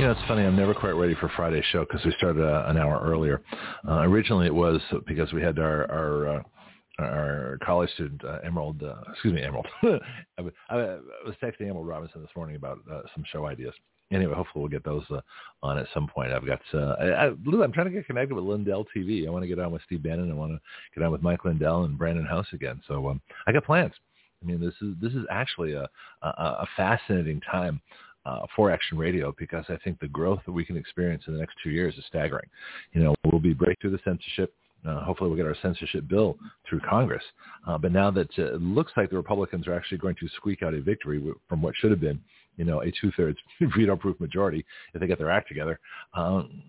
You know, it's funny. I'm never quite ready for Friday's show because we started uh, an hour earlier. Uh, originally, it was because we had our our uh, our college student uh, Emerald, uh, excuse me, Emerald. I, was, I was texting Emerald Robinson this morning about uh, some show ideas. Anyway, hopefully we'll get those uh, on at some point. I've got, uh, I, I, I'm trying to get connected with Lindell TV. I want to get on with Steve Bannon. I want to get on with Mike Lindell and Brannon Howse again. So um, I got plans. I mean, this is this is actually a a, a fascinating time uh, for Action Radio because I think the growth that we can experience in the next two years is staggering. You know, we'll be break through the censorship. Uh, hopefully we'll get our censorship bill through Congress. Uh, but now that uh, it looks like the Republicans are actually going to squeak out a victory from what should have been, you know, a two-thirds veto-proof majority if they get their act together, um,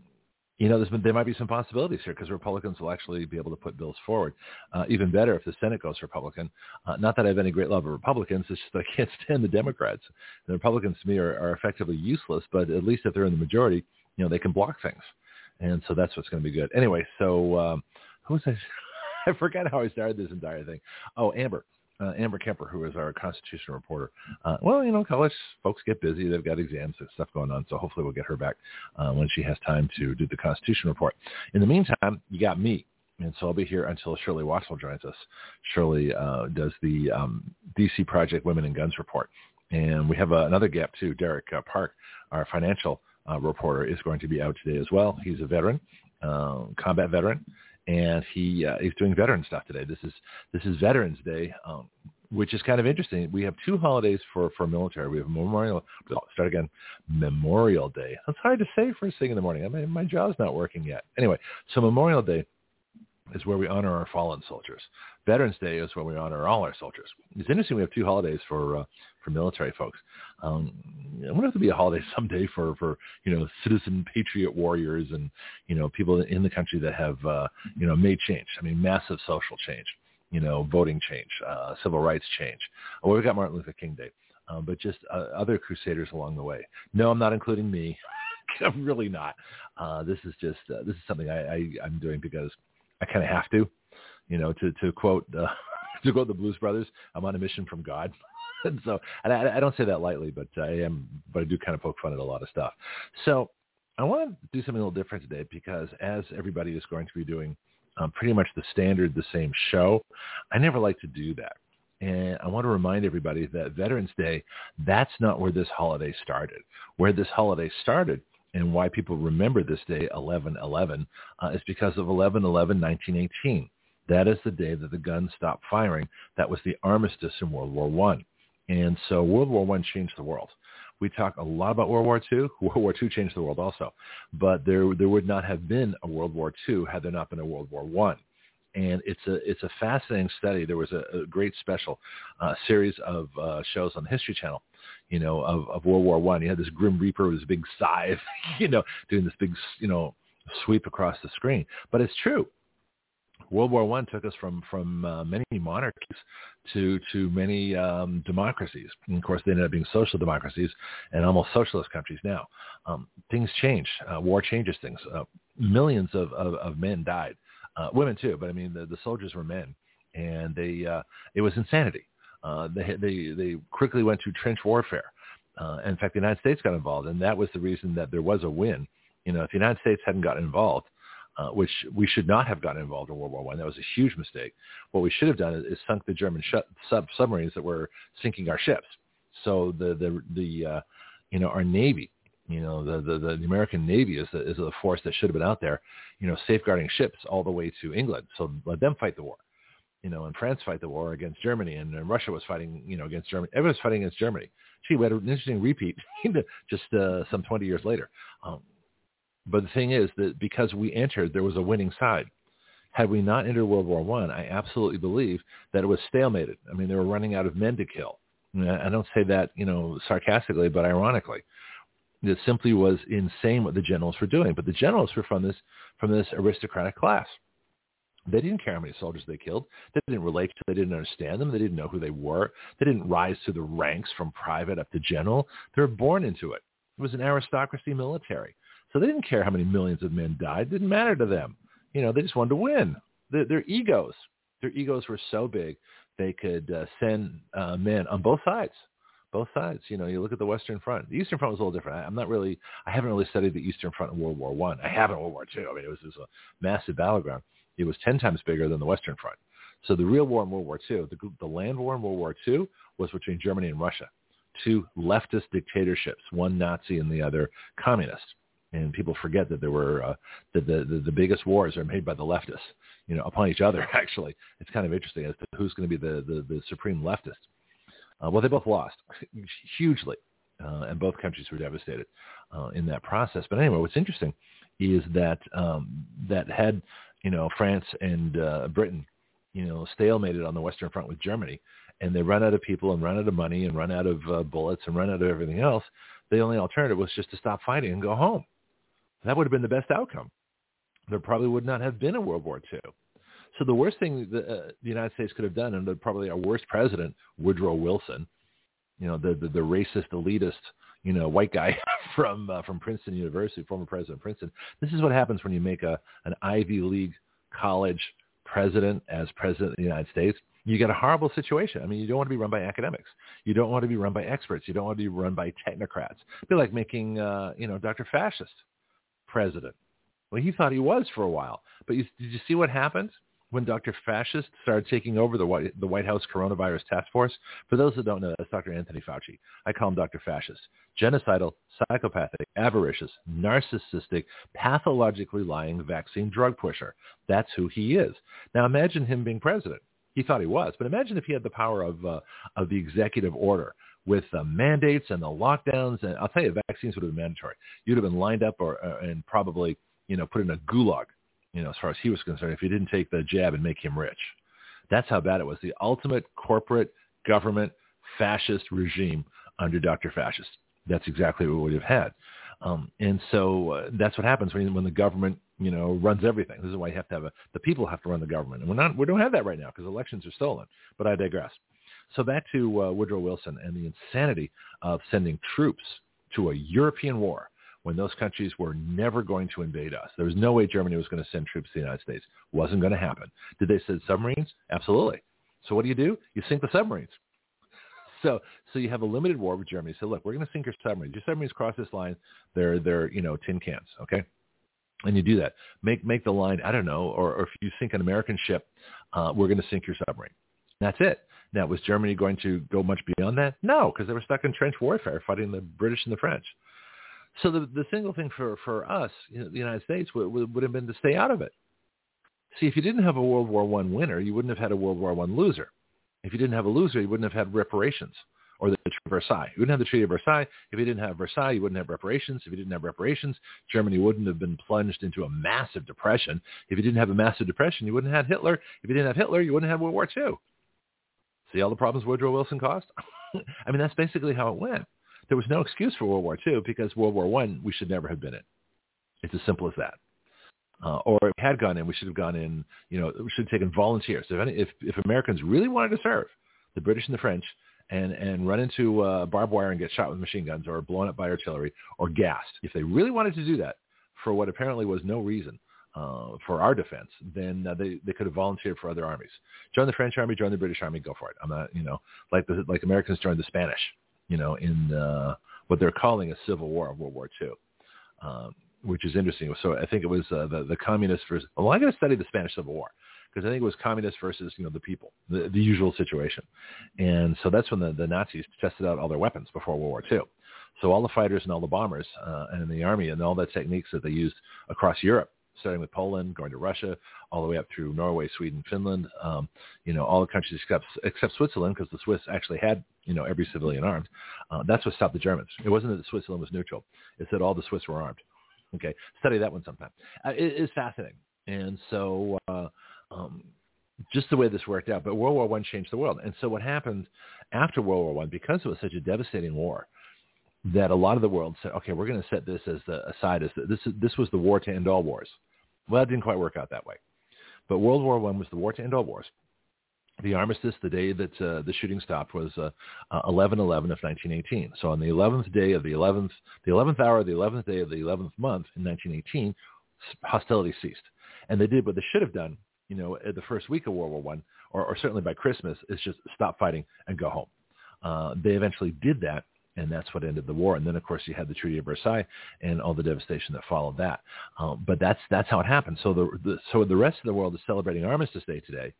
you know, been, there might be some possibilities here because Republicans will actually be able to put bills forward. Uh, even better if the Senate goes Republican. Uh, not that I have any great love of Republicans, it's just I can't stand the Democrats. The Republicans to me are, are effectively useless, but at least if they're in the majority, you know, they can block things. And so that's what's going to be good. Anyway, so um, who was I? I forgot how I started this entire thing. Oh, Amber uh, Amber Kemper, who is our constitutional reporter. Uh, well, you know, college folks get busy; they've got exams and stuff going on. So hopefully, we'll get her back uh, when she has time to do the Constitution report. In the meantime, you got me. And so I'll be here until Shirley Watral joins us. Shirley uh, does the um, DC Project Women and Guns report. And we have uh, another gap too. Derek uh, Park, our financial reporter, is going to be out today as well. He's a veteran, combat veteran, and he uh, he's doing veteran stuff today. This is this is Veterans Day, um, which is kind of interesting. We have two holidays for for military. We have Memorial. Start again. Memorial Day. That's hard to say first thing in the morning. I mean, my jaw's not working yet. Anyway, so Memorial Day is where we honor our fallen soldiers. Veterans Day is where we honor all our soldiers. It's interesting we have two holidays for uh, for military folks. Um, I wonder if there'll be a holiday someday for for you know citizen patriot warriors and you know people in the country that have uh, you know made change. I mean, massive social change. You know, voting change, uh, civil rights change. Well, we've got Martin Luther King Day, uh, but just uh, other crusaders along the way. No, I'm not including me. I'm really not. Uh, this is just uh, this is something I, I I'm doing because I kind of have to, you know, to to quote uh, to quote the Blues Brothers, I'm on a mission from God. and so, and I, I don't say that lightly, but I am, but I do kind of poke fun at a lot of stuff. So, I want to do something a little different today because as everybody is going to be doing um, pretty much the standard, the same show, I never like to do that. And I want to remind everybody that Veterans Day, that's not where this holiday started. Where this holiday started and why people remember this day 11-11 uh, is because of 11-11-1918. That is the day that the guns stopped firing. That was the armistice in World War One. And so World War One changed the world. We talk a lot about World War II. World War II changed the world also. But there, there would not have been a World War II had there not been a World War One and it's a it's a fascinating study. There was a, a great special uh, series of uh, shows on the History Channel, you know, of, of World War One. You had this Grim Reaper with his big scythe, you know, doing this big you know sweep across the screen. But it's true. World War One took us from from uh, many monarchies to to many um, democracies. And of course, they ended up being social democracies and almost socialist countries now. Um, things change. Uh, war changes things. Uh, millions of, of, of men died uh, women too, but I mean the, the soldiers were men, and they uh, it was insanity. Uh, they they they quickly went to trench warfare. Uh, in fact, the United States got involved, and that was the reason that there was a win. You know, if the United States hadn't gotten involved, uh, which we should not have gotten involved in World War One, that was a huge mistake. What we should have done is, is sunk the German sh- sub submarines that were sinking our ships. So the the the uh, you know our navy you know, the, the, the American Navy is the, is the force that should have been out there, you know, safeguarding ships all the way to England. So let them fight the war. You know, and France fight the war against Germany, and, and Russia was fighting, you know, against Germany. Everyone was fighting against Germany. Gee, we had an interesting repeat just uh, some 20 years later. Um, but the thing is that because we entered, there was a winning side. Had we not entered World War One, I, I absolutely believe that it was stalemated. I mean, they were running out of men to kill. I don't say that, you know, sarcastically, but ironically It simply was insane what the generals were doing. But the generals were from this from this aristocratic class. They didn't care how many soldiers they killed. They didn't relate to. They didn't understand them. They didn't know who they were. They didn't rise to the ranks from private up to general. They were born into it. It was an aristocracy military. So they didn't care how many millions of men died. It didn't matter to them. You know, they just wanted to win. Their, their egos, their egos were so big they could uh, send uh, men on both sides both sides. You know, you look at the Western Front. The Eastern Front was a little different. I, am not really, I haven't really studied the Eastern Front in World War One. I. I have in World War Two. I mean, it was, it was a massive battleground. It was ten times bigger than the Western Front. So the real war in World War II, the, the land war in World War II, was between Germany and Russia, two leftist dictatorships, one Nazi and the other communist. And people forget that there were uh, that the, the the biggest wars are made by the leftists, you know, upon each other. Actually, it's kind of interesting as to who's going to be the the, the supreme leftist. Uh, well, they both lost hugely, uh, and both countries were devastated uh, in that process. But anyway, what's interesting is that um, that had you know France and uh, Britain you know stalemated on the Western Front with Germany, and they run out of people and run out of money and run out of uh, bullets and run out of everything else. The only alternative was just to stop fighting and go home. That would have been the best outcome. There probably would not have been a World War II. So the worst thing the, uh, the United States could have done, and probably our worst president, Woodrow Wilson, you know, the, the, the racist, elitist, you know, white guy from uh, from Princeton University, former president of Princeton. This is what happens when you make a an Ivy League college president as president of the United States. You get a horrible situation. I mean, you don't want to be run by academics. You don't want to be run by experts. You don't want to be run by technocrats. It'd be like making, uh, you know, Dr. Fascist president. Well, he thought he was for a while. But you, did you see what happened? When Dr. Fascist started taking over the White, the White House Coronavirus Task Force. For those that don't know, that's Dr. Anthony Fauci. I call him Dr. Fascist. Genocidal, psychopathic, avaricious, narcissistic, pathologically lying vaccine drug pusher. That's who he is. Now imagine him being president. He thought he was, but imagine if he had the power of uh, of the executive order with the mandates and the lockdowns. And I'll tell you, vaccines would have been mandatory. You'd have been lined up or uh, and probably you know put in a gulag you know, as far as he was concerned, if he didn't take the jab and make him rich. That's how bad it was. The ultimate corporate government fascist regime under Dr. Fascist. That's exactly what we would have had. Um, and so uh, that's what happens when, when the government, you know, runs everything. This is why you have to have a, the people have to run the government. And we're not, we don't have that right now because elections are stolen. But I digress. So back to uh, Woodrow Wilson and the insanity of sending troops to a European war when those countries were never going to invade us. There was no way Germany was going to send troops to the United States. Wasn't going to happen. Did they send submarines? Absolutely. So what do you do? You sink the submarines. So, so you have a limited war with Germany. So look, we're going to sink your submarines. Your submarines cross this line. They're, they're, you know, tin cans. Okay. And you do that. Make, make the line, I don't know, or, or if you sink an American ship, uh, we're going to sink your submarine. That's it. Now, was Germany going to go much beyond that? No, because they were stuck in trench warfare fighting the British and the French. So the, the single thing for, for us, you know, the United States, would, would, would have been to stay out of it. See, if you didn't have a World War One winner, you wouldn't have had a World War One loser. If you didn't have a loser, you wouldn't have had reparations or the Treaty of Versailles. You wouldn't have the Treaty of Versailles. If you didn't have Versailles, you wouldn't have reparations. If you didn't have reparations, Germany wouldn't have been plunged into a massive depression. If you didn't have a massive depression, you wouldn't have had Hitler. If you didn't have Hitler, you wouldn't have World War II. See all the problems Woodrow Wilson caused? I mean, that's basically how it went there was no excuse for World War II because World War One we should never have been in. It's as simple as that. Uh, or if we had gone in, we should have gone in. You know, we should have taken volunteers. If any, if, if Americans really wanted to serve, the British and the French, and and run into uh, barbed wire and get shot with machine guns or blown up by artillery or gassed, if they really wanted to do that for what apparently was no reason uh, for our defense, then uh, they they could have volunteered for other armies. Join the French army, join the British army, go for it. I'm not, you know, like the like Americans joined the Spanish you know, in uh, what they're calling a civil war of World War II, um, which is interesting. So I think it was uh, the, the communists versus, well, I'm going to study the Spanish Civil War because I think it was communists versus, you know, the people, the, the usual situation. And so that's when the, the Nazis tested out all their weapons before World War II. So all the fighters and all the bombers uh, and the army and all the techniques that they used across Europe starting with Poland, going to Russia, all the way up through Norway, Sweden, Finland, um, you know, all the countries except, except Switzerland, because the Swiss actually had, you know, every civilian armed. Uh, that's what stopped the Germans. It wasn't that Switzerland was neutral. It's that all the Swiss were armed. Okay, study that one sometime. Uh, it's fascinating. And so uh, um, just the way this worked out. But World War One changed the world. And so what happened after World War One, because it was such a devastating war, that a lot of the world said, okay, we're going to set this as the aside as the, this. This was the war to end all wars. Well, that didn't quite work out that way. But World War One was the war to end all wars. The armistice, the day that uh, the shooting stopped, was uh, uh, 11-11 of 1918. So on the 11th day of the 11th, the 11th hour, the 11th day of the 11th month in 1918, hostilities ceased. And they did what they should have done, you know, at the first week of World War One, or, or certainly by Christmas, is just stop fighting and go home. Uh, they eventually did that, and that's what ended the war. And then, of course, you had the Treaty of Versailles and all the devastation that followed that. Um, but that's that's how it happened. So the, the so the rest of the world is celebrating Armistice Day today.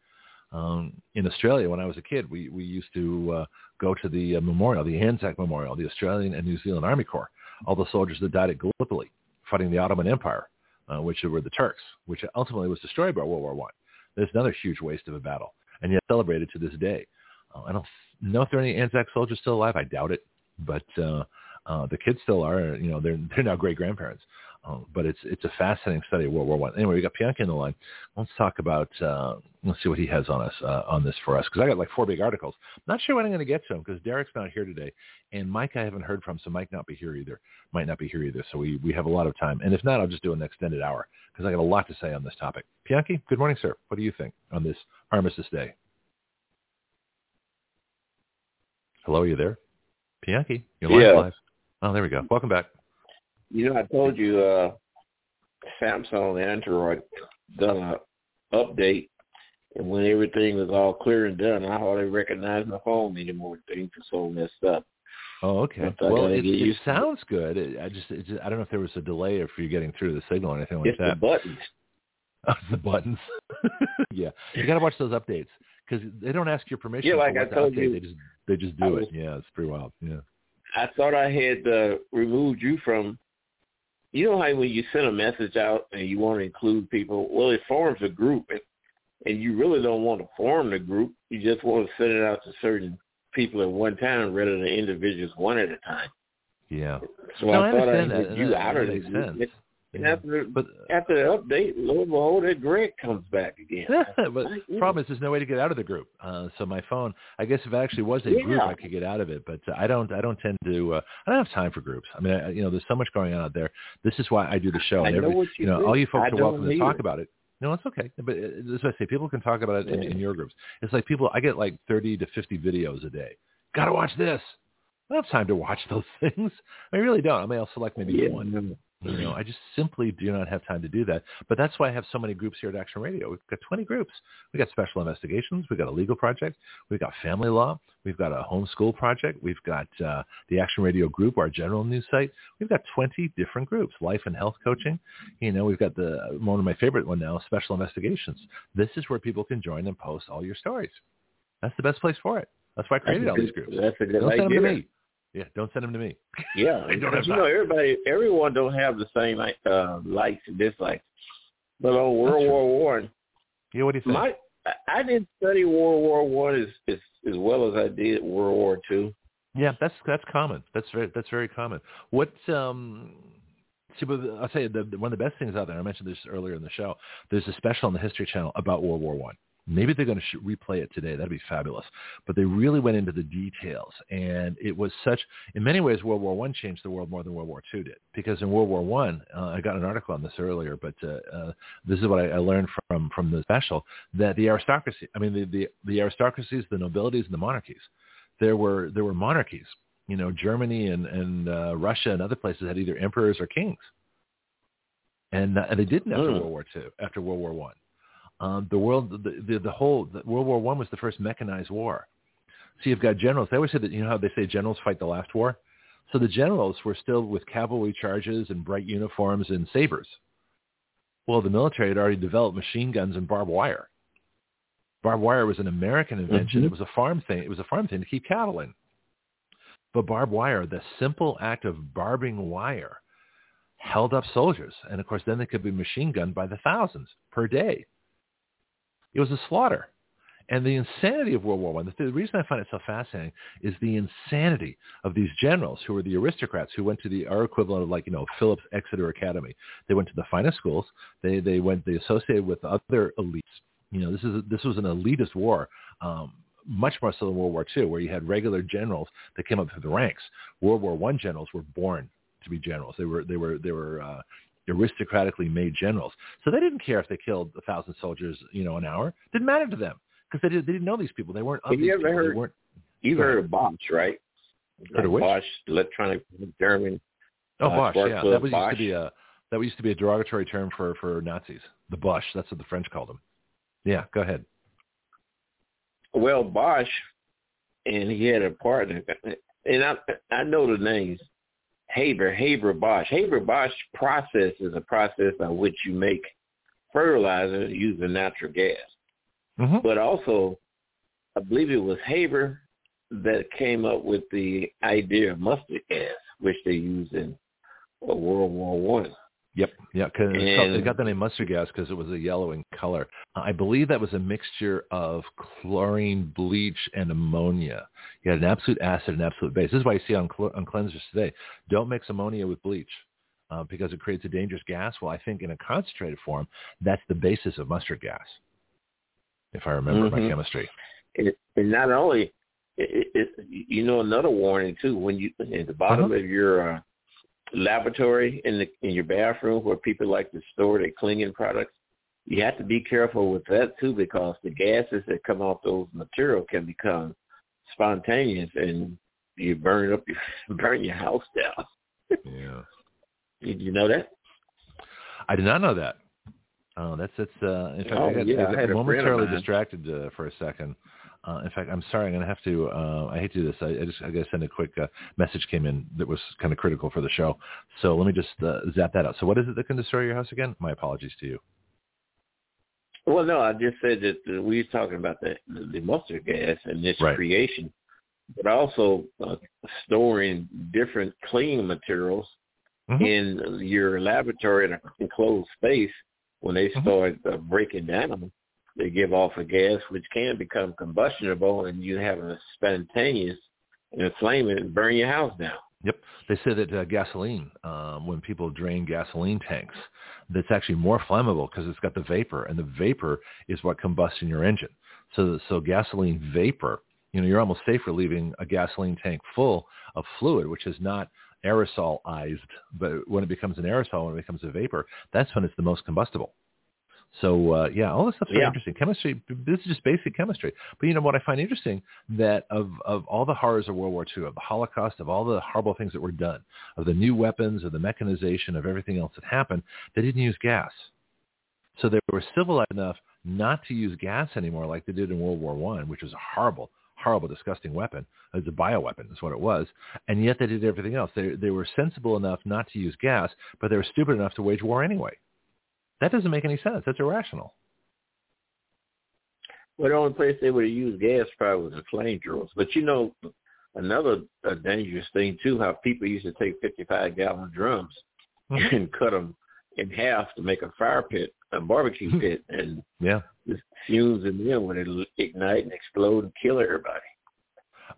Um, in Australia, when I was a kid, we we used to uh, go to the uh, memorial, the Anzac Memorial, the Australian and New Zealand Army Corps, all the soldiers that died at Gallipoli fighting the Ottoman Empire, uh, which were the Turks, which ultimately was destroyed by World War One. There's another huge waste of a battle, and yet celebrated to this day. Uh, I don't know if there are any Anzac soldiers still alive. I doubt it, but uh, uh, the kids still are. You know, they're they're now great grandparents. Um, but it's it's a fascinating study of World War One. Anyway, we got Pianki on the line. Let's talk about. Uh, let's see what he has on us uh, on this for us because I got like four big articles. Not sure when I'm going to get to them because Derek's not here today, and Mike I haven't heard from, so Mike not be here either. Might not be here either. So we we have a lot of time, and if not, I'll just do an extended hour because I got a lot to say on this topic. Pianki, good morning, sir. What do you think on this Armistice Day? Hello, are you there? Pianki, you're live. Yeah. live. Oh, there we go. Welcome back. You know, I told you uh Samsung and Android done a update, and when everything was all clear and done, I hardly recognized my phone anymore. Things are so messed up. Oh, okay. Well, it, it used to it. sounds good. It, I just, it just, I don't know if there was a delay for you getting through the signal or anything like It's the that. buttons. Oh, the buttons. yeah, you got to watch those updates because they don't ask your permission. Yeah, like I told you, they just, they just do it. Yeah, it's pretty wild. Yeah. I thought I had uh, removed you from. You know how when you send a message out and you want to include people, well, it forms a group, and, and you really don't want to form the group. You just want to send it out to certain people at one time rather than individuals one at a time. Yeah. So no, I I thought I had you That- out that of the group. sense. And Yeah. after But after the update, lo and behold, that Greg comes back again. but the problem is there's no way to get out of the group. Uh, so my phone, I guess if it actually was a group, I could get out of it. But uh, I don't. I don't tend to. Uh, I don't have time for groups. I mean, I, you know, there's so much going on out there. This is why I do the show. I and know what you know, do. all you folks I are welcome to talk either. about it. No, it's okay. But uh, as I say, people can talk about it in, in your groups. It's like people. I get like 30 to 50 videos a day. Got to watch this. I don't have time to watch those things. I really don't. I mean, I'll select maybe Yeah. one. You know, I just simply do not have time to do that. But that's why I have so many groups here at Action Radio. We've got 20 groups. We've got special investigations. We've got a legal project. We've got family law. We've got a homeschool project. We've got uh, the Action Radio group, our general news site. We've got 20 different groups, life and health coaching. You know, we've got the one of my favorite one now, special investigations. This is where people can join and post all your stories. That's the best place for it. That's why I created all these groups. That's a good Don't send them to idea. me. Yeah, don't send them to me. Yeah, don't have you know everybody, everyone don't have the same uh, likes and dislikes. But on World. War One, Yeah, what do you think? my I- didn't study World War One as, as as well as I did World War Two. Yeah, that's that's common. That's very that's very common. What um see but I'll tell you the, the- one of the best things out there, I mentioned this earlier in the show, there's a special on the History Channel about World War One. Maybe they're going to sh- replay it today. That'd be fabulous. But they really went into the details, and it was such. In many ways, World War One changed the world more than World War Two did. Because in World War One, uh, I got an article on this earlier, but uh, uh, this is what I, I learned from from the special that the aristocracy, I mean the, the the aristocracies, the nobilities, and the monarchies, there were there were monarchies. You know, Germany and and uh, Russia and other places had either emperors or kings, and, uh, and they didn't after Mm. World War Two, after World War One. Um, the world, the, the, the whole the World War One was the first mechanized war. So you've got generals. They always say that you know how they say generals fight the last war. So the generals were still with cavalry charges and bright uniforms and sabers. Well, the military had already developed machine guns and barbed wire. Barbed wire was an American invention. Mhm. It was a farm thing. It was a farm thing to keep cattle in. But barbed wire, the simple act of barbing wire, held up soldiers, and of course, then they could be machine gunned by the thousands per day. It was a slaughter. And the insanity of World War One, the, the reason I find it so fascinating is the insanity of these generals who were the aristocrats who went to the our equivalent of like, you know, Phillips Exeter Academy. They went to the finest schools. They they went they associated with other elites. You know, this is this was an elitist war. Um, much more so than World War II, where you had regular generals that came up through the ranks. World War One generals were born to be generals. They were they were they were uh, aristocratically made generals. So they didn't care if they killed a thousand soldiers, you know, an hour. Didn't matter to them because they, did, they didn't know these people. They weren't. Have you ever people. heard? They weren't, You've heard of Bosch, right? Heard of? Bosch, electronic German. Oh, uh, Boche. Yeah, that was used to be a that used to be a derogatory term for for Nazis. The Boche. That's what the French called them. Yeah. Go ahead. Well, Bosch, and he had a partner, and I I know the names. Haber, Haber Bosch. Haber Bosch process is a process by which you make fertilizer using natural gas. hmm But also, I believe it was Haber that came up with the idea of mustard gas, which they used in World War One. Yep. Yeah. Cause it's it got the name mustard gas because it was a yellow in color. I believe that was a mixture of chlorine, bleach, and ammonia. You had an absolute acid and absolute base. This is why you see on, cl- on cleansers today, don't mix ammonia with bleach uh, because it creates a dangerous gas. Well, I think in a concentrated form, that's the basis of mustard gas, if I remember my Mhm. chemistry. And, and not only, it, it, you know, another warning too. When you at the bottom Uh-huh. of your uh, laboratory in the in your bathroom where people like to store their cleaning products, you have to be careful with that too because the gases that come off those material can become spontaneous and you burn up your burn your house down. Yeah. Did you know that? I did not know that. Oh, that's that's. Uh, in fact, Oh, I got, yeah, I I got had a friend of momentarily distracted uh, for a second. Uh, in fact, I'm sorry. I'm going to have to. Uh, I hate to do this. I, I just I got to send a quick uh, message came in that was kind of critical for the show. So let me just uh, zap that out. So what is it that can destroy your house again? My apologies to you. Well, no, I just said that uh, we were talking about the the mustard gas and this Right. creation, but also uh, storing different cleaning materials Mhm. in your laboratory in an enclosed space. When they Mhm. start uh, breaking down, they give off a gas which can become combustible, and you have a spontaneous it and burn your house down. Yep. They say that uh, gasoline, um, when people drain gasoline tanks, that's actually more flammable because it's got the vapor, and the vapor is what combusts in your engine. So, so gasoline vapor, you know, you're almost safer leaving a gasoline tank full of fluid, which is not aerosolized, but when it becomes an aerosol, when it becomes a vapor, that's when it's the most combustible. So uh, yeah, all this stuff's very Yeah. interesting. Chemistry, this is just basic chemistry. But you know what I find interesting that of of all the horrors of World War II, of the Holocaust, of all the horrible things that were done, of the new weapons, of the mechanization, of everything else that happened, they didn't use gas. So they were civilized enough not to use gas anymore like they did in World War One, which was a horrible, horrible, disgusting weapon. It was a bioweapon, is what it was. And yet they did everything else. They they were sensible enough not to use gas, but they were stupid enough to wage war anyway. That doesn't make any sense. That's irrational. Well, the only place they would have used gas probably was the flamethrowers. But you know, another uh, dangerous thing too, how people used to take 55 gallon drums Mhm. and cut them in half to make a fire pit, a barbecue pit, and Yeah. the fumes in them would ignite and explode and kill everybody.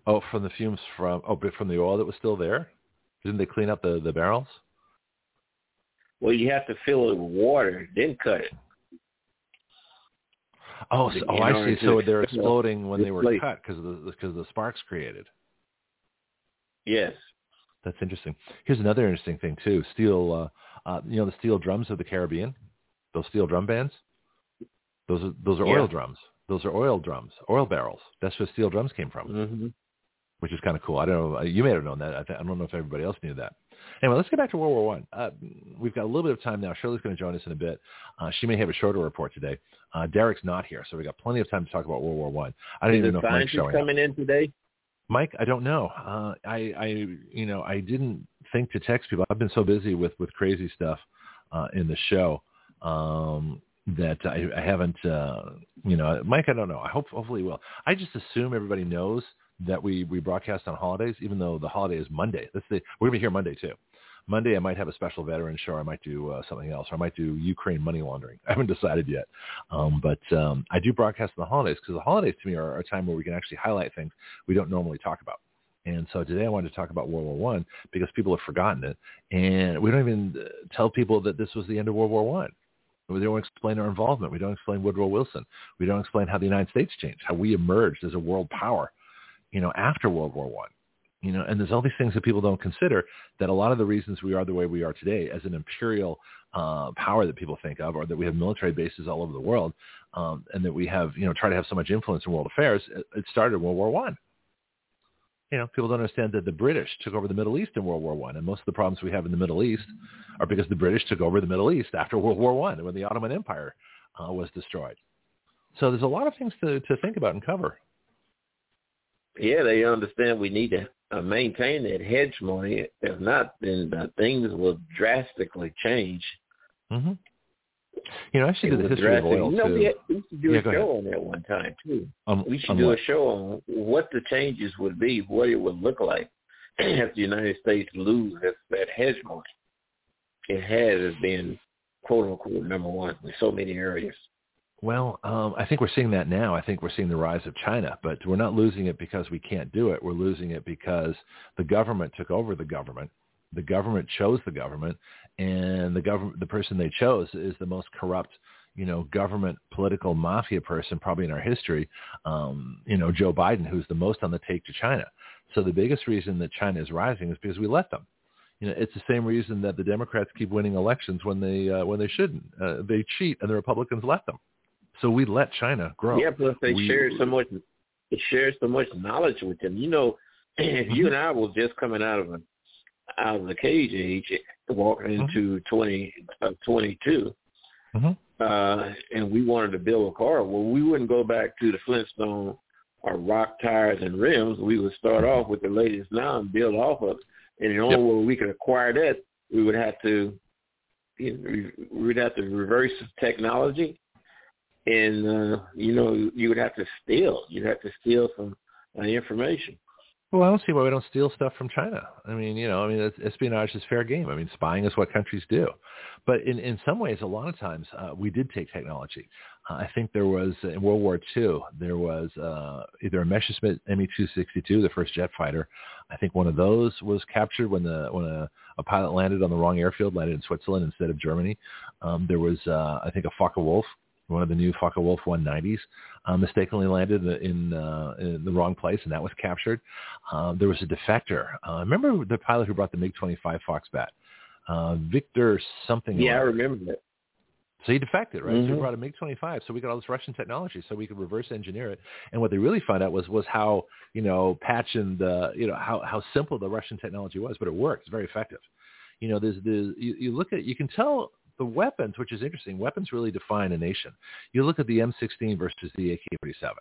Oh, from the fumes from oh, but from the oil that was still there. Didn't they clean up the the barrels? Well, you have to fill it with water, then cut it. Oh, so, oh, I see. So they're exploding when they were displace- cut because of the because of the sparks created. Yes. That's interesting. Here's another interesting thing too. Steel, uh, uh, you know, the steel drums of the Caribbean, those steel drum bands. Those are those are Yeah. oil drums. Those are oil drums, oil barrels. That's where steel drums came from, hmm which is kind of cool. I don't know. You may have known that. I, th- I don't know if everybody else knew that. Anyway, let's get back to World War One. Uh, we've got a little bit of time now. Shirley's going to join us in a bit. Uh, she may have a shorter report today. Uh, Derek's not here, so we've got plenty of time to talk about World War One. I. I don't Is even know if Mike's showing up. coming in today? Mike, I don't know. Uh, I, I, you know, I didn't think to text people. I've been so busy with with crazy stuff uh, in the show um, that I, I haven't. Uh, you know, Mike, I don't know. I hope hopefully will. I just assume everybody knows that we we broadcast on holidays, even though the holiday is Monday. We're gonna be here Monday too. Monday, I might have a special veteran show. I might do uh, something else. Or I might do Ukraine money laundering. I haven't decided yet. Um, but um, I do broadcast on the holidays because the holidays to me are a time where we can actually highlight things we don't normally talk about. And so today I wanted to talk about World War One because people have forgotten it, and we don't even uh, tell people that this was the end of World War One. We don't explain our involvement. We don't explain Woodrow Wilson. We don't explain how the United States changed, how we emerged as a world power, you know, after World War One. You know, and there's all these things that people don't consider that a lot of the reasons we are the way we are today as an imperial uh, power that people think of, or that we have military bases all over the world, um, and that we have, you know, try to have so much influence in world affairs, it, started World War One you know, people don't understand that the British took over the Middle East in World War One, and most of the problems we have in the Middle East are because the British took over the Middle East after World War One, when the Ottoman Empire uh, was destroyed. So there's a lot of things to to think about and cover. Yeah, they understand we need to uh, maintain that hegemony. If not, then uh, things will drastically change. Mm-hmm. You know, I should do the history of oil you know, too. We, had, we should do Yeah, a show on that one time too. Um, We should on do a show on what the changes would be, what it would look like if the United States lose that, that hegemony it has as being quote unquote number one in so many areas. Well, um, I think we're seeing that now. I think we're seeing the rise of China, but we're not losing it because we can't do it. We're losing it because the government took over the government. The government chose the government, and the government, the person they chose, is the most corrupt, you know, government political mafia person probably in our history. Um, you know, Joe Biden, who's the most on the take to China. So the biggest reason that China is rising is because we let them. You know, it's the same reason that the Democrats keep winning elections when they uh, when they shouldn't. Uh, they cheat, and the Republicans let them. So we let China grow. Yeah, plus they We- share so much. They share so much knowledge with them. You know, if you and I was just coming out of a out of the cage age, walking into twenty uh, twenty two, Mhm. uh, and we wanted to build a car. Well, we wouldn't go back to the Flintstone or rock tires and rims. We would start off with the latest now and build off of it. And the only Yep. way we could acquire that, we would have to, you know, we would have to reverse technology and uh, you know you would have to steal. You'd have to steal some uh, information. Well, I don't see why we don't steal stuff from China. I mean, you know, I mean, espionage is fair game. I mean, spying is what countries do. But in, in some ways, a lot of times, uh, we did take technology. Uh, I think there was, in World War II, there was uh, either a Messerschmitt Me-262, the first jet fighter. I think one of those was captured when the when a, a pilot landed on the wrong airfield, landed in Switzerland instead of Germany. Um, there was, uh, I think, a Focke-Wulf, one of the new Focke-Wulf 190s, uh, mistakenly landed in, uh, in the wrong place, and that was captured. Uh, there was a defector. Uh, remember the pilot who brought the MiG-25 Foxbat? Uh, Victor something. Yeah, I remember that. So he defected, right? So he Mhm. brought a MiG-25. So we got all this Russian technology, so we could reverse engineer it. And what they really found out was was how you know patch and uh, you know how how simple the Russian technology was, but it worked. It's very effective. You know, there's the you, you look at you can tell the weapons, which is interesting. Weapons really define a nation. You look at the M16 versus the AK-47,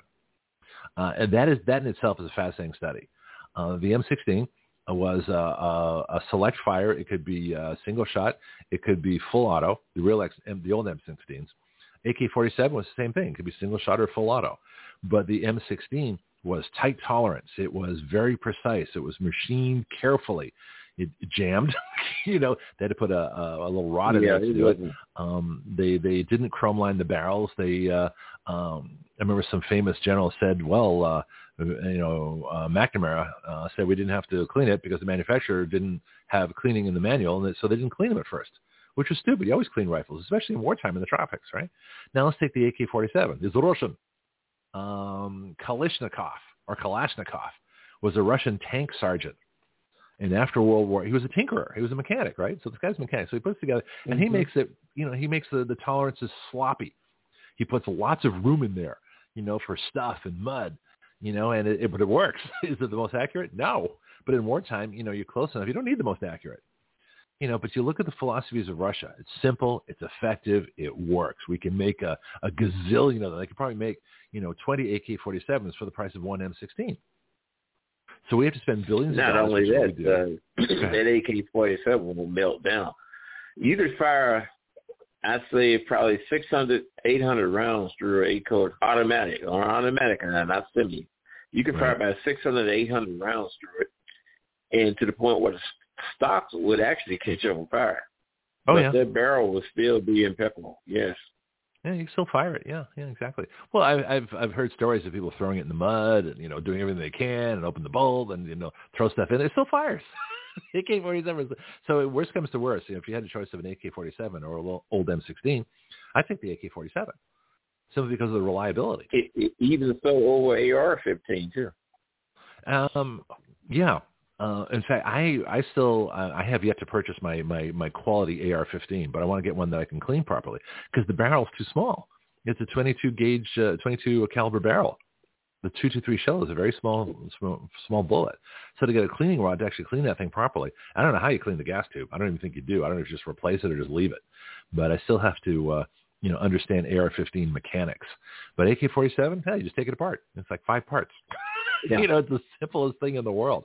uh, and that is that in itself is a fascinating study. Uh, the M16 was uh, a, a select fire. It could be uh, single shot. It could be full auto. The real X, the old M16s. AK-47 was the same thing. It could be single shot or full auto. But the M16 was tight tolerance. It was very precise. It was machined carefully. It jammed. you know, they had to put a, a, a little rod in yeah, there to it do it. Um, they they didn't chrome line the barrels. They uh, um, I remember some famous general said, well, uh, you know, uh, McNamara uh, said we didn't have to clean it because the manufacturer didn't have cleaning in the manual, and so they didn't clean them at first, which was stupid. You always clean rifles, especially in wartime in the tropics, right? Now let's take the AK-47. It's Russian. Um, Kalashnikov or Kalashnikov was a Russian tank sergeant. And after World War, he was a tinkerer. He was a mechanic, right? So this guy's a mechanic. So he puts together, and he Mhm. makes it, you know, he makes the, the tolerances sloppy. He puts lots of room in there, you know, for stuff and mud, you know, and it, it but it works. Is it the most accurate? No. But in wartime, you know, you're close enough. You don't need the most accurate. You know, but you look at the philosophies of Russia. It's simple. It's effective. It works. We can make a, a gazillion of them. They could probably make, you know, 20 AK-47s for the price of one M16. So we have to spend billions Not of dollars. Not only which is what we do. that, uh, that AK-47 will melt down. You could fire, I'd say, probably 600, 800 rounds through a code automatic or automatic, and not semi. You could fire about 600, 800 rounds through it, and to the point where the stocks would actually catch on fire. Oh but yeah. that barrel would still be impeccable. Yes. Yeah, you can still fire it. Yeah, yeah, exactly. Well, I, I've I've heard stories of people throwing it in the mud and you know doing everything they can and open the bulb and you know throw stuff in. It still fires. AK-47. So worst comes to worst, you know, if you had a choice of an AK-47 or a little old M16, I think the AK-47 simply because of the reliability. It, it, even so over AR-15 too. Um, yeah. Uh, in fact, I I still uh, I have yet to purchase my my my quality AR-15, but I want to get one that I can clean properly because the barrel's too small. It's a 22 gauge, uh, 22 caliber barrel. The 223 shell is a very small, small small bullet. So to get a cleaning rod to actually clean that thing properly, I don't know how you clean the gas tube. I don't even think you do. I don't know if you just replace it or just leave it. But I still have to uh, you know, understand AR-15 mechanics. But AK-47, hey, you just take it apart. It's like five parts. Yeah. you know, it's the simplest thing in the world.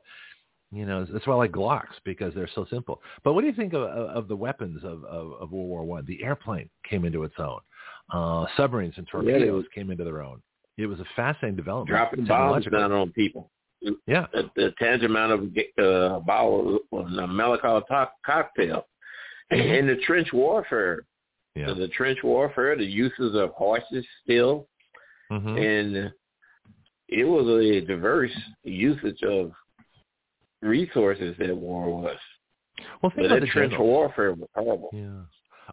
You know, that's why I like Glocks because they're so simple. But what do you think of, of the weapons of, of, of World War One? The airplane came into its own. Uh, submarines and torpedoes yeah, came into their own. It was a fascinating development. Dropping bombs down on people. Yeah. The, the tangerine of uh, bottle was a Molotov cocktail. Mm-hmm. And the trench warfare yeah. the trench warfare, the uses of horses still, mm-hmm. and it was a diverse usage of resources that war was. Well, think but about the trench warfare was horrible. Yeah.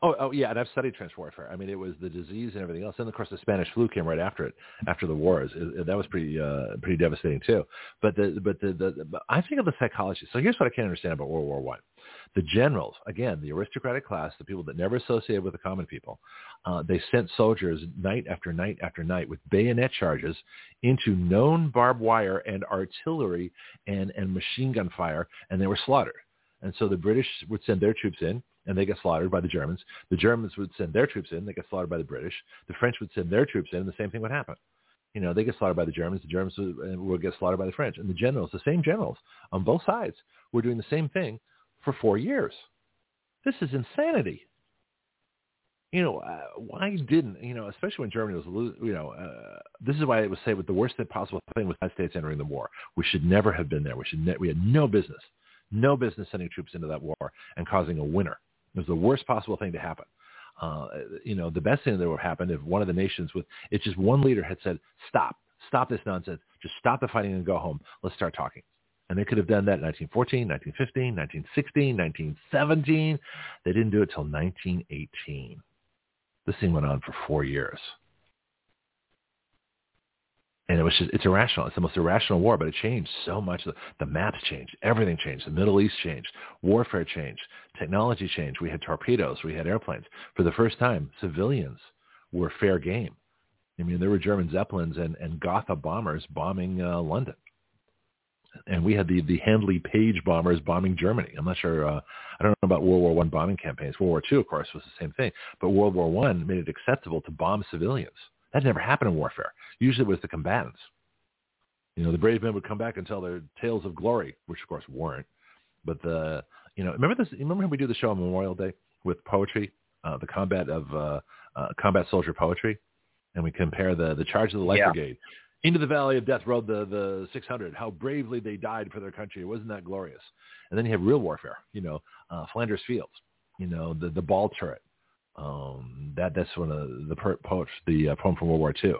Oh, oh yeah, and I've studied trench warfare. I mean, it was the disease and everything else, and of course the Spanish flu came right after it, after the wars. It, it, that was pretty, uh, pretty devastating too. But the, but the, the, the, I think of the psychology. So here's what I can't understand about World War One. The generals, again, the aristocratic class, the people that never associated with the common people, uh, they sent soldiers night after night after night with bayonet charges into known barbed wire and artillery and, and machine gun fire, and they were slaughtered. And so the British would send their troops in, and they get slaughtered by the Germans. The Germans would send their troops in, they get slaughtered by the British. The French would send their troops in, and the same thing would happen. You know, they get slaughtered by the Germans. The Germans would, would get slaughtered by the French. And the generals, the same generals on both sides, were doing the same thing for four years. This is insanity. You know, uh, why didn't, you know, especially when Germany was, you know, uh, this is why it was said with the worst possible thing was the United States entering the war. We should never have been there. We should, ne- we had no business, no business sending troops into that war and causing a winner. It was the worst possible thing to happen. Uh, you know, the best thing that would happen if one of the nations with, it's just one leader had said, stop, stop this nonsense. Just stop the fighting and go home. Let's start talking. And they could have done that in 1914, 1915, 1916, 1917. They didn't do it till 1918. This thing went on for four years. And it was just, it's irrational. It's the most irrational war, but it changed so much. The, maps changed. Everything changed. The Middle East changed. Warfare changed. Technology changed. We had torpedoes. We had airplanes. For the first time, civilians were fair game. I mean, there were German Zeppelins and, and Gotha bombers bombing uh, London and we had the the Handley Page bombers bombing Germany. I'm not sure. Uh, I don't know about World War One bombing campaigns. World War Two, of course, was the same thing. But World War One made it acceptable to bomb civilians. That never happened in warfare. Usually, it was the combatants. You know, the brave men would come back and tell their tales of glory, which of course weren't. But the you know, remember this? Remember when we do the show on Memorial Day with poetry, uh, the combat of uh, uh, combat soldier poetry, and we compare the the charge of the Light yeah. Brigade into the valley of death rode the, the 600. How bravely they died for their country. Wasn't that glorious? And then you have real warfare, you know, uh, Flanders Fields, you know, the, the ball turret. Um, that, that's one of the poets, the uh, poem from World War II,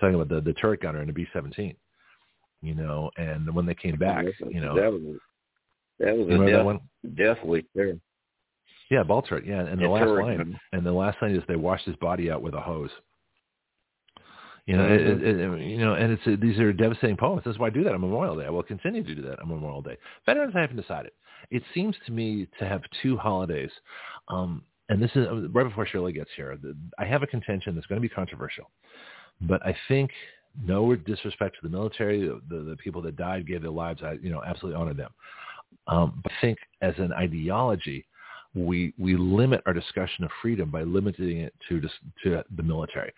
talking about the, the turret gunner in the B-17, you know, and when they came back, you know. That was, that was a death, that one? deathly there. Yeah, ball turret. Yeah, and the last line, and the last line is they washed his body out with a hose. You know, it, it, you know, and it's these are devastating poems. That's why I do that on Memorial Day. I will continue to do that on Memorial Day. Veterans, I haven't decided. It seems to me to have two holidays, um, and this is right before Shirley gets here. I have a contention that's going to be controversial, but I think no disrespect to the military, the, the people that died, gave their lives. I, you know, absolutely honor them. Um, but I think as an ideology, we we limit our discussion of freedom by limiting it to to the military,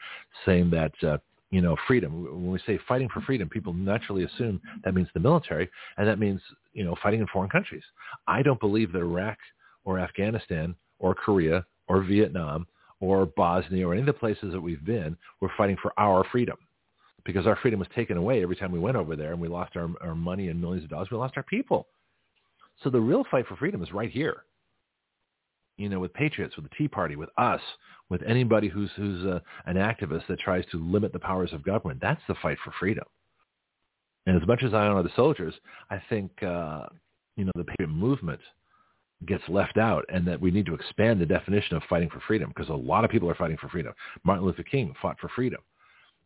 saying that uh, you know, freedom. When we say fighting for freedom, people naturally assume that means the military, and that means, you know, fighting in foreign countries. I don't believe that Iraq or Afghanistan or Korea or Vietnam or Bosnia or any of the places that we've been, we're fighting for our freedom because our freedom was taken away every time we went over there and we lost our, our money and millions of dollars. We lost our people. So the real fight for freedom is right here you know, with patriots, with the Tea Party, with us, with anybody who's who's a, uh, an activist that tries to limit the powers of government. That's the fight for freedom. And as much as I honor the soldiers, I think uh, you know the patriot movement gets left out, and that we need to expand the definition of fighting for freedom because a lot of people are fighting for freedom. Martin Luther King fought for freedom.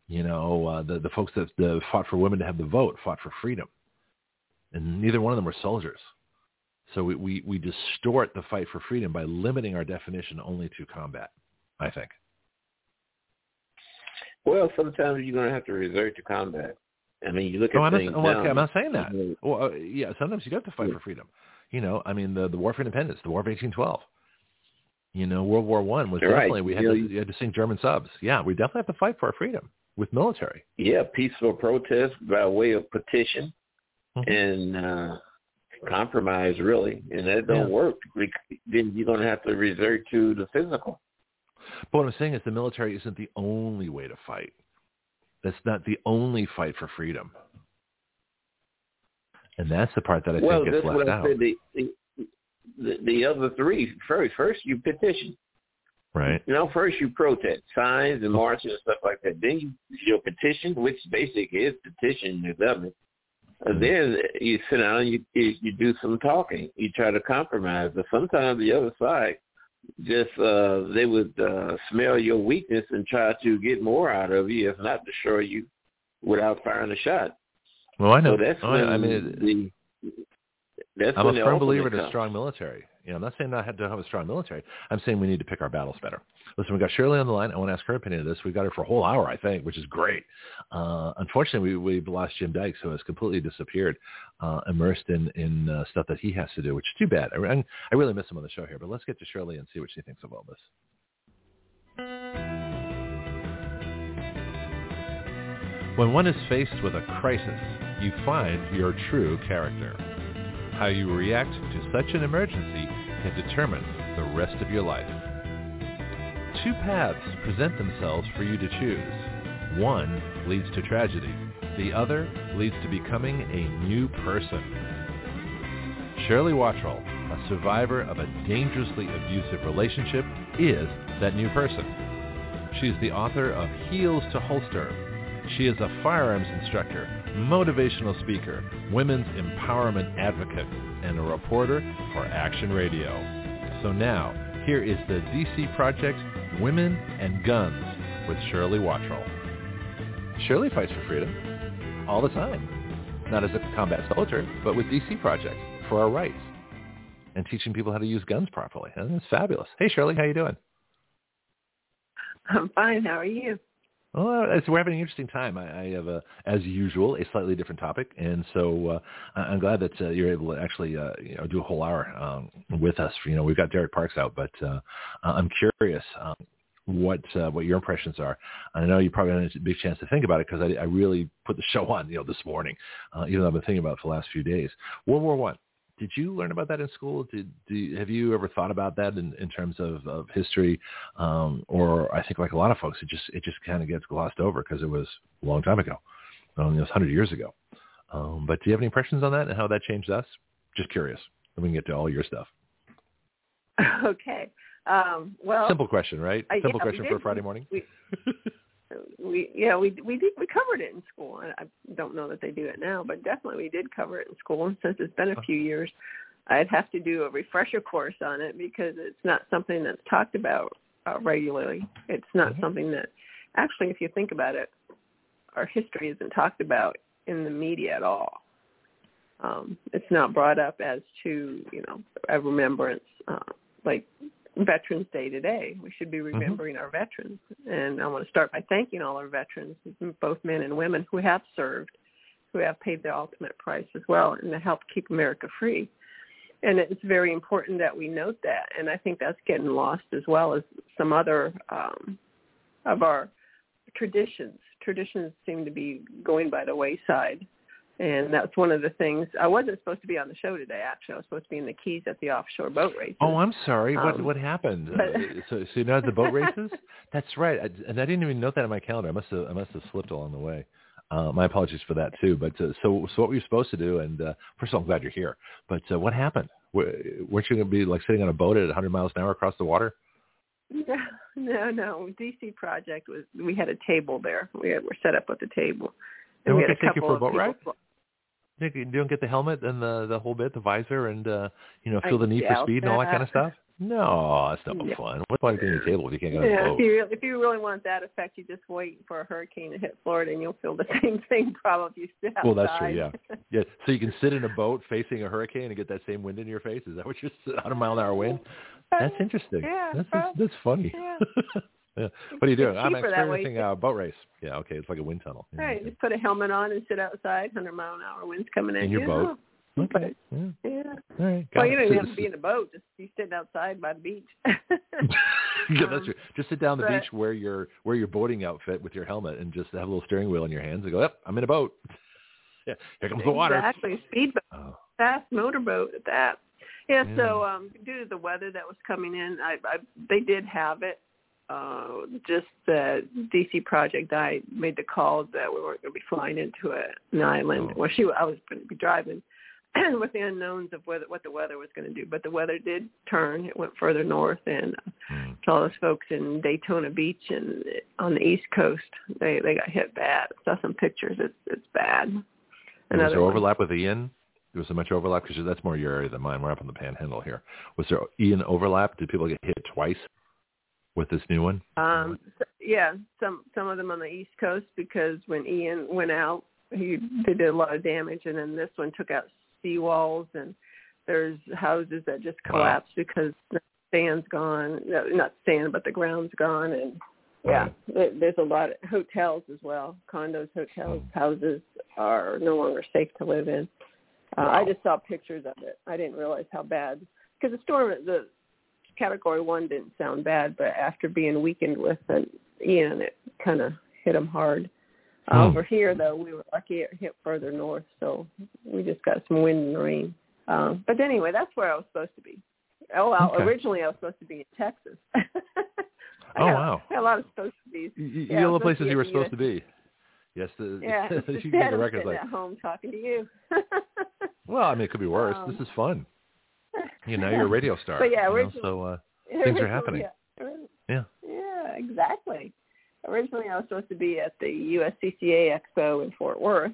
You know, uh, the the folks that fought for women to have the vote fought for freedom, and neither one of them were soldiers. So we, we, we distort the fight for freedom by limiting our definition only to combat. I think. Well, sometimes you're going to have to resort to combat. I mean, you look at oh, I'm things not, now. I'm not saying that. Well, uh, yeah, sometimes you got to fight for freedom. You know, I mean, the the War for Independence, the War of 1812. You know, World War One was You're definitely right. we had you to, know, you had to sink German subs. Yeah, we definitely have to fight for our freedom with military. Yeah, peaceful protest by way of petition mm-hmm. and uh compromise, really, and that don't yeah. work. Then you're going to have to resort to the physical. But what I'm saying is the military isn't the only way to fight. That's not the only fight for freedom. And that's the part that I well, think gets left out. Well, the, the, the other three first. First, you petition. Right. You know, first you protest, signs and marches and stuff like that. Then you your petition, which basically is petition the government. Mm-hmm. then you sit down and you you do some talking. You try to compromise. But sometimes the other side just uh they would uh smell your weakness and try to get more out of you, if not destroy you without firing a shot. Well, I know. So that's oh, when I mean, the that's I'm when a firm believer in a strong military. You know, I'm not saying I have to have a strong military. I'm saying we need to pick our battles better. Listen, we got Shirley on the line. I want to ask her opinion of this. We've got her for a whole hour, I think, which is great. Uh, unfortunately, we, we've lost Jim Dykes, who has completely disappeared, uh, immersed in in uh, stuff that he has to do, which is too bad. I, I really miss him on the show here. But let's get to Shirley and see what she thinks of all this. When one is faced with a crisis, you find your true character. How you react to such an emergency can determine the rest of your life. Two paths present themselves for you to choose. One leads to tragedy. The other leads to becoming a new person. Shirley Watral, a survivor of a dangerously abusive relationship, is that new person. She is the author of Heels to Holster. She is a firearms instructor, motivational speaker, women's empowerment advocate, and a reporter for Action Radio. So now, here is the DC Project Women and Guns with Shirley Watral. Shirley fights for freedom all the time. Not as a combat soldier, but with DC Project for our rights and teaching people how to use guns properly. And it's fabulous. Hey, Shirley, how you doing? I'm fine. How are you? Well, uh, we're having an interesting time. I, I have, a, as usual, a slightly different topic, and so uh, I'm glad that uh, you're able to actually, uh, you know, do a whole hour um, with us. You know, we've got Derek Parks out, but uh, I'm curious um, what uh, what your impressions are. I know you probably had a big chance to think about it because I, I really put the show on, you know, this morning, uh, even though I've been thinking about it for the last few days. World War One did you learn about that in school? Did do, have you ever thought about that in, in terms of, of history? Um, or I think like a lot of folks, it just it just kind of gets glossed over because it was a long time ago, um, it was hundred years ago. Um, but do you have any impressions on that and how that changed us? Just curious. Then we can get to all your stuff. Okay. Um, well, simple question, right? Simple yeah, question for a Friday morning. We, we yeah we we did we covered it in school. I don't know that they do it now, but definitely we did cover it in school. And since it's been a few years, I'd have to do a refresher course on it because it's not something that's talked about uh, regularly. It's not mm-hmm. something that actually, if you think about it, our history isn't talked about in the media at all. Um, it's not brought up as to you know a remembrance uh, like Veterans Day today. We should be mm-hmm. remembering mm-hmm. our veterans. And I want to start by thanking all our veterans, both men and women, who have served, who have paid the ultimate price as well, and to help keep America free. And it's very important that we note that. And I think that's getting lost as well as some other um, of our traditions. Traditions seem to be going by the wayside and that's one of the things. I wasn't supposed to be on the show today. Actually, I was supposed to be in the Keys at the offshore boat race. Oh, I'm sorry. What um, what happened? But, uh, so so you know the boat races? That's right. I, and I didn't even note that on my calendar. I must have I must have slipped along the way. Uh, my apologies for that too. But uh, so so what were you supposed to do? And uh, first of all, I'm glad you're here. But uh, what happened? weren't you going to be like sitting on a boat at 100 miles an hour across the water? No, no, no. DC Project was we had a table there. We had, were set up with a table. And we we had a take you couple for a of boat ride? People- You don't get the helmet and the the whole bit, the visor, and uh you know feel I the need for speed and all that kind of stuff. No, that's not Yeah. fun. What's the point of getting a table if you can't get on a Yeah, boat? if you really, if you really want that effect, you just wait for a hurricane to hit Florida, and you'll feel the same thing probably if. Well, that's true. Yeah, yeah. So you can sit in a boat facing a hurricane and get that same wind in your face. Is that what you're? 100 mile an hour wind. That's interesting. Yeah, that's that's, that's funny. yeah. yeah. What are you doing? I'm cheaper that way. experiencing a boat race. Yeah. Okay. It's like a wind tunnel. Yeah, Right, okay. just put a helmet on and sit outside. Hundred mile an hour winds coming in. In your yeah. boat? Okay. Yeah. Yeah. All right. Got Well, you don't even have to be in a boat. Just be sitting outside by the beach. yeah, that's Um, true. Just sit down the but- beach, wear your wear your boating outfit with your helmet, and just have a little steering wheel in your hands and go, "Yep, I'm in a boat." yeah, here comes the water. Exactly, speedboat, Oh, fast motorboat at that. Yeah, Yeah. So um, due to the weather that was coming in, I, I they did have it. Uh, just the DC project, I made the call that we weren't going to be flying into a, an island. Oh. Well, she, I was going to be driving with the unknowns of whether what the weather was going to do. But the weather did turn; it went further north, and Hmm. saw those folks in Daytona Beach and on the East Coast. They they got hit bad. Saw some pictures. It's it's bad. was Another there one. overlap with Ian? There was so much overlap? Because that's more your area than mine. We're up on the Panhandle here. Was there Ian overlap? Did people get hit twice with this new one? Um, s- yeah, some some of them on the East Coast because when Ian went out, he they did a lot of damage, and then this one took out seawalls, and there's houses that just Wow. collapsed because the sand's gone, no, not sand, but the ground's gone, and yeah, there- there's a lot of hotels as well, condos, hotels, Hmm. houses are no longer safe to live in. Uh, Wow. I just saw pictures of it. I didn't realize how bad because the storm, the category one didn't sound bad, but after being weakened with an Ian, it kind of hit them hard. Hmm. Over here, though, we were lucky it hit further north, so we just got some wind and rain. Um, but anyway, that's where I was supposed to be. Oh, well, Okay. originally I was supposed to be in Texas. Oh, got- wow. Got a lot of supposed to be. You, you Yeah, know the places you were the supposed to be. Yes, the, Yeah, you can a I'm record like. at home talking to you. Well, I mean, it could be worse. Um, this is fun. You know, you're a radio star. But yeah, you know, originally- so uh, Things are happening. Yeah. Yeah. Yeah, exactly. Originally, I was supposed to be at the USCCA Expo in Fort Worth.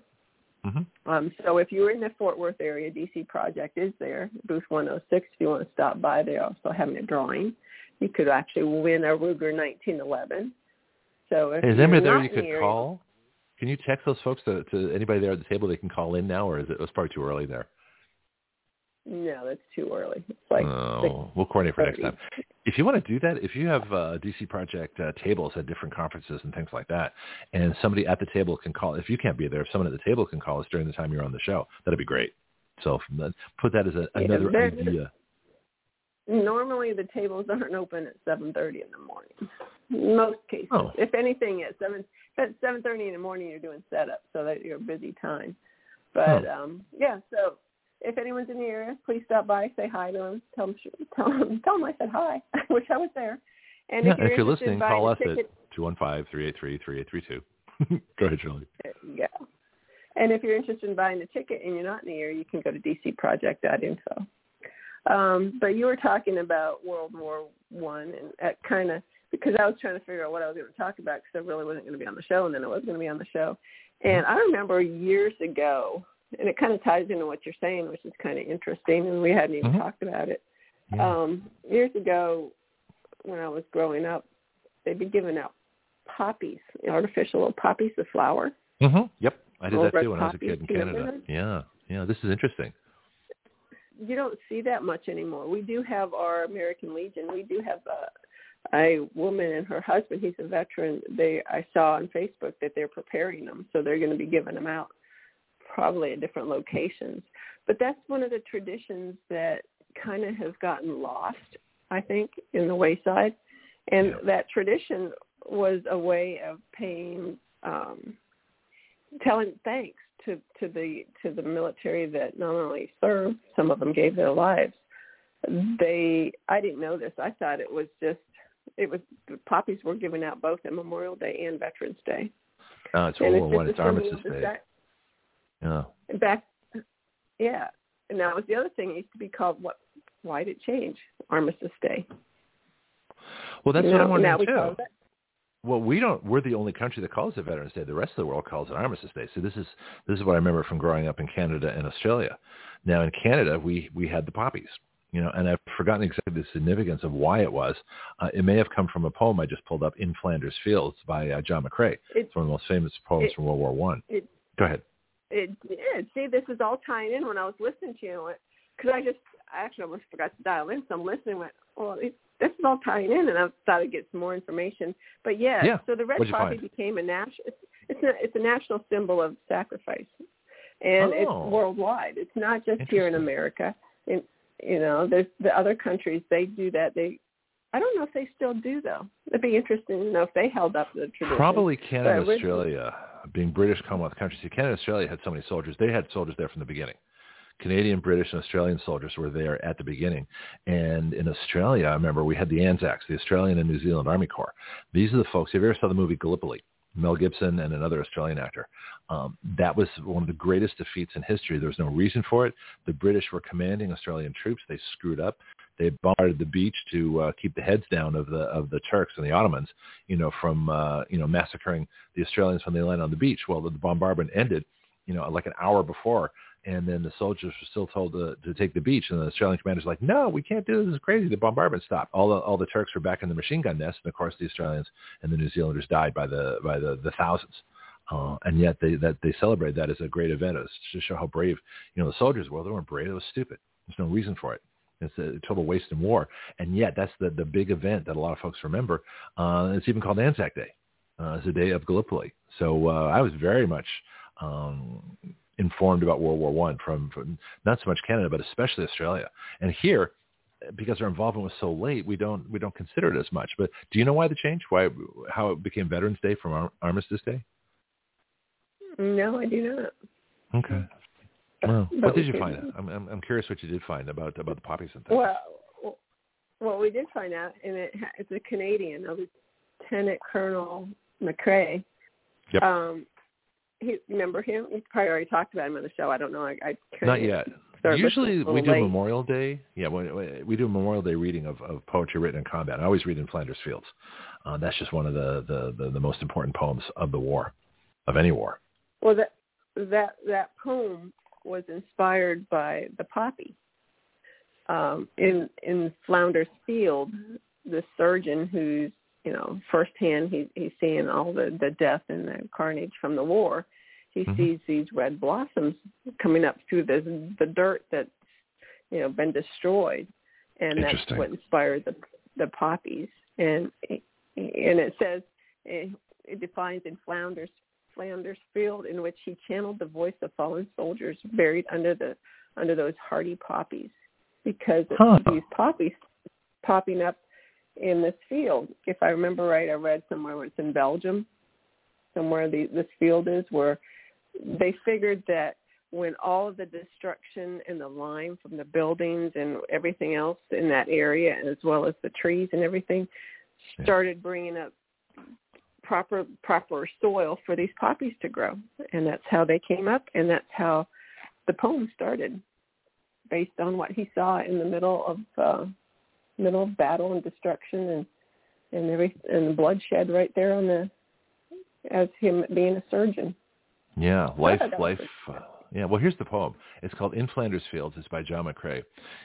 hmm Um, so if you were in the Fort Worth area, DC Project is there, booth 106. If you want to stop by, they're also having a drawing. You could actually win a Ruger 1911. So if is you're anybody there you could near- call? Can you text those folks to, to anybody there at the table? They can call in now, or is it, it was probably too early there? No, that's too early. It's like oh, we'll coordinate for next time. If you want to do that, if you have uh, DC Project uh, tables at different conferences and things like that, and somebody at the table can call, if you can't be there, if someone at the table can call us during the time you're on the show, that'd be great. So f- put that as a, another there- idea. Normally, the tables aren't open at 7:30 in the morning. Most cases, Oh. if anything, at seven at 7:30 in the morning, you're doing setup, so that you're a busy time. But um, yeah, so if anyone's in the area, please stop by, say hi to them, tell them, tell them, tell them I said hi, I wish I was there. And yeah, if you're, if you're listening, call us at ticket, 215-383-3832. Go ahead, Shirley. yeah. And if you're interested in buying a ticket and you're not in the area, you can go to dcproject.info. Um, but you were talking about World War One, and that kind of because I was trying to figure out what I was going to talk about because I really wasn't going to be on the show, and then I was going to be on the show. And I remember years ago, and it kind of ties into what you're saying, which is kind of interesting, and we hadn't even Mhm. talked about it. Yeah. Um, years ago, when I was growing up, they'd be giving out poppies, artificial little poppies of flower. Mm-hmm. Yep, I did that too when I was a kid in Canada. Yeah, yeah, this is interesting. you don't see that much anymore. We do have our American Legion. We do have a, a woman and her husband. He's a veteran. They I saw on Facebook that they're preparing them, so they're going to be giving them out probably at different locations. But that's one of the traditions that kind of has gotten lost, I think, in the wayside. And Yeah. that tradition was a way of paying, um, telling thanks to, to the to the military that not only served, some of them gave their lives. They, I didn't know this. I thought it was just, it was the poppies were given out both at Memorial Day and Veterans Day. Uh, it's And World War One. It's Armistice Day. sac- Yeah. back yeah and that was the other thing it used to be called what Why did it change Armistice Day? Well, that's You what know, I'm wondering now we too. Well, we don't. We're the only country that calls it Veterans Day. The rest of the world calls it Armistice Day. So this is this is what I remember from growing up in Canada and Australia. Now in Canada, we we had the poppies, you know, and I've forgotten exactly the significance of why it was. Uh, it may have come from a poem I just pulled up, "In Flanders Fields" by uh, John McCrae. It- It's one of the most famous poems it- from World War One. Go ahead. It did. See, this is all tying in when I was listening to you. Because I just, I actually almost forgot to dial in. So I'm listening. Went, well, it, this is all tying in, and I thought I'd get some more information. But yeah, Yeah. so the red What'd poppy became a national. It's it's a, it's a national symbol of sacrifice, and Oh. it's worldwide. It's not just here in America. And you know, there's the other countries they do that. They, I don't know if they still do though. It'd be interesting to know if they held up the tradition. Probably Canada Australia, being British Commonwealth countries. See, Canada and Australia had so many soldiers. They had soldiers there from the beginning. Canadian, British, and Australian soldiers were there at the beginning. And in Australia, I remember we had the Anzacs, the Australian and New Zealand Army Corps. These are the folks. Have you ever saw the movie Gallipoli? Mel Gibson and another Australian actor. Um, that was one of the greatest defeats in history. There was no reason for it. The British were commanding Australian troops. They screwed up. They bombarded the beach to uh, keep the heads down of the of the Turks and the Ottomans, you know, from uh, you know massacring the Australians when they landed on the beach. Well, the bombardment ended, you know, like an hour before, and then the soldiers were still told to, to take the beach, and the Australian commander's like, "No, we can't do this. This is crazy." The bombardment stopped. All the all the Turks were back in the machine gun nest, and of course the Australians and the New Zealanders died by the by the, the thousands. Uh, and yet they that they celebrate that as a great event as to show how brave you know the soldiers were. They weren't brave; it was stupid. There's no reason for it. It's a total waste in war. And yet that's the the big event that a lot of folks remember. Uh, it's even called Anzac Day. Uh, it's the day of Gallipoli. So uh, I was very much um, informed about World War One from, from not so much Canada, but especially Australia. And here, because our involvement was so late, we don't we don't consider it as much. But do you know why the change? Why how it became Veterans Day from Ar- Armistice Day? No, I do not. Okay. Well, what did you find? I'm, I'm I'm curious what you did find about about the poppies and things. Well, well, we did find out, and it, it's a Canadian, a Lieutenant Colonel McCrae. Yep. Um, he, remember him? We probably already talked about him on the show. I don't know. I, I Not yet. Usually we do late. Memorial Day. Yeah, we, we- we do a Memorial Day reading of, of poetry written in combat. I always read in Flanders Fields. Uh, that's just one of the, the, the, the most important poems of the war, of any war. Well, that that that poem was inspired by the poppy. Um, in in Flounders Field, the surgeon who's you know firsthand he, he's seeing all the the death and the carnage from the war. He Mhm. sees these red blossoms coming up through the the dirt that's you know been destroyed, and that's what inspired the the poppies. And and it says it, it defines in Flounders Flanders Field in which he channeled the voice of fallen soldiers buried under the under those hardy poppies because of Huh. these poppies popping up in this field. If I remember right, I read somewhere where it's in Belgium, somewhere the, this field is where they figured that when all of the destruction and the lime from the buildings and everything else in that area, as well as the trees and everything, started bringing up proper proper soil for these poppies to grow, and that's how they came up, and that's how the poem started, based on what he saw in the middle of uh, middle of battle and destruction and and every and the bloodshed right there on the as him being a surgeon. Yeah, life, life. Uh, yeah, well, here's the poem. It's called In Flanders Fields. It's by John McCrae.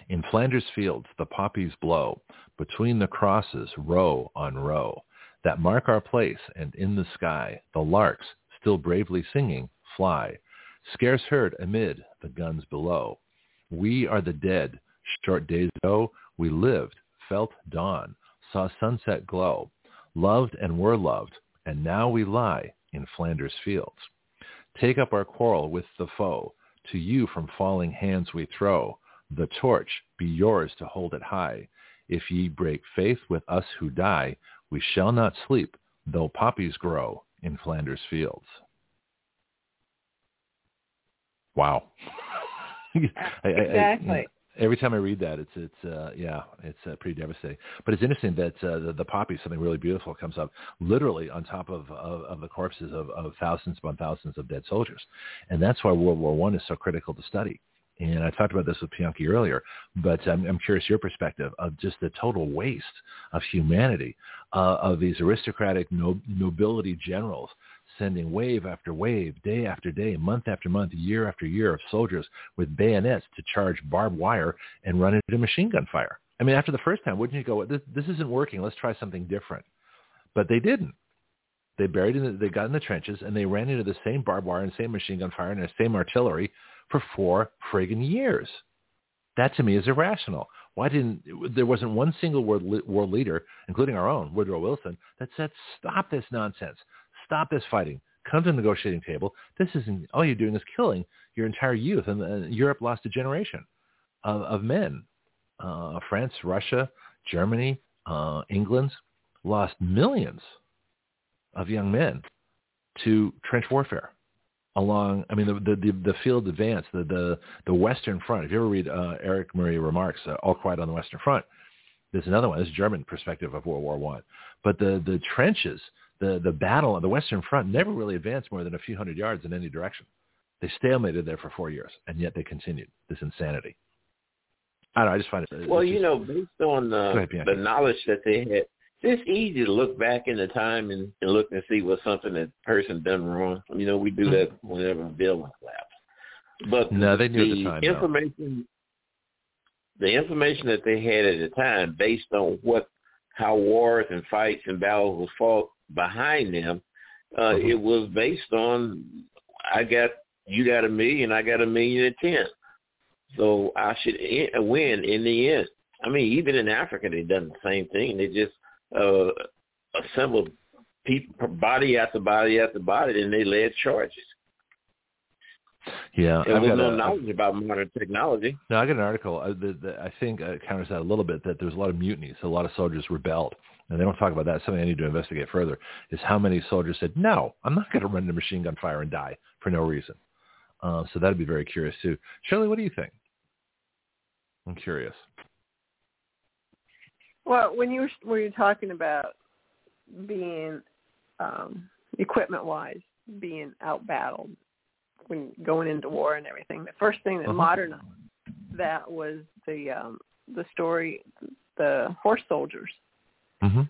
In Flanders Fields, the poppies blow between the crosses, row on row, that mark our place, and in the sky, the larks, still bravely singing, fly, scarce heard amid the guns below. We are the dead. Short days ago, we lived, felt dawn, saw sunset glow, loved and were loved, and now we lie in Flanders Fields. Take up our quarrel with the foe. To you from falling hands we throw. The torch be yours to hold it high. If ye break faith with us who die, we shall not sleep, though poppies grow in Flanders Fields. Wow. I- I- I- Exactly. every time I read that, it's it's uh, yeah, it's uh, pretty devastating. But it's interesting that uh, the, the poppy, something really beautiful, comes up literally on top of of, of the corpses of, of thousands upon thousands of dead soldiers, and that's why World War One is so critical to study. And I talked about this with Pianki earlier, but I'm, I'm curious your perspective of just the total waste of humanity uh, of these aristocratic no, nobility generals sending wave after wave, day after day, month after month, year after year of soldiers with bayonets to charge barbed wire and run into machine gun fire. I mean, after the first time, wouldn't you go, this, this isn't working. Let's try something different. But they didn't. They buried in the, they got in the trenches and they ran into the same barbed wire and same machine gun fire and the same artillery for four friggin' years. That to me is irrational. Why didn't there wasn't one single world, world leader, including our own Woodrow Wilson, that said, "Stop this nonsense! Stop this fighting! Come to the negotiating table. This isn't all you're doing is killing your entire youth." And, and Europe lost a generation of, of men. Uh, France, Russia, Germany, uh, England lost millions of young men to trench warfare along i mean the the the field advance the the the western front. If you ever read uh, Erich Maria Remarque uh, all quiet on the western front there's another one. This german perspective of world war one. But the the trenches the the battle on the western front never really advanced more than a few hundred yards in any direction. They stalemated there for four years and yet they continued this insanity. I don't know i just find it well just, you know based on the ahead, the knowledge that they had it's easy to look back in the time and, and look and see what something that person done wrong. You know, we do that whenever a building collapses. But no, they knew the, the time, information, the information that they had at the time, based on what how wars and fights and battles were fought behind them, uh, mm-hmm. it was based on I got you got a million, I got a million and ten, so I should win in the end. I mean, even in Africa, they done the same thing. They just uh, assembled people, body after body after body, and they led charges. Yeah, there I've was got no a, knowledge about modern technology. No, I got an article uh, that, that I think uh, counters that a little bit. That there was a lot of mutinies, a lot of soldiers rebelled, and they don't talk about that. Something I need to investigate further is how many soldiers said, "No, I'm not going to run into machine gun fire and die for no reason." Uh, so that'd be very curious too. Shirley, what do you think? I'm curious. Well, when you were when you talking about being um, equipment-wise, being out-battled, when going into war and everything, the first thing that uh-huh. modernized that was the um, the story, the horse soldiers. Mm-hmm.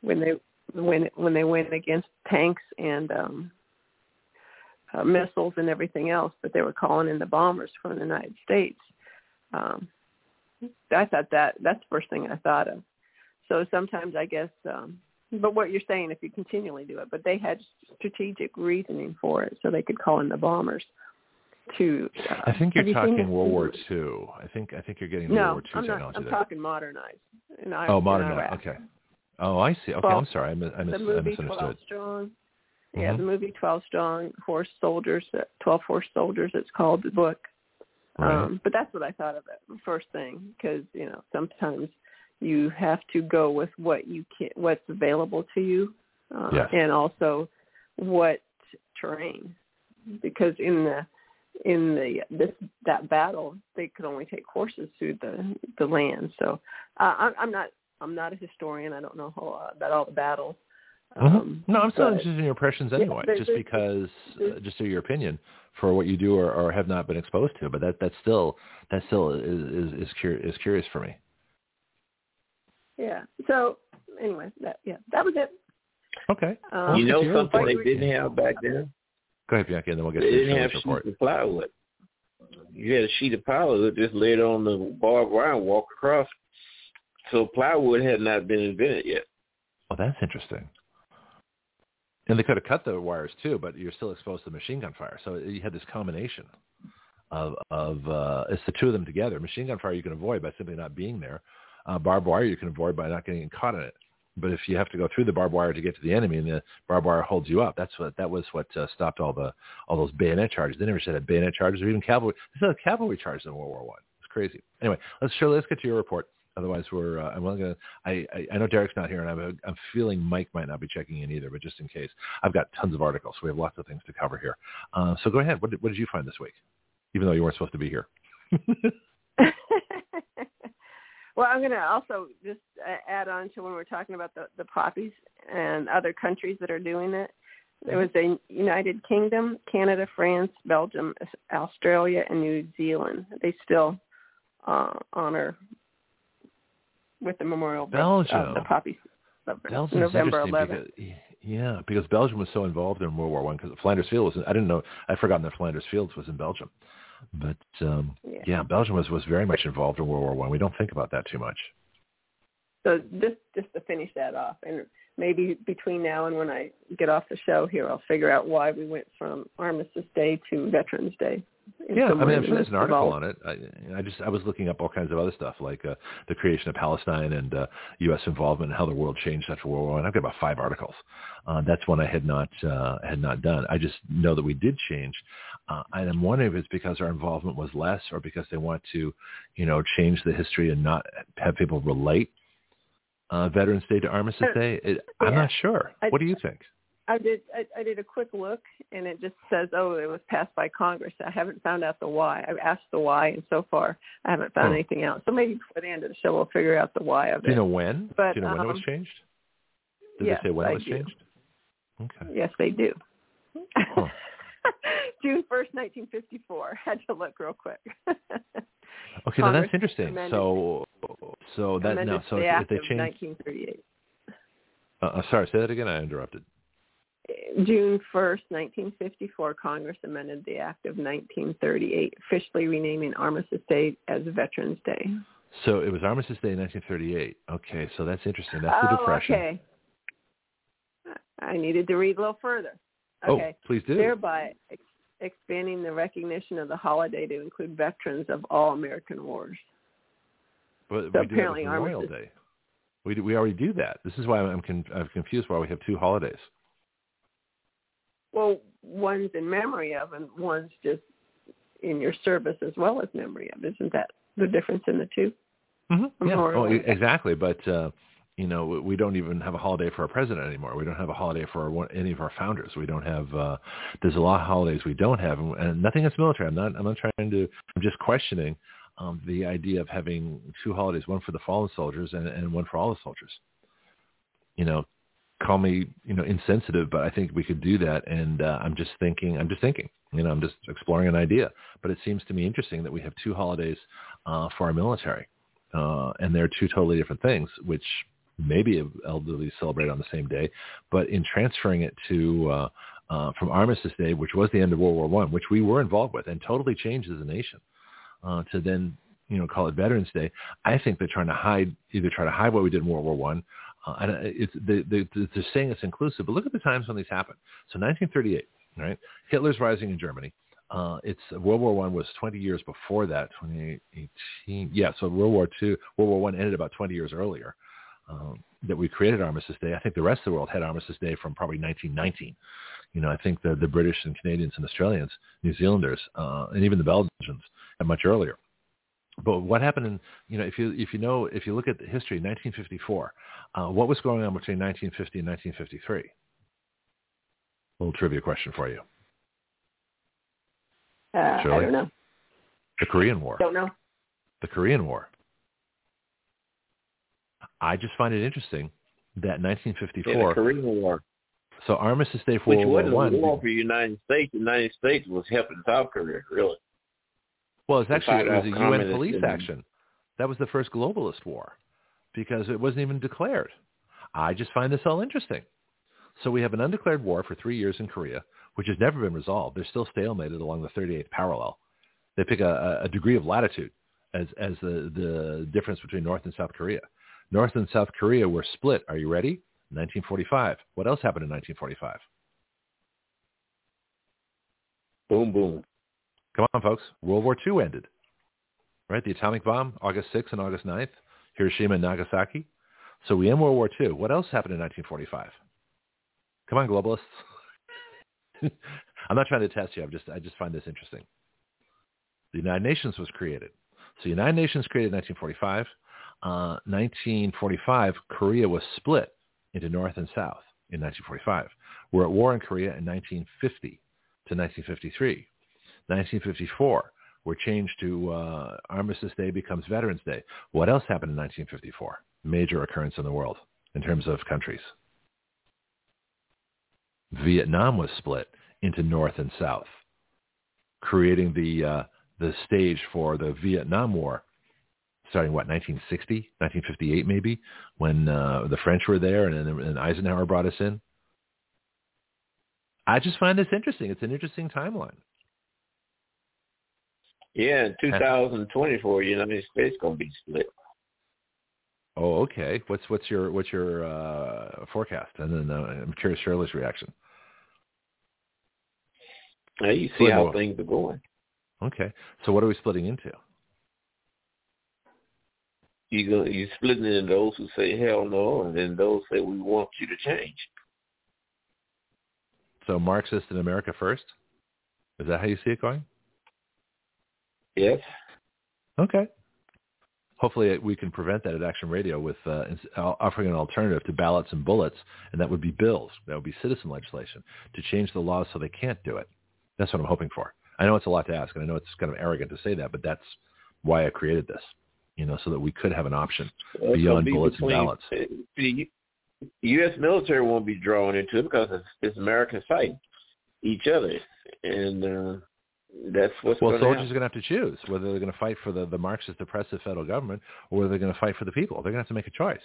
When they when when they went against tanks and um, uh, missiles and everything else, but they were calling in the bombers from the United States. Um, I thought that that's the first thing I thought of. So sometimes I guess, um, but what you're saying, if you continually do it, but they had strategic reasoning for it, so they could call in the bombers. To uh, I think you're you talking World War II. I think I think you're getting no, World War II I'm not, technology. I'm there. talking modernized. In I, oh, modernized. Okay. Oh, I see. Okay, I'm sorry. I, mis- I, mis- the movie I misunderstood. 12 Strong. Mm-hmm. Yeah, the movie 12 Strong, Horse Soldiers, uh, 12 Horse Soldiers, it's called the book. Right. Um, but that's what I thought of it first thing because, you know, sometimes you have to go with what you can, what's available to you, uh, yes. and also what terrain, because in the in the this that battle they could only take horses through the the land. So uh, I'm, I'm not I'm not a historian. I don't know whole lot about all the battles. Mm-hmm. Um, no, I'm still interested in your impressions anyway, yeah, just because, uh, just to your opinion for what you do or, or have not been exposed to. But that that's still that still is is is, cur- is curious for me. Yeah. So anyway, that yeah, that was it. Okay. Um, you know your something they didn't have back then? Go ahead, Bianca, and then we'll get They to the didn't have Shirley's sheets of plywood. You had a sheet of plywood, just laid on the barbed wire and walk across. So plywood had not been invented yet. Well, that's interesting. And they could have cut the wires too, but you're still exposed to machine gun fire. So you had this combination of of uh, it's the two of them together. Machine gun fire you can avoid by simply not being there. Uh, barbed wire you can avoid by not getting caught in it. But if you have to go through the barbed wire to get to the enemy, and the barbed wire holds you up, that's what that was what uh, stopped all the all those bayonet charges. They never said had bayonet charges or even cavalry. They said cavalry charges in World War One. It's crazy. Anyway, let's Shirley, let's get to your report. Otherwise, we're uh, I'm going to. I, I I know Derek's not here, and I'm I'm feeling Mike might not be checking in either. But just in case, I've got tons of articles, so we have lots of things to cover here. Uh, so go ahead. What did, what did you find this week? Even though you weren't supposed to be here. well, I'm going to also just uh, add on to when we're talking about the the poppies and other countries that are doing it. There was a United Kingdom, Canada, France, Belgium, Australia, and New Zealand. They still uh, honor with the memorial Belgium. Uh, the poppy Belgium's November interesting 11th. Because, yeah, because Belgium was so involved in World War One. Because Flanders Fields. was, I didn't know, I'd forgotten that Flanders Fields was in Belgium. But um, Yeah. yeah, Belgium was was very much involved in World War One. We don't think about that too much. So just just to finish that off, and maybe between now and when I get off the show here, I'll figure out why we went from Armistice Day to Veterans Day. Yeah, I mean, I'm sure there's an article on it. I, I just I was looking up all kinds of other stuff like uh, the creation of Palestine and uh, U.S. involvement and how the world changed after World War One. I've got about five articles. Uh, that's one I had not uh, had not done. I just know that we did change, uh, and I'm wondering if it's because our involvement was less, or because they want to, you know, change the history and not have people relate uh, Veterans Day to Armistice Day. It, I'm not sure. I- what do you think? I did I, I did a quick look, and it just says, oh, it was passed by Congress. I haven't found out the why. I've asked the why, and so far I haven't found Hmm. anything out. So maybe before the end of the show, we'll figure out the why of it. Do you know when? But, do you know when it was um, changed? Did yes, they say when I it was do. changed? Okay. Yes, they do. Huh. June first, nineteen fifty-four. Had to look real quick. Okay, now that's interesting. So, so that no, so the if, if they of change, 1938. uh, uh, sorry, say that again. I interrupted. June 1st, 1954, Congress amended the Act of 1938, officially renaming Armistice Day as Veterans Day. So it was Armistice Day, in 1938. Okay, so that's interesting. That's the oh, Depression. okay. I needed to read a little further. Oh, Okay. please do. Thereby ex- expanding the recognition of the holiday to include veterans of all American wars. but so we do that apparently Memorial Day. We do, we already do that. This is why I'm con- I'm confused why we have two holidays. Well, one's in memory of, and one's just in your service as well as memory of. Isn't that the difference in the two? Mm-hmm. Yeah, oh, exactly. But uh, you know, we- don't even have a holiday for our president anymore. We don't have a holiday for our, any of our founders. We don't have. Uh, there's a lot of holidays we don't have, and, and nothing against military. I'm not. I'm not trying to. I'm just questioning um, the idea of having two holidays, one for the fallen soldiers and, and one for all the soldiers. You know, call me you know insensitive, but I think we could do that. And uh, I'm just thinking. I'm just thinking. You know, I'm just exploring an idea. But it seems to me interesting that we have two holidays uh, for our military uh, and they're two totally different things, which maybe elderly celebrate on the same day. But in transferring it to uh, uh, from Armistice Day, which was the end of World War One, which we were involved with and totally changed as a nation, uh, to then you know call it Veterans Day, I think they're trying to hide either try to hide what we did in World War One. Uh, and it's they, they, they're saying it's inclusive, but look at the times when these happened. So 1938, right? Hitler's rising in Germany. Uh, it's World War One was 20 years before that, 2018. Yeah, so World War Two, World War One ended about 20 years earlier. Um, that we created Armistice Day. I think the rest of the world had Armistice Day from probably 1919. You know, I think the the British and Canadians and Australians, New Zealanders, uh, and even the Belgians had much earlier. But what happened in you know if you if you know if you look at the history, 1954, uh, what was going on between 1950 and 1953? A little trivia question for you. Uh, I don't know. The Korean War. Don't know. the Korean War. I just find it interesting that In the 1954. Korean War, so Armistice Day for which World War wasn't One. a war for oh the United States. The United States was helping South Korea, really. Well, it's actually it was a UN police and- action. That was the first globalist war because it wasn't even declared. I just find this all interesting. So we have an undeclared war for three years in Korea, which has never been resolved. They're still stalemated along the 38th parallel. They pick a, a degree of latitude as, as the, the difference between North and South Korea. North and South Korea were split. Are you ready? 1945. What else happened in 1945? Boom, boom. Come on, folks. World War II ended. Right? The atomic bomb, August 6th and August 9th, Hiroshima and Nagasaki. So we end World War II. What else happened in 1945? Come on, globalists. I'm not trying to test you. I'm just, I just find this interesting. The United Nations was created. So the United Nations created in 1945. Uh, 1945, Korea was split into North and South in 1945. We're at war in Korea in 1950 to 1953. 1954, we're changed to uh, Armistice Day becomes Veterans Day. What else happened in 1954? Major occurrence in the world in terms of countries. Vietnam was split into North and South, creating the uh, the stage for the Vietnam War, starting what 1960, 1958 maybe, when uh, the French were there and, and Eisenhower brought us in. I just find this interesting. It's an interesting timeline. Yeah, in 2024, United States gonna be split. Oh, okay. What's what's your what's your uh, forecast? And then uh, I'm curious Shirley's reaction. Now you see how things are going. Okay. So what are we splitting into? You go you splitting into those who say hell no, and then those say we want you to change. So Marxist in America first? Is that how you see it going? Yes. Okay. Hopefully we can prevent that at Action Radio with uh, offering an alternative to ballots and bullets, and that would be bills. That would be citizen legislation to change the laws so they can't do it. That's what I'm hoping for. I know it's a lot to ask, and I know it's kind of arrogant to say that, but that's why I created this, you know, so that we could have an option well, beyond be bullets between, and ballots. The U.S. military won't be drawn into it because it's, it's Americans fighting each other, and uh, that's what's well, soldiers are going to have to choose whether they're going to fight for the, the Marxist oppressive federal government or whether they're going to fight for the people. They're going to have to make a choice.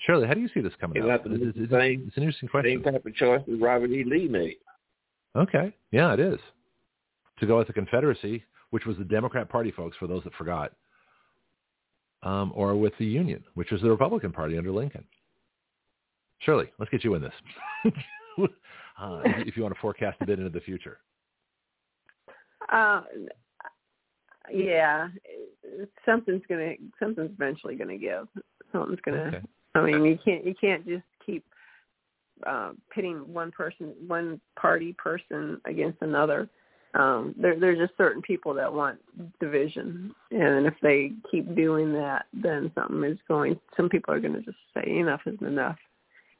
Shirley, how do you see this coming? It's, it's, it's, same, it's an interesting question. Same type of choice as Robert E. Lee made. Okay, yeah, it is. To go with the Confederacy, which was the Democrat Party, folks, for those that forgot, um, or with the Union, which was the Republican Party under Lincoln. Shirley, let's get you in this. uh, if you want to forecast a bit into the future. Uh, yeah, something's gonna something's eventually gonna give. Something's gonna. Okay. I mean, you can't you can't just keep uh, pitting one person, one party person against another. Um, there, there's just certain people that want division, and if they keep doing that, then something is going. Some people are going to just say enough is enough.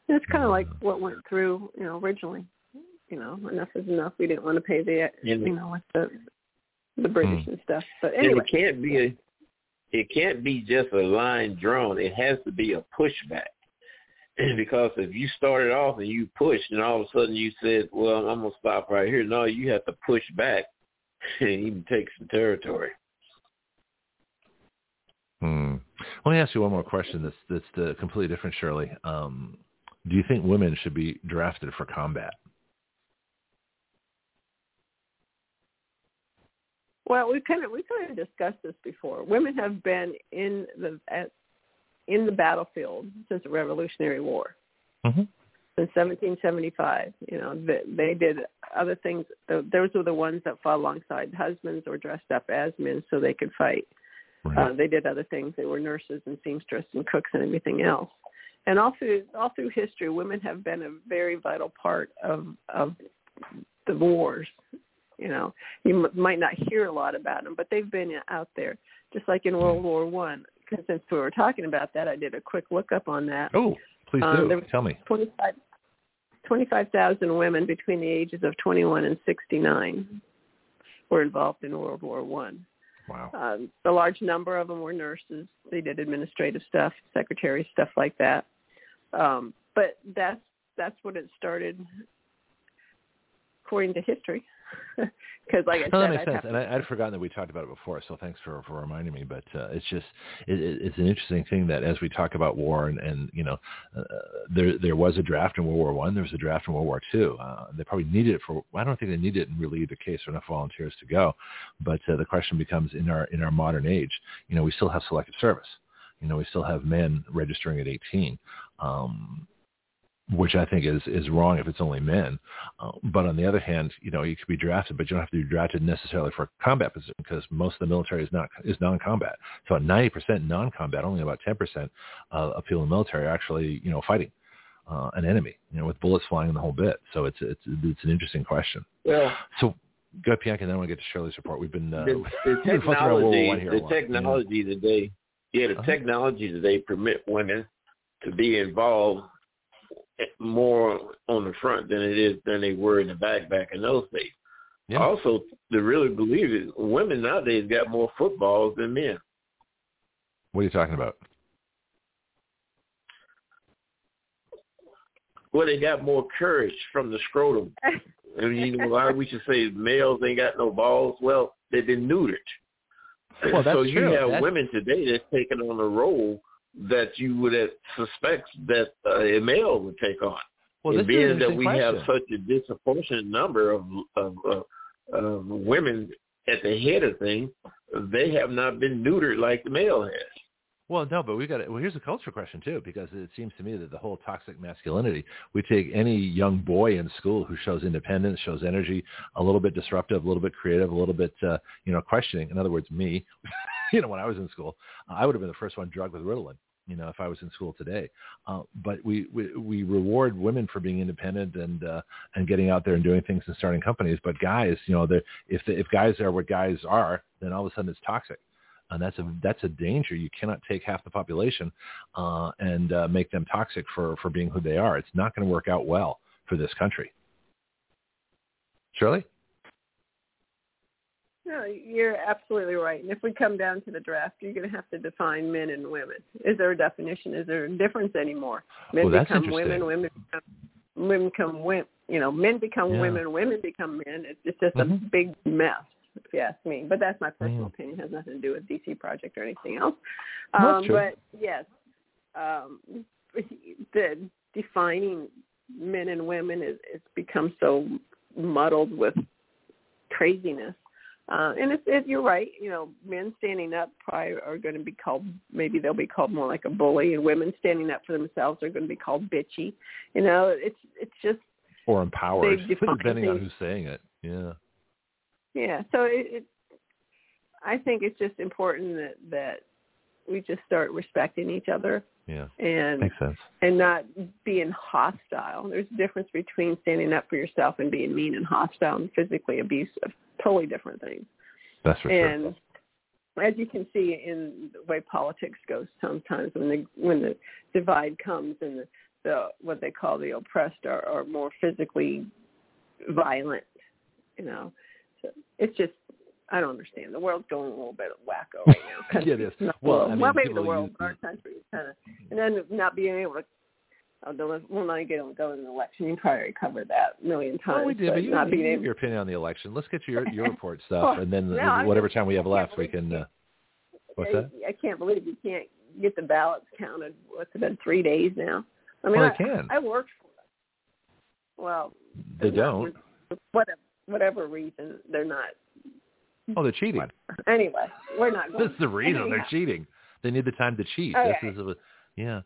And it's kind of like what went through, you know, originally you know, enough is enough. We didn't want to pay the, and, you know, with the the British hmm. and stuff. But anyway, it can't be a, it can't be just a line drawn. It has to be a pushback. because if you started off and you pushed, and all of a sudden you said, "Well, I'm gonna stop right here," no, you have to push back and even take some territory. Hmm. Let me ask you one more question. That's that's the completely different, Shirley. Um, do you think women should be drafted for combat? Well, we kind of we kind of discussed this before. Women have been in the at, in the battlefield since the Revolutionary War. Mm-hmm. Since 1775, you know, they, they did other things. Those were the ones that fought alongside husbands or dressed up as men so they could fight. Right. Uh, they did other things. They were nurses and seamstresses and cooks and everything else. And all through all through history, women have been a very vital part of of the wars you know, you m- might not hear a lot about them, but they've been out there, just like in World War One. Because since we were talking about that, I did a quick look up on that. Oh, please um, do. Tell me. 25 25,000 women between the ages of 21 and 69 were involved in World War One. Wow. Um, a large number of them were nurses. They did administrative stuff, secretary stuff like that. Um, but that's that's what it started, according to history because like I no, said, that makes I'd sense. And I, would forgotten that we talked about it before, so thanks for for reminding me. But uh, it's just it, it's an interesting thing that as we talk about war and and you know uh, there there was a draft in World War One, there was a draft in World War Two. Uh, they probably needed it for I don't think they needed it in really either case for enough volunteers to go. But uh, the question becomes in our in our modern age, you know, we still have selective service. You know, we still have men registering at 18. Um, which I think is is wrong if it's only men. Uh, but on the other hand, you know, you could be drafted, but you don't have to be drafted necessarily for a combat position because most of the military is not is non-combat. So 90% non-combat, only about 10% uh, of people in the military are actually, you know, fighting uh, an enemy, you know, with bullets flying in the whole bit. So it's it's it's an interesting question. Yeah. So go ahead, Pianki, and then I want to get to Shirley's report. We've been uh, the, the technology, the technology today, yeah, the uh-huh. technology today permit women to be involved more on the front than it is than they were in the back back in those days. Yeah. Also, to really believe it, women nowadays got more footballs than men. What are you talking about? Well, they got more courage from the scrotum. I mean, why we should say males ain't got no balls? Well, they've been neutered. Well, that's so you true. have That's- women today that's taking on the role that you would suspect that uh, a male would take on. Well, and this is an being that we have such a disproportionate number of of, of of women at the head of things, they have not been neutered like the male has. Well, no, but we got to, well. Here's a culture question too, because it seems to me that the whole toxic masculinity. We take any young boy in school who shows independence, shows energy, a little bit disruptive, a little bit creative, a little bit, uh, you know, questioning. In other words, me. you know, when I was in school, I would have been the first one drugged with Ritalin. You know, if I was in school today. Uh, but we, we we reward women for being independent and uh, and getting out there and doing things and starting companies. But guys, you know, if the, if guys are what guys are, then all of a sudden it's toxic and that's a that's a danger. You cannot take half the population uh, and uh, make them toxic for for being who they are. It's not going to work out well for this country. Shirley, No, you're absolutely right. And if we come down to the draft, you're going to have to define men and women. Is there a definition? Is there a difference anymore? Men Oh, become women, women become women become women. You know, men become Yeah. women, women become men. It's just Mhm. a big mess, if you ask me. But that's my personal Mm. opinion. It has nothing to do with DC Project or anything else. Um, but yes, um, the defining men and women is it's become so muddled with craziness. Uh, and it's, it, you're right. You know, men standing up probably are going to be called. Maybe they'll be called more like a bully, and women standing up for themselves are going to be called bitchy. You know, it's it's just or empowered, depending on who's saying it. Yeah. yeah. So it, it I think it's just important that that we just start respecting each other Yeah. and Makes sense. and not being hostile. There's a difference between standing up for yourself and being mean and hostile and physically abusive. Totally different things. That's for and as you can see in the way politics goes sometimes when the when the divide comes and the, the what they call the oppressed are, are more physically violent you know so it's just i don't understand the world's going a little bit wacko right now Yeah, it is. Well. I mean, well maybe the world use our country is kind of and then not being able to uh, the, we'll not get go to an election. You probably covered that a million times. Well, we did, but but you, not you being able your opinion on the election. Let's get your your report stuff, and then no, whatever just- time we have left, we can. Uh, what's I, that? I can't believe you can't get the ballots counted. What's it been three days now? I mean, Well, I, can. I worked for it. Well, They don't. Whatever, whatever reason, they're not. Oh, they're cheating. Anyway, we're not. Going That's the reason they're cheating. They need the time to cheat. Okay. This is a, yeah.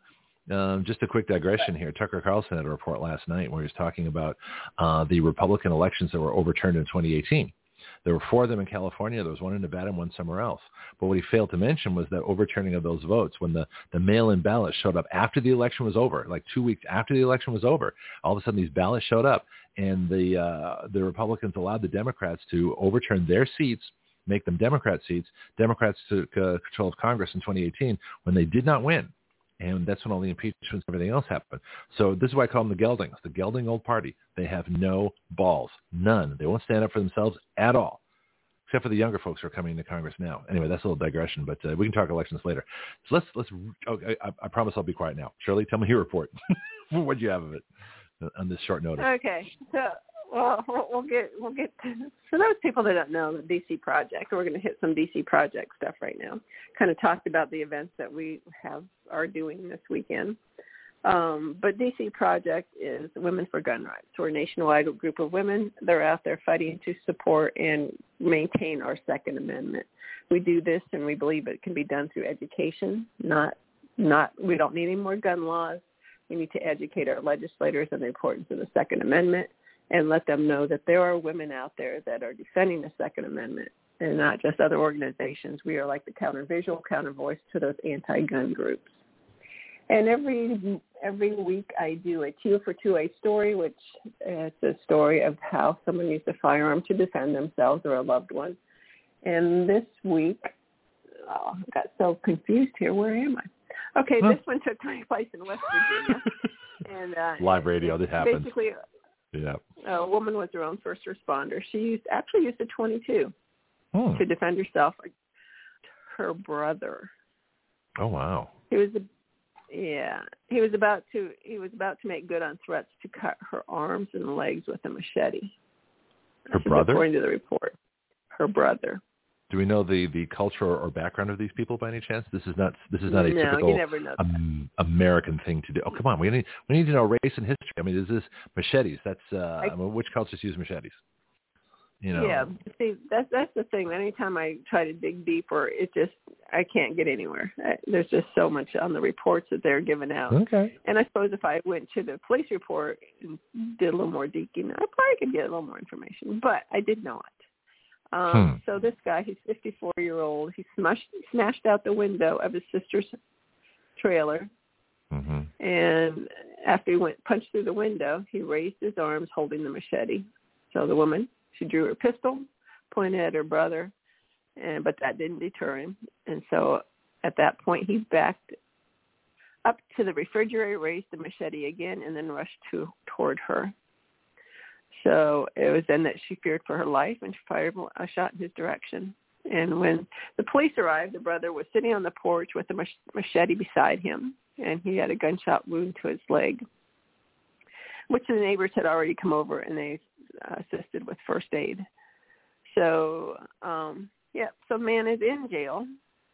Um, just a quick digression here. Tucker Carlson had a report last night where he was talking about uh, the Republican elections that were overturned in 2018. There were four of them in California. There was one in Nevada and one somewhere else. But what he failed to mention was that overturning of those votes, when the, the mail-in ballots showed up after the election was over, like two weeks after the election was over, all of a sudden these ballots showed up, and the uh, the Republicans allowed the Democrats to overturn their seats make them Democrat seats. Democrats took uh, control of Congress in 2018 when they did not win. And that's when all the impeachments and everything else happened. So this is why I call them the geldings, the gelding old party. They have no balls, none. They won't stand up for themselves at all, except for the younger folks who are coming into Congress now. Anyway, that's a little digression, but uh, we can talk elections later. So let's let's. Okay, I, I promise I'll be quiet now. Shirley, tell me your report. what do you have of it uh, on this short notice? Okay, so well, we'll get we'll get to, for those people that don't know the DC Project. We're going to hit some DC Project stuff right now. Kind of talked about the events that we have are doing this weekend. Um, but DC Project is Women for Gun Rights. We're a nationwide group of women. They're out there fighting to support and maintain our Second Amendment. We do this, and we believe it can be done through education. Not, not. We don't need any more gun laws. We need to educate our legislators on the importance of the Second Amendment and let them know that there are women out there that are defending the Second Amendment and not just other organizations. We are like the counter-visual, counter-voice to those anti-gun groups. And every every week I do a two for two A story, which is a story of how someone used a firearm to defend themselves or a loved one. And this week, oh, I got so confused here. Where am I? Okay, Huh. this one took place in West Virginia. and uh, Live radio, that happens. Basically, Yeah. a woman was her own first responder. She used actually used a 22 Hmm. to defend herself. Her brother, Oh wow. he was a Yeah, he was about to he was about to make good on threats to cut her arms and legs with a machete. Her brother? according to the report. Her brother. Do we know the the culture or background of these people by any chance? This is not this is not a no, typical you never know. um, American thing to do. Oh, come on, we need we need to know race and history. I mean, is this machetes? That's uh, I- I mean, which cultures use machetes? You know, Yeah, see, that's that's the thing. Anytime I try to dig deeper, it just I can't get anywhere. I, there's just so much on the reports that they're giving out. Okay. And I suppose if I went to the police report and did a little more digging, I probably could get a little more information. But I did not. Um, Hmm. So this guy, he's 54 year old. He smashed smashed out the window of his sister's trailer, hmm and after he went punched through the window, he raised his arms holding the machete. So the woman, she drew her pistol, pointed at her brother, and but that didn't deter him. And so at that point, he backed up to the refrigerator, raised the machete again, and then rushed to toward her. So it was then that she feared for her life and she fired a shot in his direction. And when the police arrived, the brother was sitting on the porch with a machete beside him, and he had a gunshot wound to his leg, which the neighbors had already come over and they uh, assisted with first aid. So, um, yeah, so man is in jail.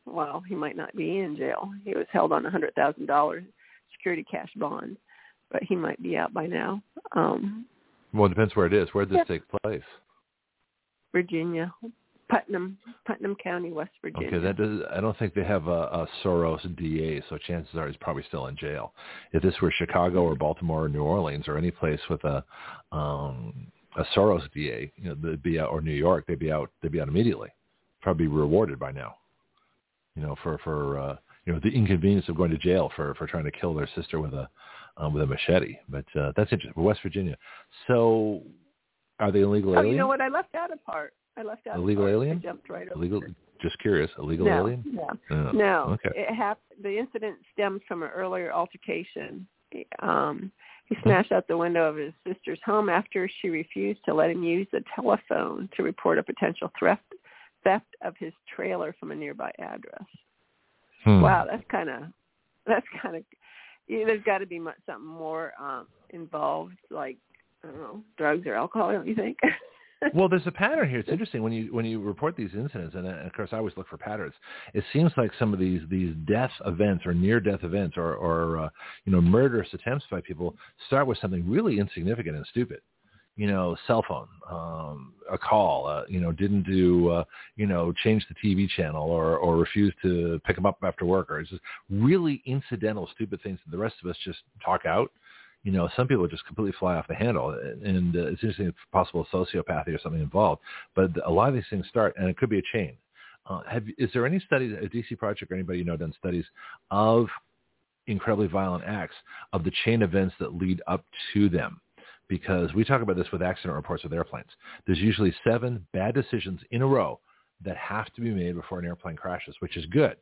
Well, he might not be in jail. He was held on a hundred thousand dollars security cash bond, but he might be out by now. Um, Well, it depends where it is. Where did this Yeah. take place? Virginia, Putnam, Putnam County, West Virginia. Okay, that does. I don't think they have a, a Soros DA, so chances are he's probably still in jail. If this were Chicago or Baltimore or New Orleans or any place with a um, a Soros DA, you know, they'd be out, or New York, they'd be out. They'd be out immediately. Probably rewarded by now. You know, for for uh, you know the inconvenience of going to jail for for trying to kill their sister with a um, with a machete. But uh, that's interesting. West Virginia. So, are they illegal oh, aliens? you know what? I left out a part. I left out Illegal alien? I jumped right over. Illegal. Just curious. Illegal no, alien? No, Oh, no. Okay. It hap- The incident stems from an earlier altercation. Um, he smashed out the window of his sister's home after she refused to let him use the telephone to report a potential theft theft of his trailer from a nearby address. Hmm. Wow, that's kind of that's kind of yeah, there's got to be much, something more um, involved, like I don't know, drugs or alcohol. Don't you think? well, there's a pattern here. It's interesting when you when you report these incidents, and, of course I always look for patterns. It seems like some of these these death events or near death events or or uh, you know murderous attempts by people start with something really insignificant and stupid. You know, cell phone, um, a call. Uh, you know, didn't do uh, you know change the TV channel or or refuse to pick them up after work, or it's just really incidental, stupid things that the rest of us just talk out you know, some people just completely fly off the handle, and uh, it's interesting possible sociopathy or something involved. But a lot of these things start, and it could be a chain. Uh, have is there any studies, a DC project or anybody you know done studies of incredibly violent acts of the chain events that lead up to them? Because we talk about this with accident reports with airplanes. There's usually seven bad decisions in a row that have to be made before an airplane crashes, which is good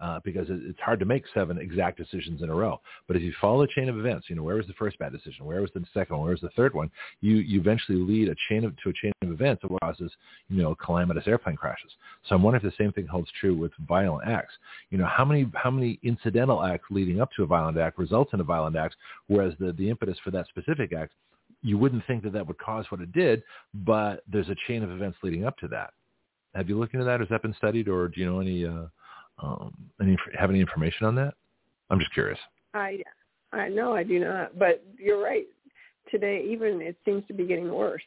uh, because it, it's hard to make seven exact decisions in a row. But if you follow the chain of events, you know, where was the first bad decision? Where was the second one? Where was the third one? You, you eventually lead a chain of, to a chain of events that causes, you know, calamitous airplane crashes. So I'm wondering if the same thing holds true with violent acts. You know, how many, how many incidental acts leading up to a violent act results in a violent act, whereas the, the impetus for that specific act, you wouldn't think that that would cause what it did, but there's a chain of events leading up to that. Have you looked into that? Has that been studied, or do you know any uh, um, any have any information on that? I'm just curious. I I know I do not, but you're right. Today, even it seems to be getting worse.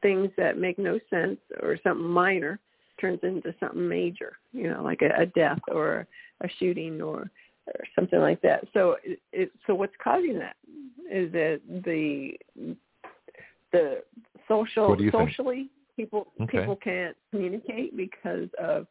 Things that make no sense or something minor turns into something major. You know, like a, a death or a shooting or, or something like that. So, it, it, so what's causing that? Is it the the social you think? socially people Okay. people can't communicate because of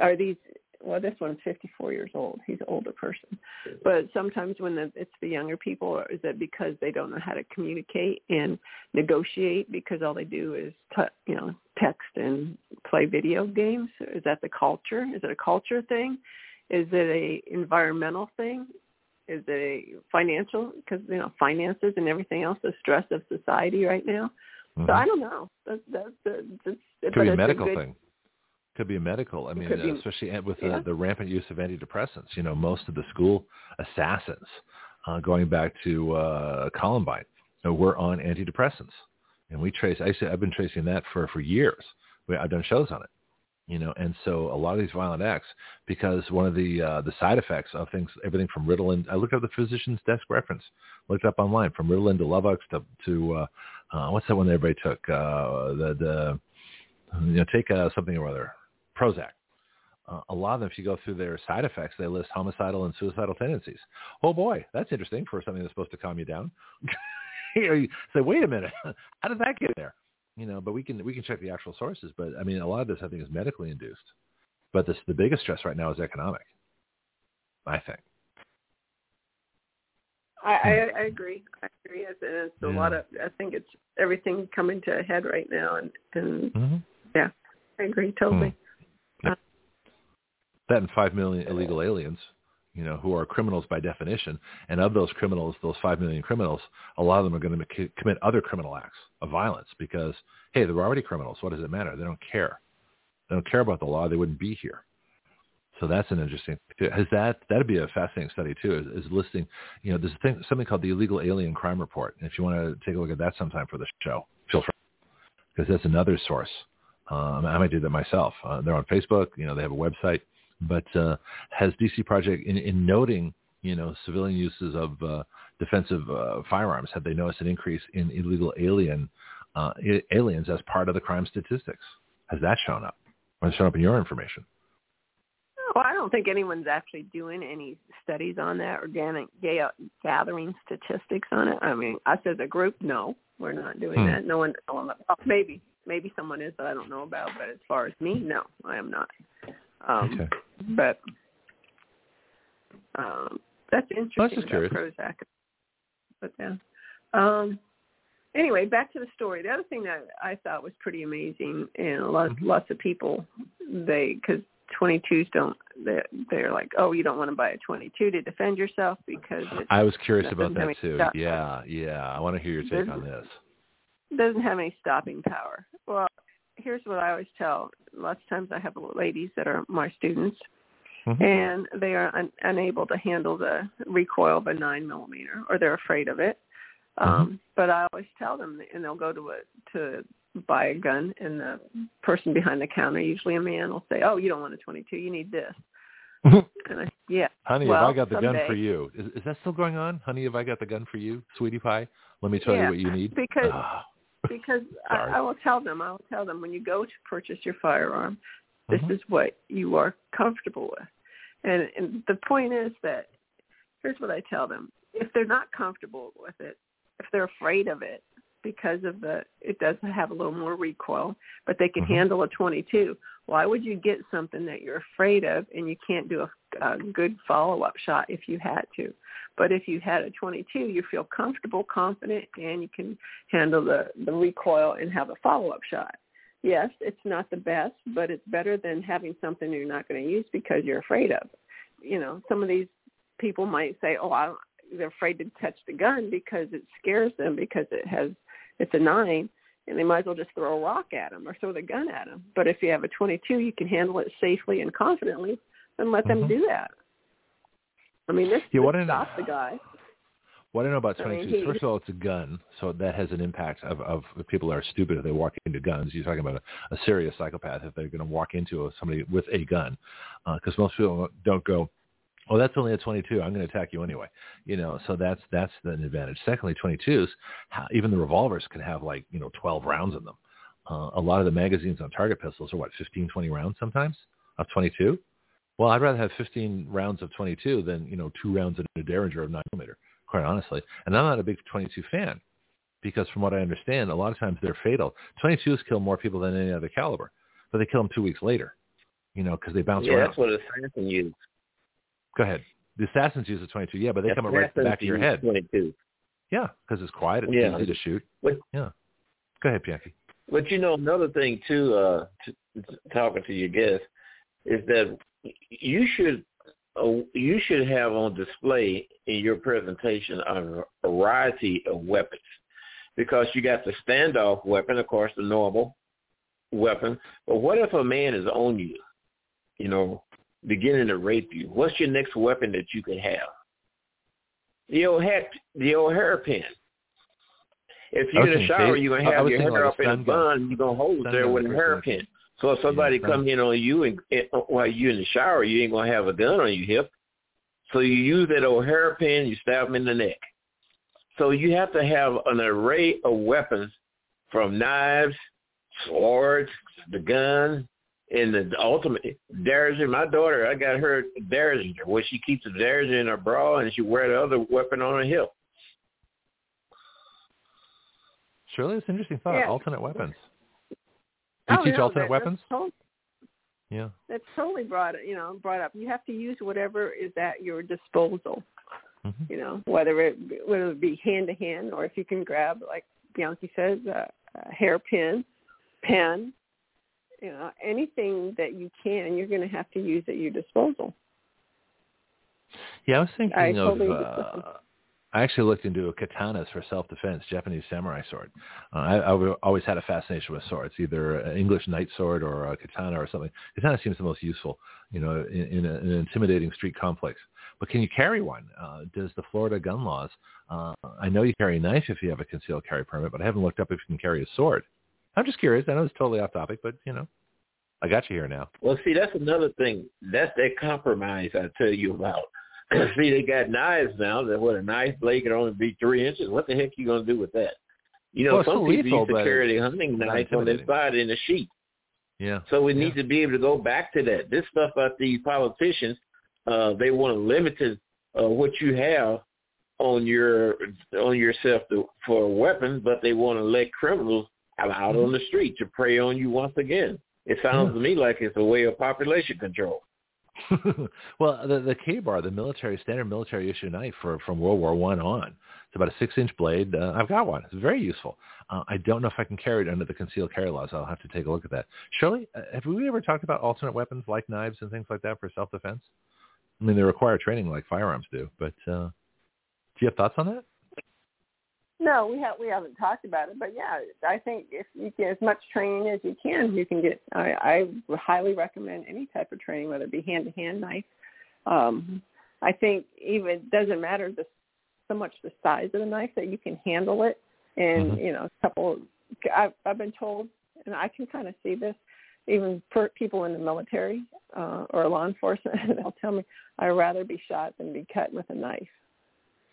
are these well this one's 54 years old. He's an older person. But sometimes when the, it's the younger people or is it because they don't know how to communicate and negotiate because all they do is t- you know text and play video games? Is that the culture? Is it a culture thing? Is it a environmental thing is it a financial because you know finances and everything else the stress of society right now Mhm. so I don't know. That's that's, that's, that's Could be a medical good, thing. Could be a medical. I mean, be- especially with yeah. the, the rampant use of antidepressants. You know, most of the school assassins, uh, going back to uh, Columbine, you know, were on antidepressants, and we trace. I say I've been tracing that for for years. We, I've done shows on it. You know, and so a lot of these violent acts, because one of the uh, the side effects of things, everything from Ritalin. I looked up the physician's desk reference, looked up online from Ritalin to Luvox to to uh, uh, what's that one that everybody took? Uh, the the you know take uh, something or other, Prozac. Uh, a lot of them, if you go through their side effects, they list homicidal and suicidal tendencies. Oh boy, that's interesting for something that's supposed to calm you down. you know, you say, wait a minute, how did that get there? You know, but we can we can check the actual sources. But I mean, a lot of this I think is medically induced. But this the biggest stress right now is economic. I think. I, I, I agree. I agree. It's, it's a lot of. I think it's everything coming to a head right now, and and Mm-hmm. I agree totally. That and five million illegal aliens, you know, who are criminals by definition. And of those criminals, those five million criminals, a lot of them are going to commit other criminal acts of violence because, hey, they're already criminals. What does it matter? They don't care. They don't care about the law. They wouldn't be here. So that's an interesting. Has that that'd be a fascinating study too? Is, is listing, you know, there's a thing, something called the Illegal Alien Crime Report. And if you want to take a look at that sometime for the show, feel free, because that's another source. Um, I might do that myself. Uh, they're on Facebook. You know, they have a website. But uh, has DC Project, in, in noting, you know, civilian uses of uh, defensive uh, firearms, have they noticed an increase in illegal alien uh, aliens as part of the crime statistics? Has that shown up? Or has it shown up in your information? Well, I don't think anyone's actually doing any studies on that or ga- ga- gathering statistics on it. I mean, us as a group, no, we're not doing Hmm. that. No one, well, maybe, maybe someone is that I don't know about. But as far as me, no, I am not. Um, Okay. But um, that's interesting just about curious. Prozac. But yeah. Um, anyway, back to the story. The other thing that I thought was pretty amazing, and lots Mhm. lots of people they because 22s don't they're, they're like, oh, you don't want to buy a 22 to defend yourself because I was curious about that too. stop- Yeah, yeah. I want to hear your take on this. doesn't have any stopping power. Well, here's what I always tell. Lots of times I have ladies that are my students, Mhm. and they are un- unable to handle the recoil of a nine millimeter, or they're afraid of it. Um, But I always tell them, and they'll go to a to buy a gun, and the person behind the counter, usually a man, will say, "Oh, you don't want a 22, you need this." And I, yeah, Honey, Well, have I got the gun for you? Is, is that still going on? Honey, have I got the gun for you? Sweetie pie, let me tell Yeah, you what you need. because Ah, because I, I will tell them, I will tell them when you go to purchase your firearm, this Mhm. is what you are comfortable with. And, and the point is that here's what I tell them. If they're not comfortable with it, if they're afraid of it because of the it does have a little more recoil, but they can Mhm. handle a 22, why would you get something that you're afraid of and you can't do a, a good follow-up shot if you had to? But if you had a 22, you feel comfortable, confident, and you can handle the, the recoil and have a follow-up shot. Yes, it's not the best, but it's better than having something you're not going to use because you're afraid of. You know, some of these people might say, "Oh, I they're afraid to touch the gun because it scares them because it has it's a nine, and they might as well just throw a rock at them or throw the gun at them. But if you have a 22, you can handle it safely and confidently, then let them Mhm. do that. I mean, this Yeah, what stop the guy. What I know about I mean, 22s, he- first of all, it's a gun, so that has an impact of, of if people are stupid if they walk into guns. You're talking about a, a serious psychopath if they're going to walk into a, somebody with a gun, because most people don't go, "Oh, that's only a 22. I'm going to attack you anyway." You know, so that's that's an advantage. Secondly, 22s, even the revolvers can have like you know 12 rounds in them. Uh, a lot of the magazines on target pistols are what 15, 20 rounds sometimes of 22. Well, I'd rather have 15 rounds of 22 than you know two rounds in a Derringer of nine millimeter quite honestly. And I'm not a big 22 fan because from what I understand, a lot of times they're fatal. 22s kill more people than any other caliber, but they kill them two weeks later, you know, because they bounce yeah, around. that's what assassin used. Go ahead. The assassins use a 22, yeah, but they come right to the back of your head. 22. Yeah, because it's quiet, it's Yeah. easy to shoot. Yeah. Go ahead, Bianchi. But you know, another thing too, uh, t- talking to your guest, is that you should uh, you should have on display in your presentation a variety of weapons, because you got the standoff weapon, of course, the normal, weapon. But what if a man is on you, you know, beginning to rape you? What's your next weapon that you could have? The old hat, the old hairpin. If you're in the shower, you're gonna have your hair like up in a bun. You're gonna hold it there with a hairpin. So if somebody yeah, come in on you and, and uh, while you're in the shower, you ain't gonna have a gun on your hip. So you use that old hairpin, you stab them in the neck. So you have to have an array of weapons from knives, swords, the gun, and the ultimate derringer. My daughter, I got her derringer where she keeps the derringer in her bra and she wear the other weapon on her hip. Surely it's interesting thought. Yeah. Alternate weapons. Do you oh, teach no, alternate that, weapons? Totally, yeah. That's totally brought you know brought up. You have to use whatever is at your disposal. Mm-hmm. You know, whether it whether it be hand to hand or if you can grab, like Bianchi says, a, a hairpin, pen, you know, anything that you can, you're going to have to use at your disposal. Yeah, I was thinking I of. Totally uh, I actually looked into katanas for self-defense, Japanese samurai sword. Uh, I, I've always had a fascination with swords, either an English knight sword or a katana or something. Katana seems the most useful, you know, in, in, a, in an intimidating street complex. But can you carry one? Uh, does the Florida gun laws? Uh, I know you carry a knife if you have a concealed carry permit, but I haven't looked up if you can carry a sword. I'm just curious. I know it's totally off topic, but you know, I got you here now. Well, see, that's another thing. That's that compromise I tell you about See, they got knives now that what a knife blade can only be three inches. What the heck are you going to do with that? You know, well, some people lethal, used to carry the hunting knife on their side in a sheet. Yeah. So we yeah. need to be able to go back to that. This stuff about these politicians, uh, they want to limit uh, what you have on your on yourself to, for a weapon, but they want to let criminals out mm-hmm. on the street to prey on you once again. It sounds yeah. to me like it's a way of population control. well, the the Ka-Bar, the military standard military issue knife for from World War One on, it's about a six inch blade. Uh, I've got one. It's very useful. Uh, I don't know if I can carry it under the concealed carry laws. I'll have to take a look at that. Shirley, uh, have we ever talked about alternate weapons like knives and things like that for self defense? I mean, they require training like firearms do, but uh, do you have thoughts on that? No, we have we haven't talked about it, but yeah, I think if you get as much training as you can, you can get. I, I highly recommend any type of training, whether it be hand to hand knife. Um, I think even doesn't matter the so much the size of the knife that you can handle it, and mm-hmm. you know, a couple. I've, I've been told, and I can kind of see this, even for people in the military uh, or law enforcement, they'll tell me I'd rather be shot than be cut with a knife.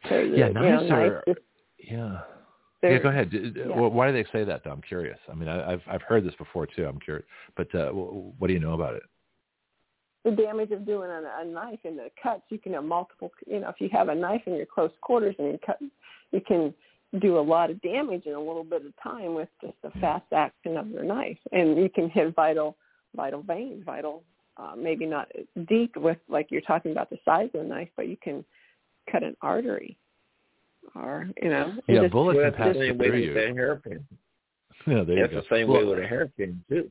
Yeah, knives you know, are. Knife yeah. yeah, go ahead. Yeah. Why do they say that? Though? I'm curious. I mean, I, I've I've heard this before too. I'm curious, but uh, what do you know about it? The damage of doing a, a knife and the cuts. You can have multiple. You know, if you have a knife in your close quarters and you cut, you can do a lot of damage in a little bit of time with just the fast action of your knife, and you can hit vital vital veins, vital. Uh, maybe not deep with like you're talking about the size of the knife, but you can cut an artery or you know. Yeah, just, bullets well, pass through you. Hairpin. Yeah, there That's you go. the same well, way with a hairpin too.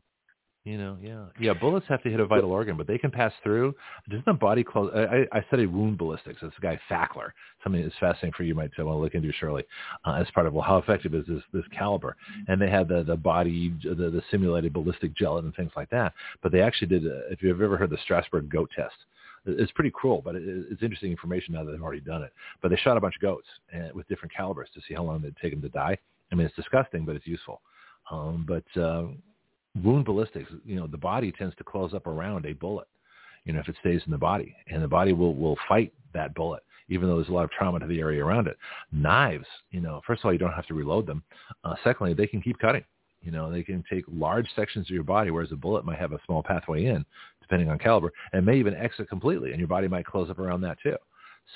You know, yeah, yeah. Bullets have to hit a vital organ, but they can pass through. Doesn't the body close? I, I studied wound ballistics. It's a guy Fackler. Something that's fascinating for you. Might want to look into Shirley uh, as part of well, how effective is this this caliber? And they had the the body, the, the simulated ballistic gelatin and things like that. But they actually did. A, if you've ever heard the Strasbourg goat test, it's pretty cruel, but it's interesting information now that they've already done it. But they shot a bunch of goats uh, with different calibers to see how long they'd take them to die. I mean, it's disgusting, but it's useful. Um, but uh, wound ballistics, you know, the body tends to close up around a bullet, you know, if it stays in the body. And the body will, will fight that bullet, even though there's a lot of trauma to the area around it. Knives, you know, first of all, you don't have to reload them. Uh, secondly, they can keep cutting. You know, they can take large sections of your body, whereas a bullet might have a small pathway in, depending on caliber, and may even exit completely, and your body might close up around that too.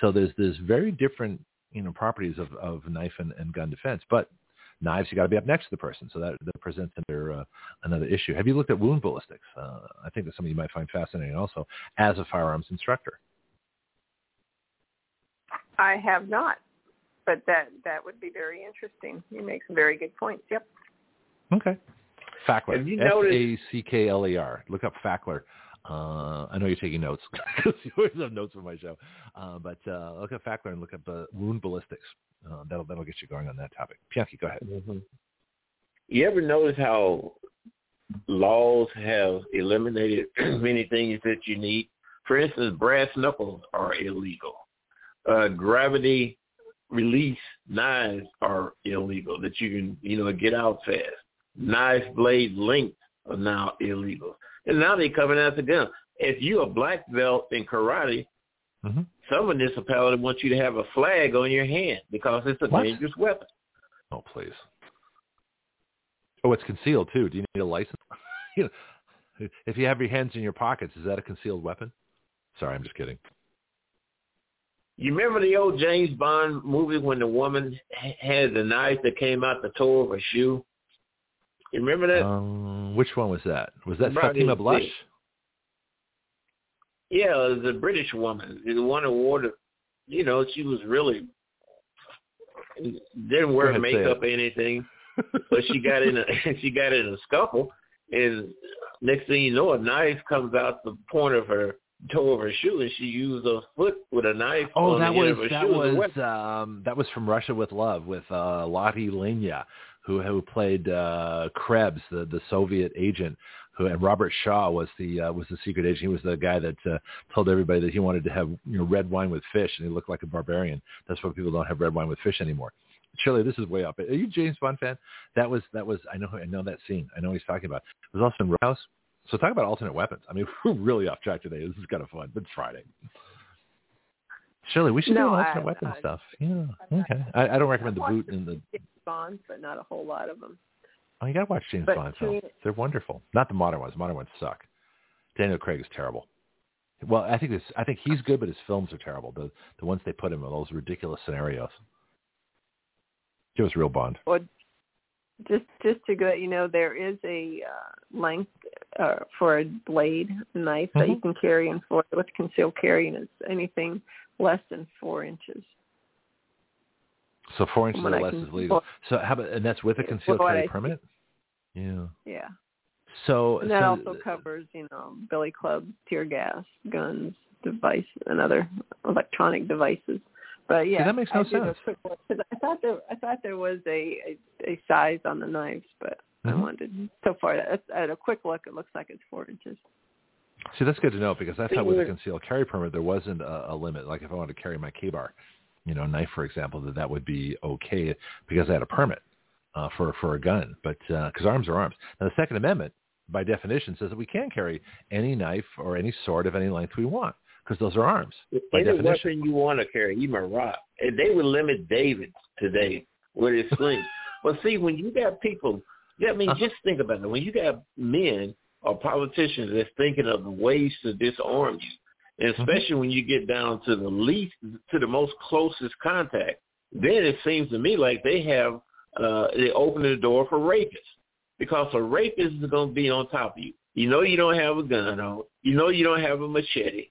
So there's there's very different you know properties of, of knife and, and gun defense, but knives you got to be up next to the person, so that, that presents another uh, another issue. Have you looked at wound ballistics? Uh, I think that's something you might find fascinating also as a firearms instructor. I have not, but that that would be very interesting. You make some very good points. Yep. Okay. Fackler. F-A-C-K-L-E-R. Look up Fackler. Uh, I know you're taking notes because you always have notes for my show. Uh, but uh, look at Fackler and look up uh, wound ballistics. Uh, that'll that'll get you going on that topic. Bianchi, go ahead. Mm-hmm. You ever notice how laws have eliminated many things that you need. For instance, brass knuckles are illegal. Uh, gravity release knives are illegal that you can, you know, get out fast. Knife blade length are now illegal. And now they're coming after them. If you're a black belt in karate, mm-hmm. some municipality wants you to have a flag on your hand because it's a what? dangerous weapon. Oh, please. Oh, it's concealed too. Do you need a license? you know, if you have your hands in your pockets, is that a concealed weapon? Sorry, I'm just kidding. You remember the old James Bond movie when the woman had the knife that came out the toe of her shoe? You remember that? Um, which one was that? Was that Fatima Blush? Yeah, it was a British woman. The one who wore the, you know, she was really didn't wear makeup or anything, but she got in a she got in a scuffle, and next thing you know, a knife comes out the point of her toe of her shoe, and she used a foot with a knife. Oh, that was that was um that was from Russia with Love with uh Lotte Lenya, who who played uh Klebb, the the Soviet agent. Who, and Robert Shaw was the uh, was the secret agent. He was the guy that uh, told everybody that he wanted to have you know red wine with fish, and he looked like a barbarian. That's why people don't have red wine with fish anymore. Shirley, this is way up. Are you James Bond fan? That was that was I know I know that scene. I know he's talking about. It was also in Rouse. So talk about alternate weapons. I mean, we're really off track today. This is kind of fun, but it's Friday. Shirley, we should no, do alternate weapon I, stuff. Yeah. Okay. I, I don't recommend the boot and the James Bonds, but not a whole lot of them. Oh, you got to watch James but Bond films. They're wonderful. Not the modern ones. Modern ones suck. Daniel Craig is terrible. Well, I think this. I think he's good, but his films are terrible. The the ones they put him in those ridiculous scenarios. Give us real Bond. Well, just just to let you know, there is a uh, length uh, for a blade knife mm-hmm. that you can carry in for with concealed carry, and it's anything less than four inches. So four inches or less is legal. So how about and that's with a concealed carry permit? Yeah. Yeah. So and that so, also covers, you know, billy clubs, tear gas, guns, device, and other electronic devices. But yeah, See, that makes no I sense. I thought there, I thought there was a a, a size on the knives, but mm-hmm. I wanted so far at, at a quick look, it looks like it's four inches. See, that's good to know because I thought with a concealed carry permit there wasn't a, a limit. Like if I wanted to carry my Ka-Bar, you know, knife for example, that that would be okay because I had a permit uh, for for a gun. But because uh, arms are arms. Now the Second Amendment, by definition, says that we can carry any knife or any sword of any length we want because those are arms. By Any definition. weapon you want to carry, even a rock. And they would limit David today with his sling. but see, when you got people, yeah, I mean, just think about it. When you got men or politicians that's thinking of ways to disarm you, and mm-hmm. especially when you get down to the least, to the most closest contact, then it seems to me like they have, uh, they open the door for rapists because a rapist is going to be on top of you. You know you don't have a gun on. You know you don't have a machete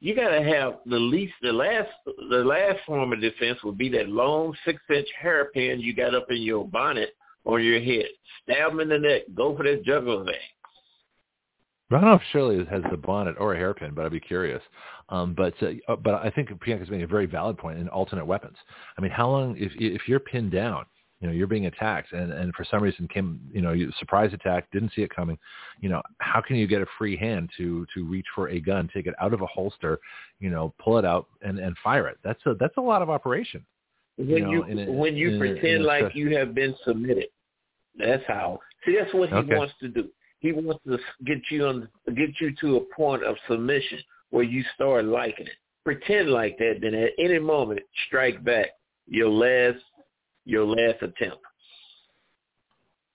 you got to have the least the last the last form of defense would be that long six inch hairpin you got up in your bonnet or your head. Stab them in the neck. Go for that jugular vein. I don't know if Shirley has the bonnet or a hairpin, but I'd be curious. Um, but uh, but I think Bianchi's making a very valid point in alternate weapons. I mean, how long if if you're pinned down you know, you're being attacked and, and for some reason came, you know, surprise attack, didn't see it coming. You know, how can you get a free hand to, to reach for a gun, take it out of a holster, you know, pull it out and, and fire it? That's a, that's a lot of operation. When you, know, you a, when you pretend a, like you have been submitted, that's how. See, that's what he okay. wants to do. He wants to get you on, get you to a point of submission where you start liking it. Pretend like that, then at any moment strike back. Your last your last attempt.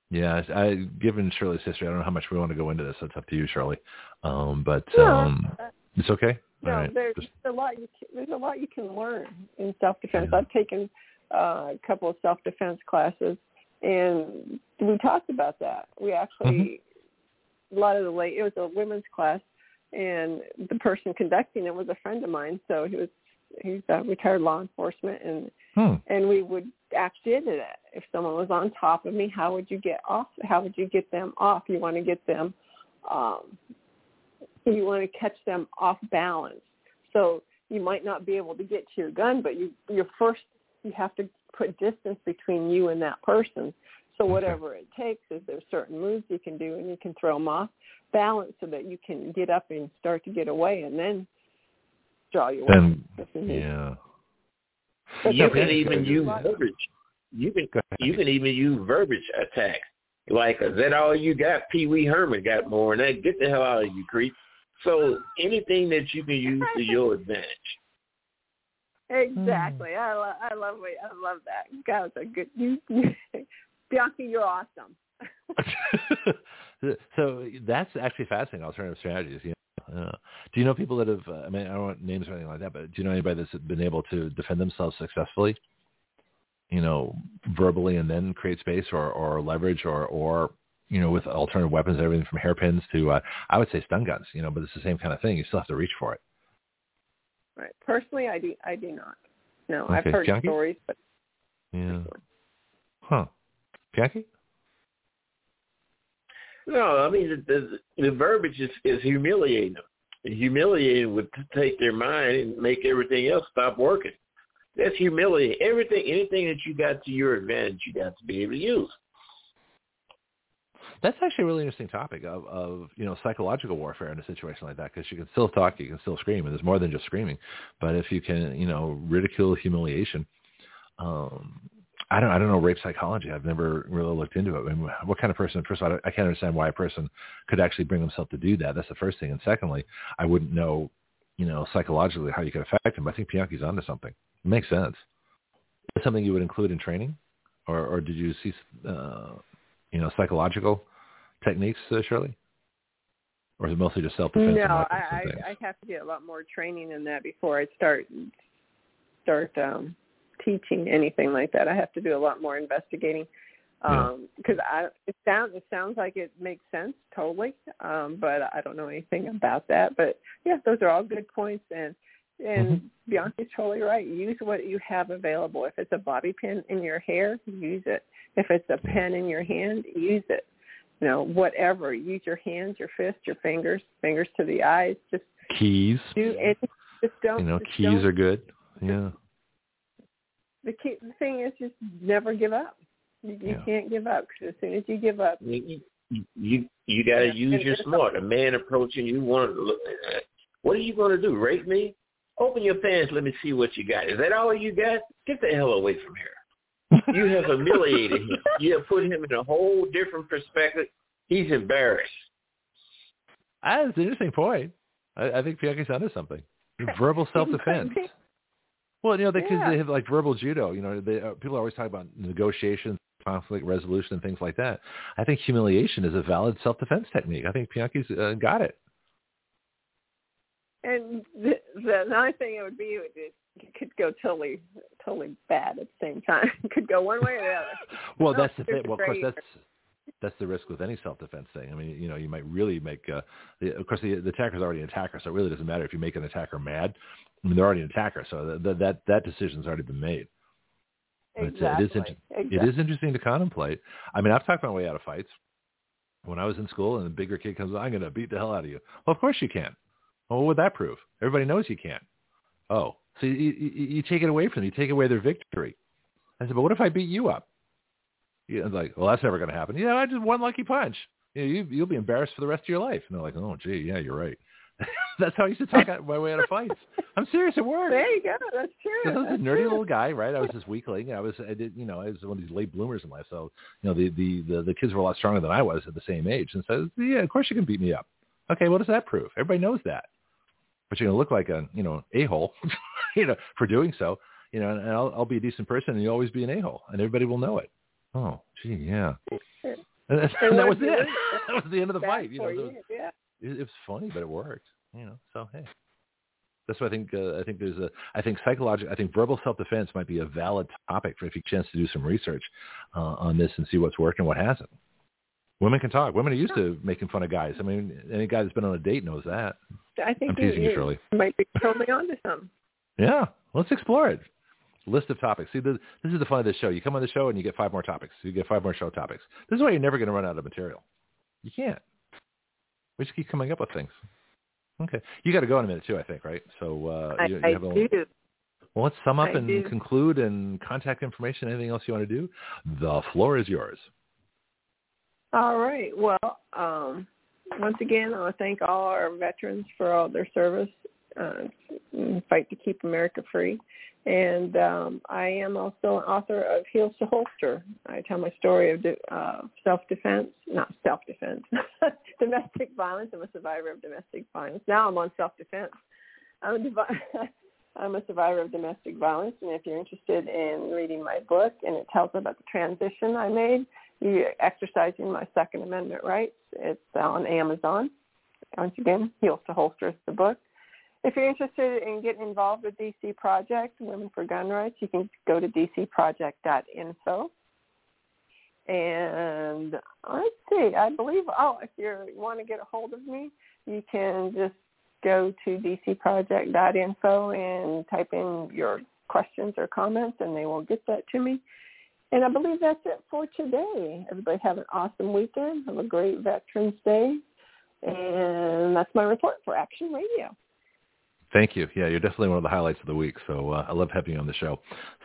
Yeah, I, given Shirley's history, I don't know how much we want to go into this. It's up to you, Shirley. Um, but um, it's okay. No, All right. there's Just... a lot. You can, there's a lot you can learn in self defense. Yeah. I've taken uh, a couple of self defense classes, and we talked about that. We actually mm-hmm. A lot of the late. It was a women's class, and the person conducting it was a friend of mine. So he was he's a retired law enforcement, and hmm. and we would actually did it. If someone was on top of me, how would you get off? How would you get them off? You want to get them, um, you want to catch them off balance. So you might not be able to get to your gun, but you you're first you have to put distance between you and that person. So whatever it takes is there's certain moves you can do and you can throw them off balance so that you can get up and start to get away and then draw your and, Yeah. But you can even use verbiage. You can you can even use verbiage attack. Like, is that all you got? Pee Wee Herman got more than that. Get the hell out of you, creep. So anything that you can use to your advantage. Exactly. Mm. I love I love I love that. That was a good you Bianchi, you're awesome. so that's actually fascinating. Alternative strategies. You know, uh, do you know people that have? Uh, I mean, I don't want names or anything like that, but do you know anybody that's been able to defend themselves successfully? You know, verbally and then create space or or leverage or or you know with alternative weapons, everything from hairpins to uh, I would say stun guns. You know, but it's the same kind of thing. You still have to reach for it. Right. Personally, I do. I do not. No, okay. I've heard Jackie? stories, but yeah. Huh. Jackie? No, I mean the, the, the verbiage is, is humiliating them. Humiliating would take their mind and make everything else stop working. That's humiliating. Everything, anything that you got to your advantage, you got to be able to use. That's actually a really interesting topic of, of you know psychological warfare in a situation like that because you can still talk, you can still scream, and there's more than just screaming. But if you can, you know, ridicule, humiliation, um, I don't I don't know rape psychology. I've never really looked into it. I mean, what kind of person? First of all, I can't understand why a person could actually bring himself to do that. That's the first thing. And secondly, I wouldn't know, you know, psychologically how you could affect him. I think Bianchi's onto something. It makes sense. Is something you would include in training, or or did you see, uh, you know, psychological techniques, uh, Shirley? Or is it mostly just self-defense? No, I, I I have to get a lot more training in that before I start start um teaching anything like that. I have to do a lot more investigating because um, I it sounds it sounds like it makes sense totally, um, but I don't know anything about that. But yeah, those are all good points, and and mm-hmm. Bianchi's totally right. Use what you have available. If it's a bobby pin in your hair, use it. If it's a pen in your hand, use it. You know, whatever. Use your hands, your fists, your fingers, fingers to the eyes. Just keys. Do it. Just don't. You know, keys are good. Yeah the key the thing is just never give up. You, you yeah. can't give up because as soon as you give up, you you, you got to yeah. use your smart. A man approaching you, want to look. At. What are you going to do? Rape me? Open your pants. Let me see what you got. Is that all you got? Get the hell away from here. You have humiliated him. You have put him in a whole different perspective. He's embarrassed. That's an interesting point. I, I think Bianchi's onto something. Verbal self-defense. Well, you know, because yeah. they have like verbal judo. You know, they, uh, people always talk about negotiations, conflict resolution, and things like that. I think humiliation is a valid self-defense technique. I think Bianchi's uh, got it. And the, the another thing it would be, it, it could go totally, totally bad at the same time. It could go one way or the other. well, that's the thing. Well, of course, that's that's the risk with any self-defense thing. I mean, you know, you might really make, uh, the, of course, the, the attacker's already an attacker, so it really doesn't matter if you make an attacker mad. I mean, they're already an attacker, so that that that decision's already been made. Exactly. But, uh, it, is exactly. it is interesting to contemplate. I mean, I've talked my way out of fights. When I was in school and the bigger kid comes, I'm going to beat the hell out of you. Well, of course you can. Well, what would that prove? Everybody knows you can't. Oh, so you, you, you take it away from them. You take away their victory. I said, but what if I beat you up? Yeah, like, well, that's never going to happen. Yeah, I just one lucky punch. You, know, you, you'll be embarrassed for the rest of your life. And they're like, oh, gee, yeah, you're right. That's how I used to talk my way out of fights. I'm serious. It worked. There you go. That's true. I was That's a nerdy true. little guy, right? I was this weakling. I was, I did, you know, I was one of these late bloomers in life. So, you know, the, the, the, the kids were a lot stronger than I was at the same age. And so, yeah, of course you can beat me up. Okay, what does that prove? Everybody knows that. But you're to look like a, you know, a-hole, you know, for doing so. You know, and I'll, I'll be a decent person and you'll always be an a-hole. And everybody will know it. Oh, gee, yeah. And, and that was it. That was the end of the fight. You know. Yeah. It, it was funny, but it worked you know, so hey, that's why I think. Uh, I think there's a. I think psychological. I think verbal self-defense might be a valid topic for if you chance to do some research uh, on this and see what's working, what hasn't. Women can talk. Women are used to making fun of guys. I mean, any guy that's been on a date knows that. I think I'm teasing you, you, Shirley. might be totally onto some. Yeah, let's explore it. List of topics. See, this, this is the fun of this show. You come on the show and you get five more topics. You get five more show topics. This is why you're never going to run out of material. You can't. We just keep coming up with things. Okay. You got to go in a minute too, I think, right? So uh, I, you, you I have a, do. Well, let's sum up I and do. conclude and contact information. Anything else you want to do? The floor is yours. All right. Well, um, once again, I want to thank all our veterans for all their service, uh, fight to keep America free. And um, I am also an author of Heels to Holster. I tell my story of uh, self-defense, not self-defense, domestic violence. I'm a survivor of domestic violence. Now I'm on self-defense. I'm a, I'm a survivor of domestic violence, and if you're interested in reading my book, and it tells about the transition I made, you exercising my Second Amendment rights, it's on Amazon. Once again, Heels to Holster is the book. If you're interested in getting involved with DC Project, Women for Gun Rights, you can go to dcproject.info. And let's see, I believe, oh, if you want to get a hold of me, you can just go to dcproject.info and type in your questions or comments, and they will get that to me. And I believe that's it for today. Everybody have an awesome weekend. Have a great Veterans Day. And that's my report for Action Radio. Thank you. Yeah, you're definitely one of the highlights of the week. So uh, I love having you on the show.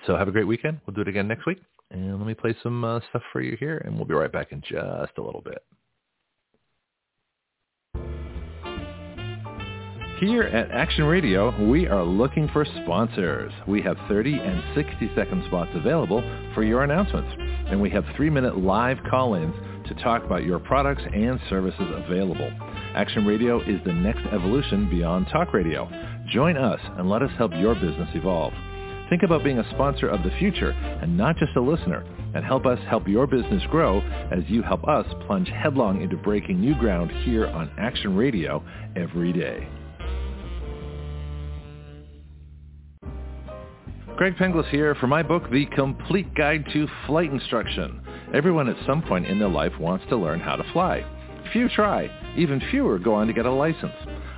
So have a great weekend. We'll do it again next week. And let me play some uh, stuff for you here, and we'll be right back in just a little bit. Here at Action Radio, we are looking for sponsors. We have 30 and 60 second spots available for your announcements. And we have three minute live call-ins to talk about your products and services available. Action Radio is the next evolution beyond talk radio. Join us and let us help your business evolve. Think about being a sponsor of the future and not just a listener, and help us help your business grow as you help us plunge headlong into breaking new ground here on Action Radio every day. Greg Penglis here for my book, The Complete Guide to Flight Instruction. Everyone at some point in their life wants to learn how to fly. Few try. Even fewer go on to get a license.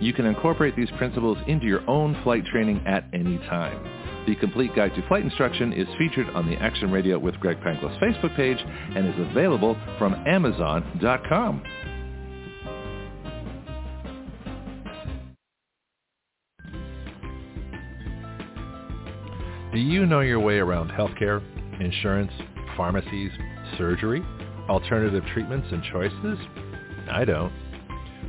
You can incorporate these principles into your own flight training at any time. The Complete Guide to Flight Instruction is featured on the Action Radio with Greg Penglis Facebook page and is available from Amazon.com. Do you know your way around healthcare, insurance, pharmacies, surgery, alternative treatments and choices? I don't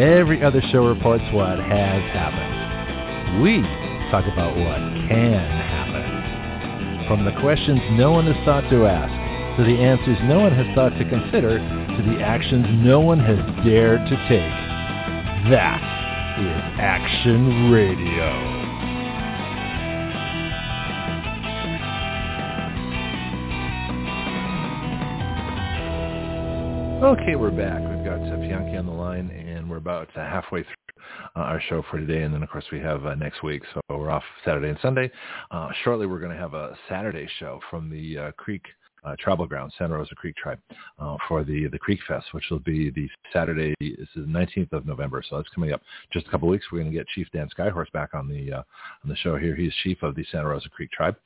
Every other show reports what has happened. We talk about what can happen. From the questions no one has thought to ask, to the answers no one has thought to consider, to the actions no one has dared to take. That is Action Radio. Okay, we're back. We've got uh, Bianchi on the line, and we're about uh, halfway through uh, our show for today. And then, of course, we have uh, next week. So we're off Saturday and Sunday. Uh, shortly, we're going to have a Saturday show from the uh, Creek uh, tribal ground, Santa Rosa Creek Tribe, for the the Creek Fest, which will be the Saturday. This is the 19th of November, so that's coming up just a couple weeks. We're going to get Chief Dan Skyhorse back on the on the show here. He's chief of the Santa Rosa Creek Tribe,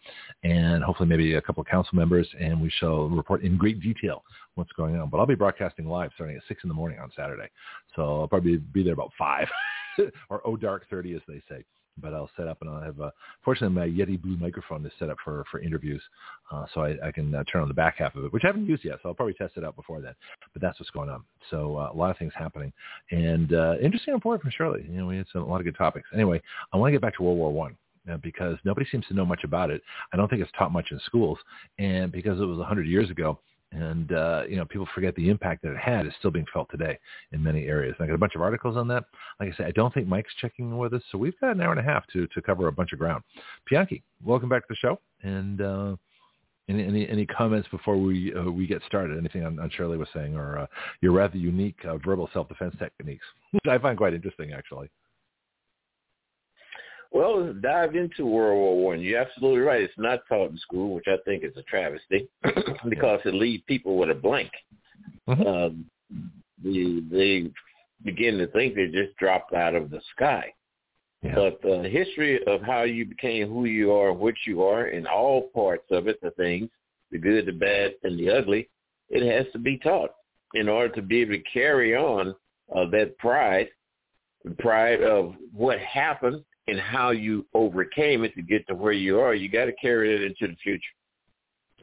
and hopefully maybe a couple of council members, and we shall report in great detail what's going on. But I'll be broadcasting live starting at six in the morning on Saturday, so I'll probably be there about five or oh dark thirty as they say but I'll set up and I'll have, uh, fortunately my Yeti Blue microphone is set up for, for interviews. Uh, so I, I can uh, turn on the back half of it, which I haven't used yet. So I'll probably test it out before then, but that's what's going on. So uh, a lot of things happening and uh, interesting report from Shirley. You know, we had some, a lot of good topics. Anyway, I want to get back to World War One uh, because nobody seems to know much about it. I don't think it's taught much in schools and because it was a hundred years ago, and uh, you know people forget the impact that it had is still being felt today in many areas. And I got a bunch of articles on that. Like I said, I don't think Mike's checking with us, so we've got an hour and a half to to cover a bunch of ground. Bianchi, welcome back to the show, and uh, any, any any comments before we uh, we get started? Anything on, on Shirley was saying, or uh, your rather unique uh, verbal self defense techniques, which I find quite interesting, actually. Well, let's dive into World War One. You're absolutely right. It's not taught in school, which I think is a travesty because it leaves people with a blank. Mm-hmm. Uh, they, they begin to think they just dropped out of the sky. Yeah. But the history of how you became who you are, what you are, in all parts of it, the things, the good, the bad, and the ugly, it has to be taught in order to be able to carry on uh, that pride, the pride of what happened and how you overcame it to get to where you are, you got to carry it into the future.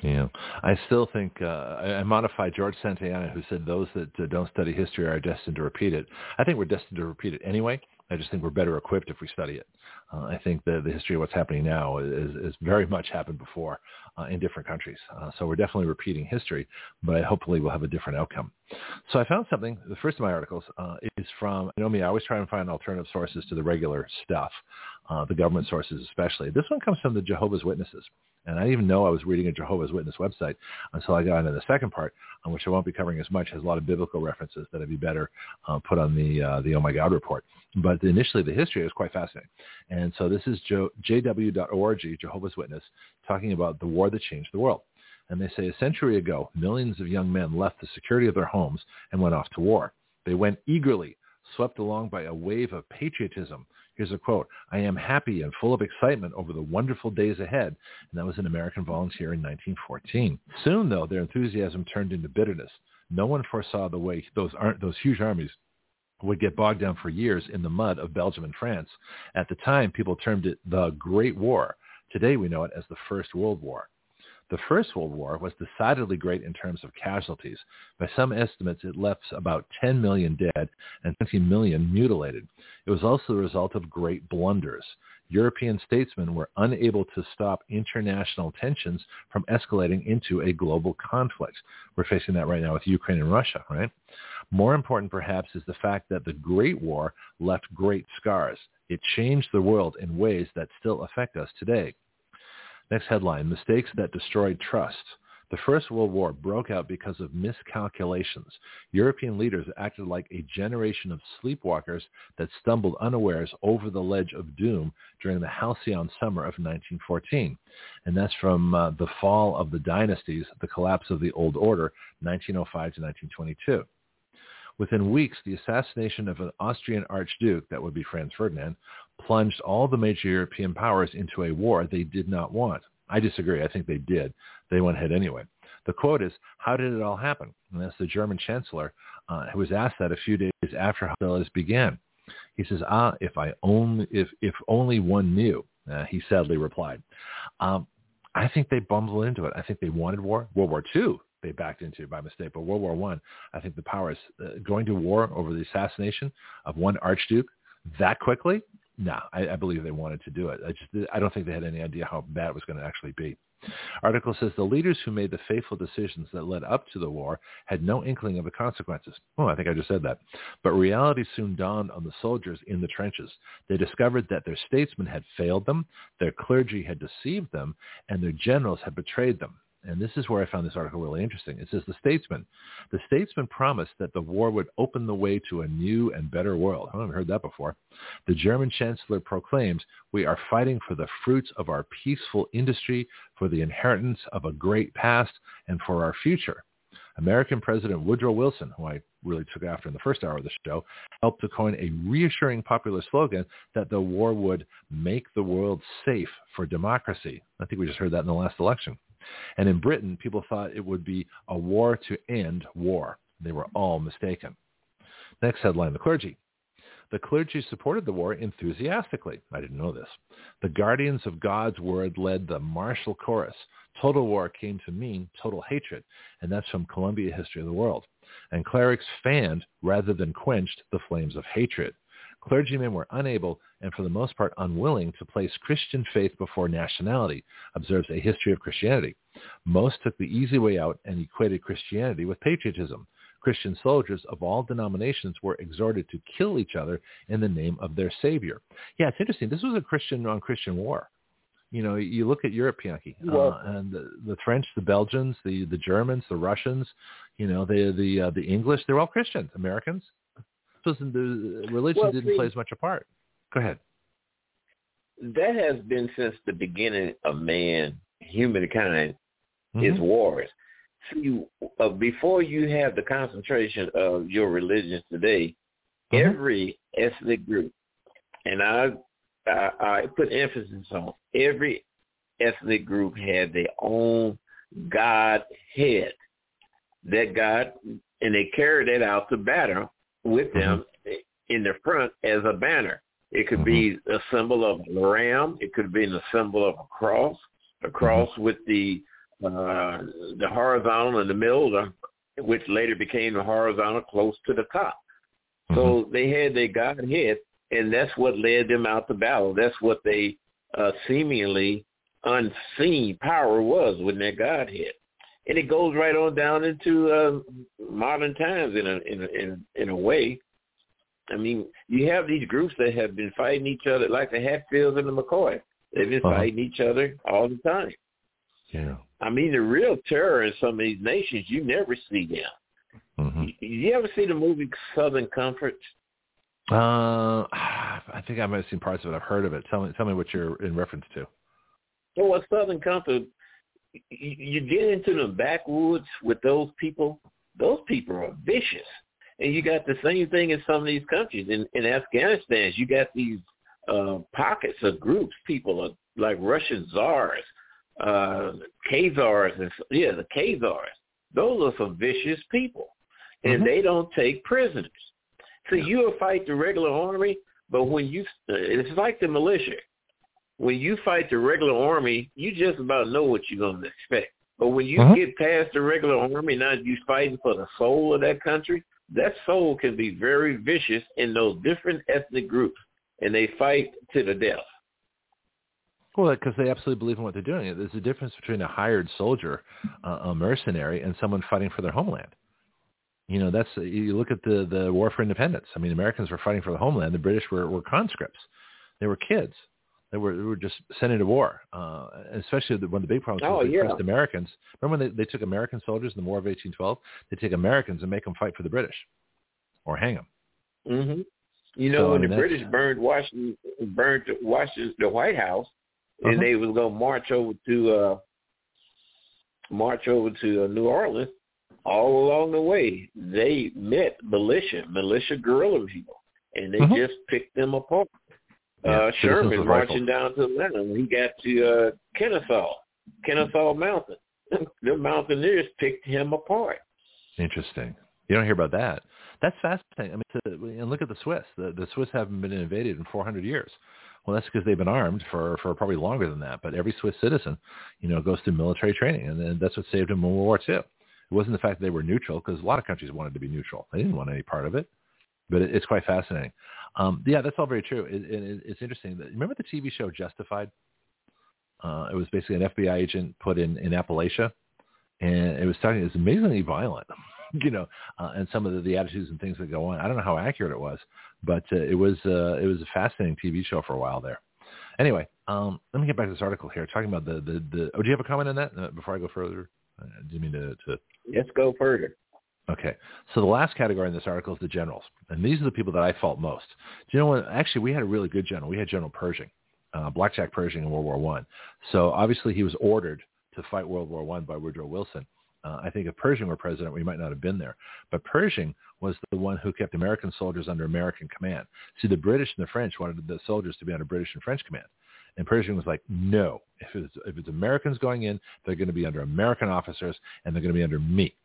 Yeah, I still think uh, I, I modified George Santayana, who said those that uh, don't study history are destined to repeat it. I think we're destined to repeat it anyway. I just think we're better equipped if we study it. Uh, I think the, the history of what's happening now is, is very much happened before uh, in different countries. Uh, so we're definitely repeating history, but hopefully we'll have a different outcome. So I found something. The first of my articles uh, is from, you know me, I always try and find alternative sources to the regular stuff, uh, the government sources especially. This one comes from the Jehovah's Witnesses. And I didn't even know I was reading a Jehovah's Witness website until I got into the second part, on which I won't be covering as much, has a lot of biblical references that would be better uh, put on the uh, the Oh My God report. But initially, the history is quite fascinating. And so this is JW.org, Jehovah's Witness, talking about the war that changed the world. And they say a century ago, millions of young men left the security of their homes and went off to war. They went eagerly, swept along by a wave of patriotism Here's a quote. I am happy and full of excitement over the wonderful days ahead. And that was an American volunteer in 1914. Soon, though, their enthusiasm turned into bitterness. No one foresaw the way those, those huge armies would get bogged down for years in the mud of Belgium and France. At the time, people termed it the Great War. Today, we know it as the First World War. The First World War was decidedly great in terms of casualties. By some estimates, it left about 10 million dead and 20 million mutilated. It was also the result of great blunders. European statesmen were unable to stop international tensions from escalating into a global conflict. We're facing that right now with Ukraine and Russia, right? More important, perhaps, is the fact that the Great War left great scars. It changed the world in ways that still affect us today. Next headline, mistakes that destroyed trust. The First World War broke out because of miscalculations. European leaders acted like a generation of sleepwalkers that stumbled unawares over the ledge of doom during the halcyon summer of 1914. And that's from uh, the fall of the dynasties, the collapse of the Old Order, 1905 to 1922. Within weeks, the assassination of an Austrian archduke, that would be Franz Ferdinand, plunged all the major European powers into a war they did not want. I disagree. I think they did. They went ahead anyway. The quote is, how did it all happen? And that's the German chancellor uh, who was asked that a few days after hostilities began. He says, ah, if I only, if, if only one knew, uh, he sadly replied. Um, I think they bumbled into it. I think they wanted war. World War II, they backed into by mistake. But World War One, I, I think the powers uh, going to war over the assassination of one archduke that quickly no, I, I believe they wanted to do it. I just I don't think they had any idea how bad it was going to actually be. Article says the leaders who made the fateful decisions that led up to the war had no inkling of the consequences. Oh, I think I just said that. But reality soon dawned on the soldiers in the trenches. They discovered that their statesmen had failed them, their clergy had deceived them, and their generals had betrayed them. And this is where I found this article really interesting. It says the statesman, the statesman promised that the war would open the way to a new and better world. I haven't heard that before. The German chancellor proclaims, we are fighting for the fruits of our peaceful industry, for the inheritance of a great past, and for our future. American President Woodrow Wilson, who I really took after in the first hour of the show, helped to coin a reassuring popular slogan that the war would make the world safe for democracy. I think we just heard that in the last election. And in Britain, people thought it would be a war to end war. They were all mistaken. Next headline, the clergy. The clergy supported the war enthusiastically. I didn't know this. The guardians of God's word led the martial chorus. Total war came to mean total hatred, and that's from Columbia History of the World. And clerics fanned rather than quenched the flames of hatred. Clergymen were unable and for the most part unwilling to place Christian faith before nationality, observes a history of Christianity. Most took the easy way out and equated Christianity with patriotism. Christian soldiers of all denominations were exhorted to kill each other in the name of their Savior. Yeah, it's interesting. This was a Christian on Christian war. You know, you look at Europe, Bianchi, uh, and the, the French, the Belgians, the the Germans, the Russians, you know, the the uh, the English. They're all Christians, Americans. Doesn't the religion well, didn't see, play as much a part? Go ahead. That has been since the beginning of man, humankind, mm-hmm. is wars see, uh, before you have the concentration of your religions today, mm-hmm. every ethnic group, and I, I, I put emphasis on every ethnic group had their own God head. That God, and they carried that out to battle with mm-hmm. them in the front as a banner. It could mm-hmm. be a symbol of a ram. It could be the symbol of a cross, a cross mm-hmm. with the uh, the horizontal in the middle, which later became the horizontal close to the top. Mm-hmm. So they had their Godhead, and that's what led them out to battle. That's what they uh, seemingly unseen power was with their Godhead. And it goes right on down into uh, modern times in a, in a in in a way. I mean, you have these groups that have been fighting each other, like the Hatfields and the McCoy. They've been uh-huh. fighting each other all the time. Yeah. I mean, the real terror in some of these nations, you never see them. Mm-hmm. You, you ever see the movie Southern Comfort? Uh, I think I might have seen parts of it. I've heard of it. Tell me, tell me what you're in reference to. What Southern Comfort? You get into the backwoods with those people. Those people are vicious, and you got the same thing in some of these countries. In, in Afghanistan, you got these uh, pockets of groups, people are like Russian czars uh, Khazars and yeah, the Khazars. Those are some vicious people, and mm-hmm. they don't take prisoners. So yeah. you'll fight the regular army, but when you it's like the militia. When you fight the regular army, you just about know what you're going to expect. But when you mm-hmm. get past the regular army, now you're fighting for the soul of that country. That soul can be very vicious in those different ethnic groups, and they fight to the death. Well, because they absolutely believe in what they're doing. There's a difference between a hired soldier, uh, a mercenary, and someone fighting for their homeland. You know, that's you look at the the war for independence. I mean, Americans were fighting for the homeland. The British were were conscripts. They were kids. They were they were just sent into war. Uh, especially when the big problem was oh, they yeah. Americans. Remember when they, they took American soldiers in the War of 1812? They take Americans and make them fight for the British, or hang them. Mm-hmm. You know, so, when the British burned Washington, burned Washington, the White House, and uh-huh. they was gonna march over to uh march over to uh, New Orleans. All along the way, they met militia, militia guerrilla people, and they uh-huh. just picked them apart. Yeah, uh, Sherman marching down to Atlanta he got to uh, Kennesaw, Kennesaw Mountain. the mountaineers picked him apart. Interesting. You don't hear about that. That's fascinating. I mean, to, and look at the Swiss. The, the Swiss haven't been invaded in 400 years. Well, that's because they've been armed for, for probably longer than that. But every Swiss citizen, you know, goes through military training, and, and that's what saved them in World War II. It wasn't the fact that they were neutral, because a lot of countries wanted to be neutral. They didn't want any part of it. But it, it's quite fascinating. Um, yeah, that's all very true. It, it, it's interesting. Remember the TV show Justified? Uh, it was basically an FBI agent put in, in Appalachia, and it was starting. It's amazingly violent, you know, uh, and some of the, the attitudes and things that go on. I don't know how accurate it was, but uh, it was uh, it was a fascinating TV show for a while there. Anyway, um, let me get back to this article here, talking about the the, the oh, do you have a comment on that uh, before I go further? I didn't mean to, to. Let's go further. Okay, so the last category in this article is the generals, and these are the people that I fault most. Do you know what? Actually, we had a really good general. We had General Pershing, uh, Blackjack Pershing in World War One. So obviously, he was ordered to fight World War One by Woodrow Wilson. Uh, I think if Pershing were president, we might not have been there. But Pershing was the one who kept American soldiers under American command. See, the British and the French wanted the soldiers to be under British and French command. And Pershing was like, no, if it's, if it's Americans going in, they're going to be under American officers and they're going to be under me.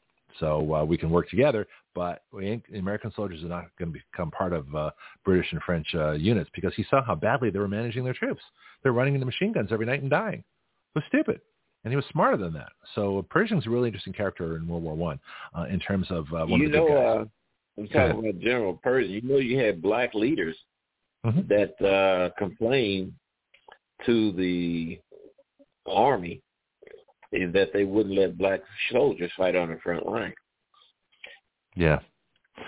So uh, we can work together, but we ain't, American soldiers are not going to become part of uh, British and French uh, units because he saw how badly they were managing their troops. They're running into machine guns every night and dying. It was stupid and he was smarter than that. So Pershing's a really interesting character in World War One uh, in terms of uh, one you of the know, big guys. Uh, I'm talking about General Pershing. You know, you had black leaders mm-hmm. that uh, complained to the army that they wouldn't let black soldiers fight on the front line. Yeah.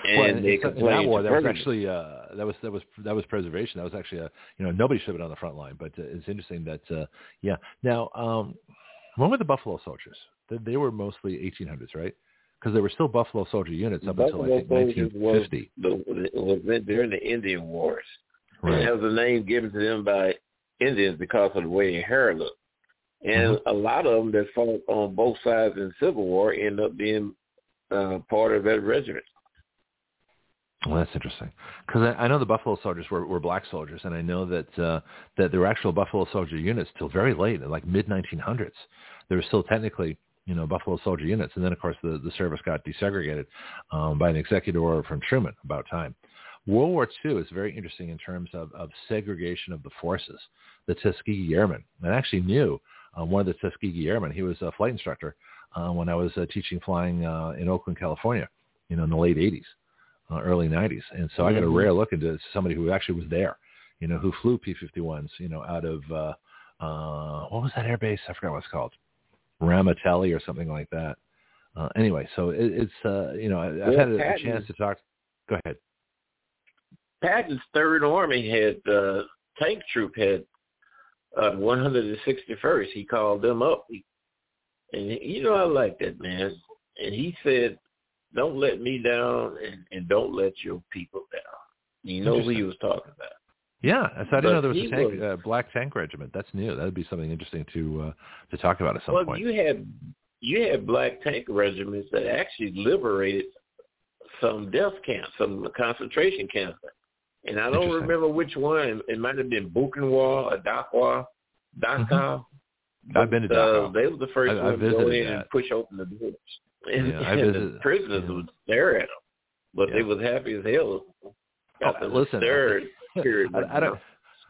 And well, they in that war, that was actually uh, that was that was that was preservation. That was actually a you know nobody should have been on the front line, but uh, it's interesting that uh, yeah. Now, um, when were the Buffalo Soldiers? They, they were mostly 1800s, right? Because there were still Buffalo Soldier units up Buffalo until I think 1950. Was, the, was during the Indian Wars. Right. It was a name given to them by Indians because of the way their hair looked. And Mm-hmm. a lot of them that fought on both sides in Civil War end up being uh, part of that regiment. Well, that's interesting because I, I know the Buffalo Soldiers were, were black soldiers, and I know that uh, that there were actual Buffalo Soldier units till very late, like mid 1900s. There were still technically, you know, Buffalo Soldier units, and then of course the the service got desegregated um, by an executive order from Truman about time. World War II is very interesting in terms of, of segregation of the forces. The Tuskegee Airmen, I actually knew uh, one of the Tuskegee Airmen. He was a flight instructor uh, when I was uh, teaching flying uh, in Oakland, California, you know, in the late 80s uh, early 90s. And so I got a Mhm. rare look into somebody who actually was there, you know, who flew P-51s, you know, out of, uh, uh, what was that air base? I forgot what it's called. Ramitelli or something like that. Uh, anyway, so it, it's, uh, you know, I, I've Well, had a, a chance to talk. Go ahead. Patton's Third Army had uh, tank troop had uh, 161st. He called them up, he, and you know I like that man. And he said, "Don't let me down, and, and don't let your people down." You know who he was talking about. Yeah, so I didn't But know there was a tank, was- uh, black tank regiment. That's new. That would be something interesting to uh, to talk about at some point. well, point. you had you had black tank regiments that actually liberated some death camps, some concentration camps. And I don't remember which one. It might have been Buchenwald or Dachau. Dachau. I've been to But, uh, they were the first I- to go in and push open the doors. And, Yeah, I and the prisoners yeah. would stare at them, but they Yeah. was happy as hell. Got Oh, listen, stare. I, I don't.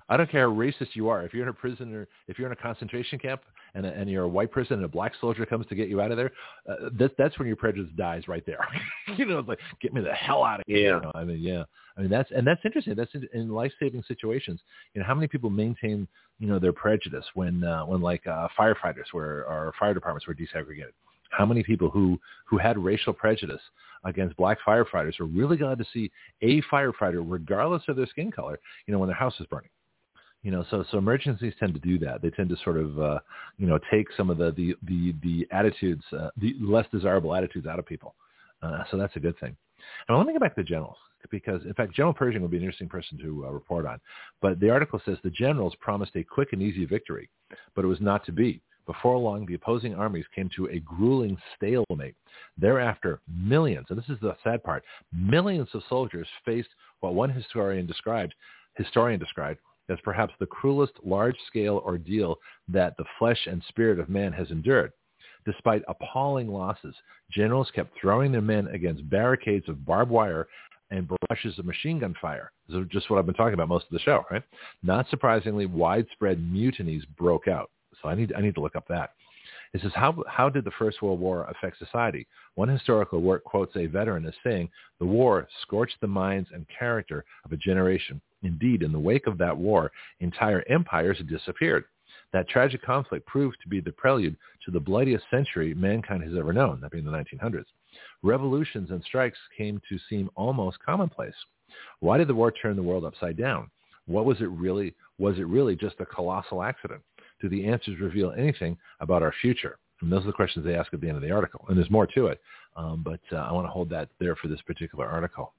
I don't care how racist you are. If you're in a prison or if you're in a concentration camp and, a, and you're a white person and a black soldier comes to get you out of there, uh, that, that's when your prejudice dies right there. you know, it's like get me the hell out of here. Yeah. You know, I mean, yeah. I mean, that's and that's interesting. That's in, in life-saving situations. You know, how many people maintain you know their prejudice when uh, when like uh, firefighters were or fire departments were desegregated? How many people who who had racial prejudice against black firefighters were really glad to see a firefighter, regardless of their skin color, you know, when their house is burning? You know so so emergencies tend to do that. They tend to sort of uh you know take some of the the the, the attitudes uh, the less desirable attitudes out of people. Uh, so that's a good thing. And let me get back to the generals because in fact general pershing would be an interesting person to uh, report on. But the article says the generals promised a quick and easy victory but it was not to be. Before long, the opposing armies came to a grueling stalemate. Thereafter, millions, and this is the sad part, millions of soldiers faced what one historian described, historian described as perhaps the cruelest large-scale ordeal that the flesh and spirit of man has endured. Despite appalling losses, generals kept throwing their men against barricades of barbed wire and barrages of machine gun fire. This is just what I've been talking about most of the show, right? Not surprisingly, widespread mutinies broke out. So I need I need to look up that. It says, how, how did the First World War affect society? One historical work quotes a veteran as saying, the war scorched the minds and character of a generation. Indeed, in the wake of that war, entire empires disappeared. That tragic conflict proved to be the prelude to the bloodiest century mankind has ever known, that being the 1900s. Revolutions and strikes came to seem almost commonplace. Why did the war turn the world upside down? What was it really? was it really just a colossal accident? Do the answers reveal anything about our future? And those are the questions they ask at the end of the article. And there's more to it, um, but uh, I want to hold that there for this particular article.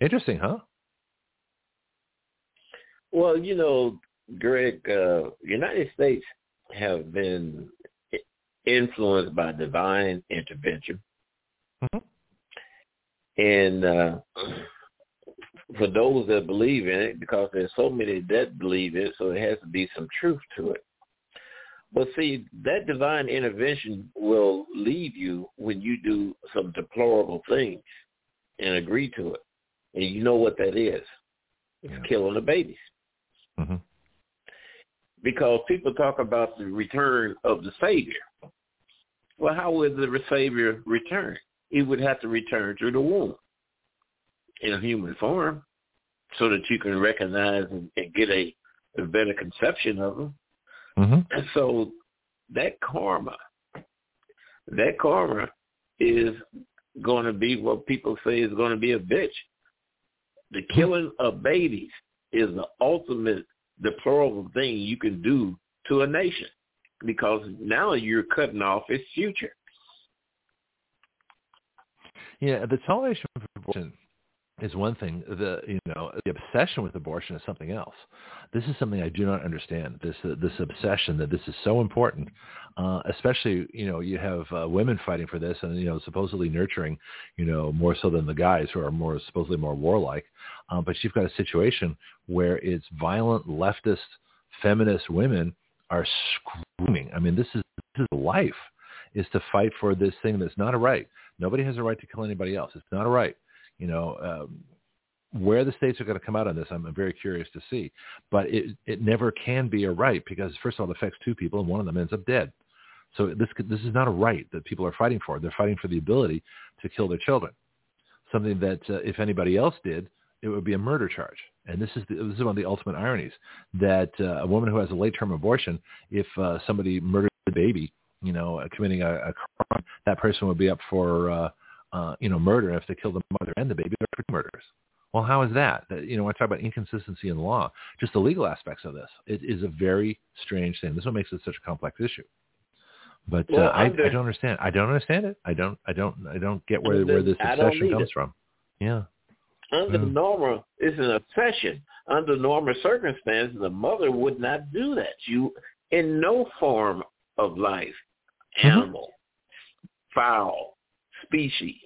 Interesting, huh? Well, you know, Greg, uh, United States have been influenced by divine intervention. Mm-hmm. And uh, for those that believe in it, because there's so many that believe it, so there has to be some truth to it. But see, that divine intervention will leave you when you do some deplorable things and agree to it. And you know what that is. It's yeah. killing the babies. Mm-hmm. Because people talk about the return of the Savior. Well, how would the Savior return? He would have to return through the womb in a human form so that you can recognize and, and get a, a better conception of him. Mm-hmm. And so that karma, that karma is going to be what people say is going to be a bitch. The mm-hmm. killing of babies is the ultimate deplorable thing you can do to a nation because now you're cutting off its future. Yeah, the abortion is one thing. The you know the obsession with abortion is something else. This is something I do not understand. This uh, this obsession that this is so important, uh, especially you know you have uh, women fighting for this and you know supposedly nurturing, you know more so than the guys who are more supposedly more warlike. Uh, but you've got a situation where it's violent leftist feminist women are screaming. I mean, this is this is life is to fight for this thing that's not a right. Nobody has a right to kill anybody else. It's not a right you know, um, where the states are going to come out on this, I'm very curious to see. But it it never can be a right because first of all, it affects two people and one of them ends up dead. So this this is not a right that people are fighting for. They're fighting for the ability to kill their children. Something that uh, if anybody else did, it would be a murder charge. And this is the, this is one of the ultimate ironies that uh, a woman who has a late term abortion, if uh, somebody murdered the baby, you know, uh, committing a, a crime, that person would be up for uh, uh, you know, murder if they kill the mother and the baby, they're murders. Well, how is that? that? You know, I talk about inconsistency in law, just the legal aspects of this. It is a very strange thing. This is what makes it such a complex issue. But well, uh, I, I don't understand. I don't understand it. I don't. I don't. I don't get where where this obsession comes from. Yeah. Under normal, it's an obsession. Under normal circumstances, the mother would not do that. You, in no form of life, mm-hmm. animal, mm-hmm. fowl, species.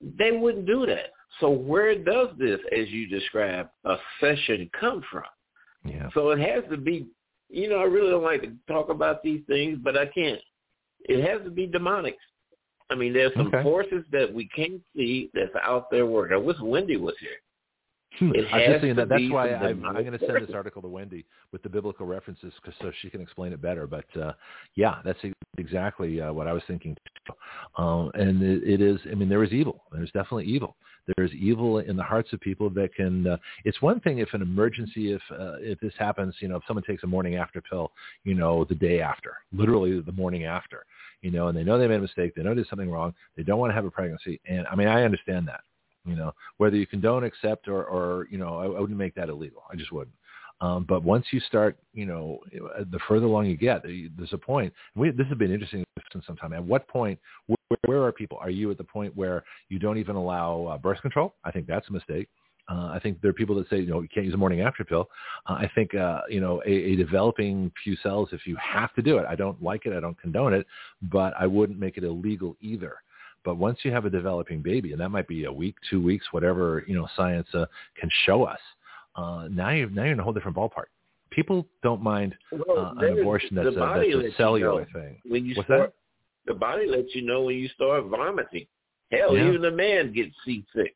They wouldn't do that. So where does this, as you described, obsession come from? Yeah. So it has to be, you know, I really don't like to talk about these things, but I can't. It has to be demonic. I mean, there's some okay. forces that we can't see that's out there working. I wish Wendy was here. Hmm. It I was just saying that. That's why I'm, I'm going to send this article to Wendy with the biblical references, cause, so she can explain it better. But uh, yeah, that's exactly uh, what I was thinking. Um, and it, it is. I mean, there is evil. There's definitely evil. There's evil in the hearts of people that can. Uh, it's one thing if an emergency, if uh, if this happens, you know, if someone takes a morning after pill, you know, the day after, literally the morning after, you know, and they know they made a mistake, they know there's something wrong, they don't want to have a pregnancy, and I mean, I understand that you know, whether you condone, accept, or, or you know, I, I wouldn't make that illegal. I just wouldn't. Um, but once you start, you know, the further along you get, there's a point. We, this has been interesting since some time. At what point, where, where, are people? Are you at the point where you don't even allow uh, birth control? I think that's a mistake. Uh, I think there are people that say, you know, you can't use a morning after pill. Uh, I think, uh, you know, a, a developing few cells, if you have to do it, I don't like it, I don't condone it, but I wouldn't make it illegal either. But once you have a developing baby, and that might be a week, two weeks, whatever you know science uh, can show us, uh, now you're now you're in a whole different ballpark. People don't mind well, uh, an abortion that's, a, that's a cellular you know, thing. When you What's start, that? the body lets you know when you start vomiting. Hell, yeah. even a man gets seasick.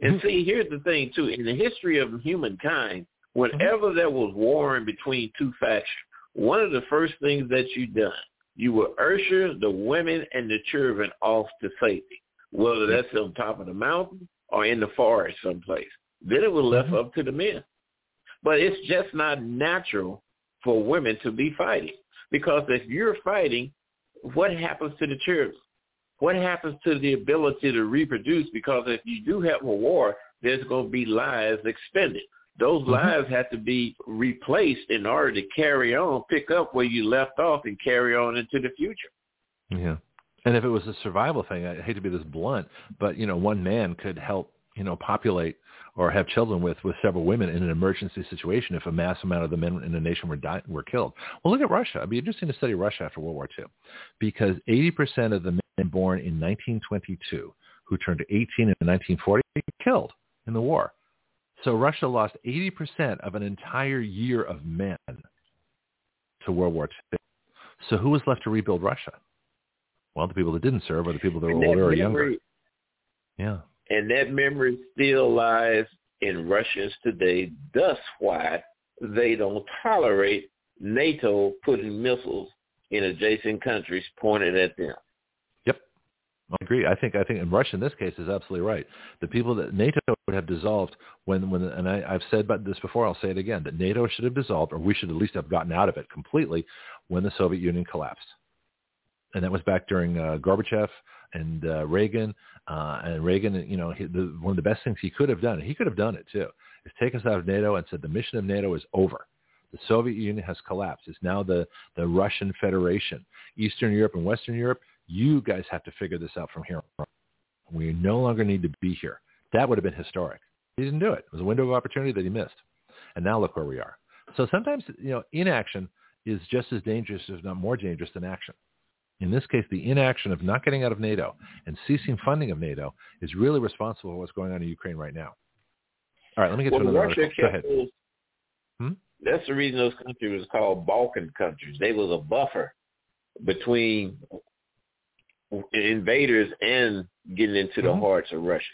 And mm-hmm. see, here's the thing too. In the history of humankind, whenever mm-hmm. there was warring between two factions, one of the first things that you done you will usher the women and the children off to safety, whether that's on top of the mountain or in the forest someplace. Then it was left mm-hmm. up to the men. But it's just not natural for women to be fighting. Because if you're fighting, what happens to the children? What happens to the ability to reproduce? Because if you do have a war, there's going to be lives expended. Those Mm-hmm. lives have to be replaced in order to carry on, pick up where you left off, and carry on into the future. Yeah. And if it was a survival thing, I hate to be this blunt, but you know, one man could help, you know, populate or have children with with several women in an emergency situation if a mass amount of the men in a nation were di- were killed. Well, look at Russia. It'd be interesting to study Russia after World War II, because 80% of the men born in 1922 who turned 18 in 1940 were killed in the war. So Russia lost 80% of an entire year of men to World War II. So who was left to rebuild Russia? Well, the people that didn't serve or the people that were that older or younger. Yeah. And that memory still lies in Russians today. Thus why they don't tolerate NATO putting missiles in adjacent countries pointed at them. I agree. I think I think in Russia in this case is absolutely right. The people that NATO would have dissolved when when and I, I've said about this before. I'll say it again that NATO should have dissolved, or we should at least have gotten out of it completely when the Soviet Union collapsed. And that was back during uh, Gorbachev and uh, Reagan. Uh, and Reagan, you know, he, the, one of the best things he could have done, and he could have done it too, is take us out of NATO and said the mission of NATO is over. The Soviet Union has collapsed. It's now the, the Russian Federation. Eastern Europe and Western Europe, you guys have to figure this out from here on. We no longer need to be here. That would have been historic. He didn't do it. It was a window of opportunity that he missed. And now look where we are. So sometimes, you know, inaction is just as dangerous, if not more dangerous than action. In this case, the inaction of not getting out of NATO and ceasing funding of NATO is really responsible for what's going on in Ukraine right now. All right, let me get Well, to another Russia. Go ahead. those, Hmm? that's the reason those countries was called Balkan countries. They was a buffer between invaders and getting into the Mhm. hearts of Russia.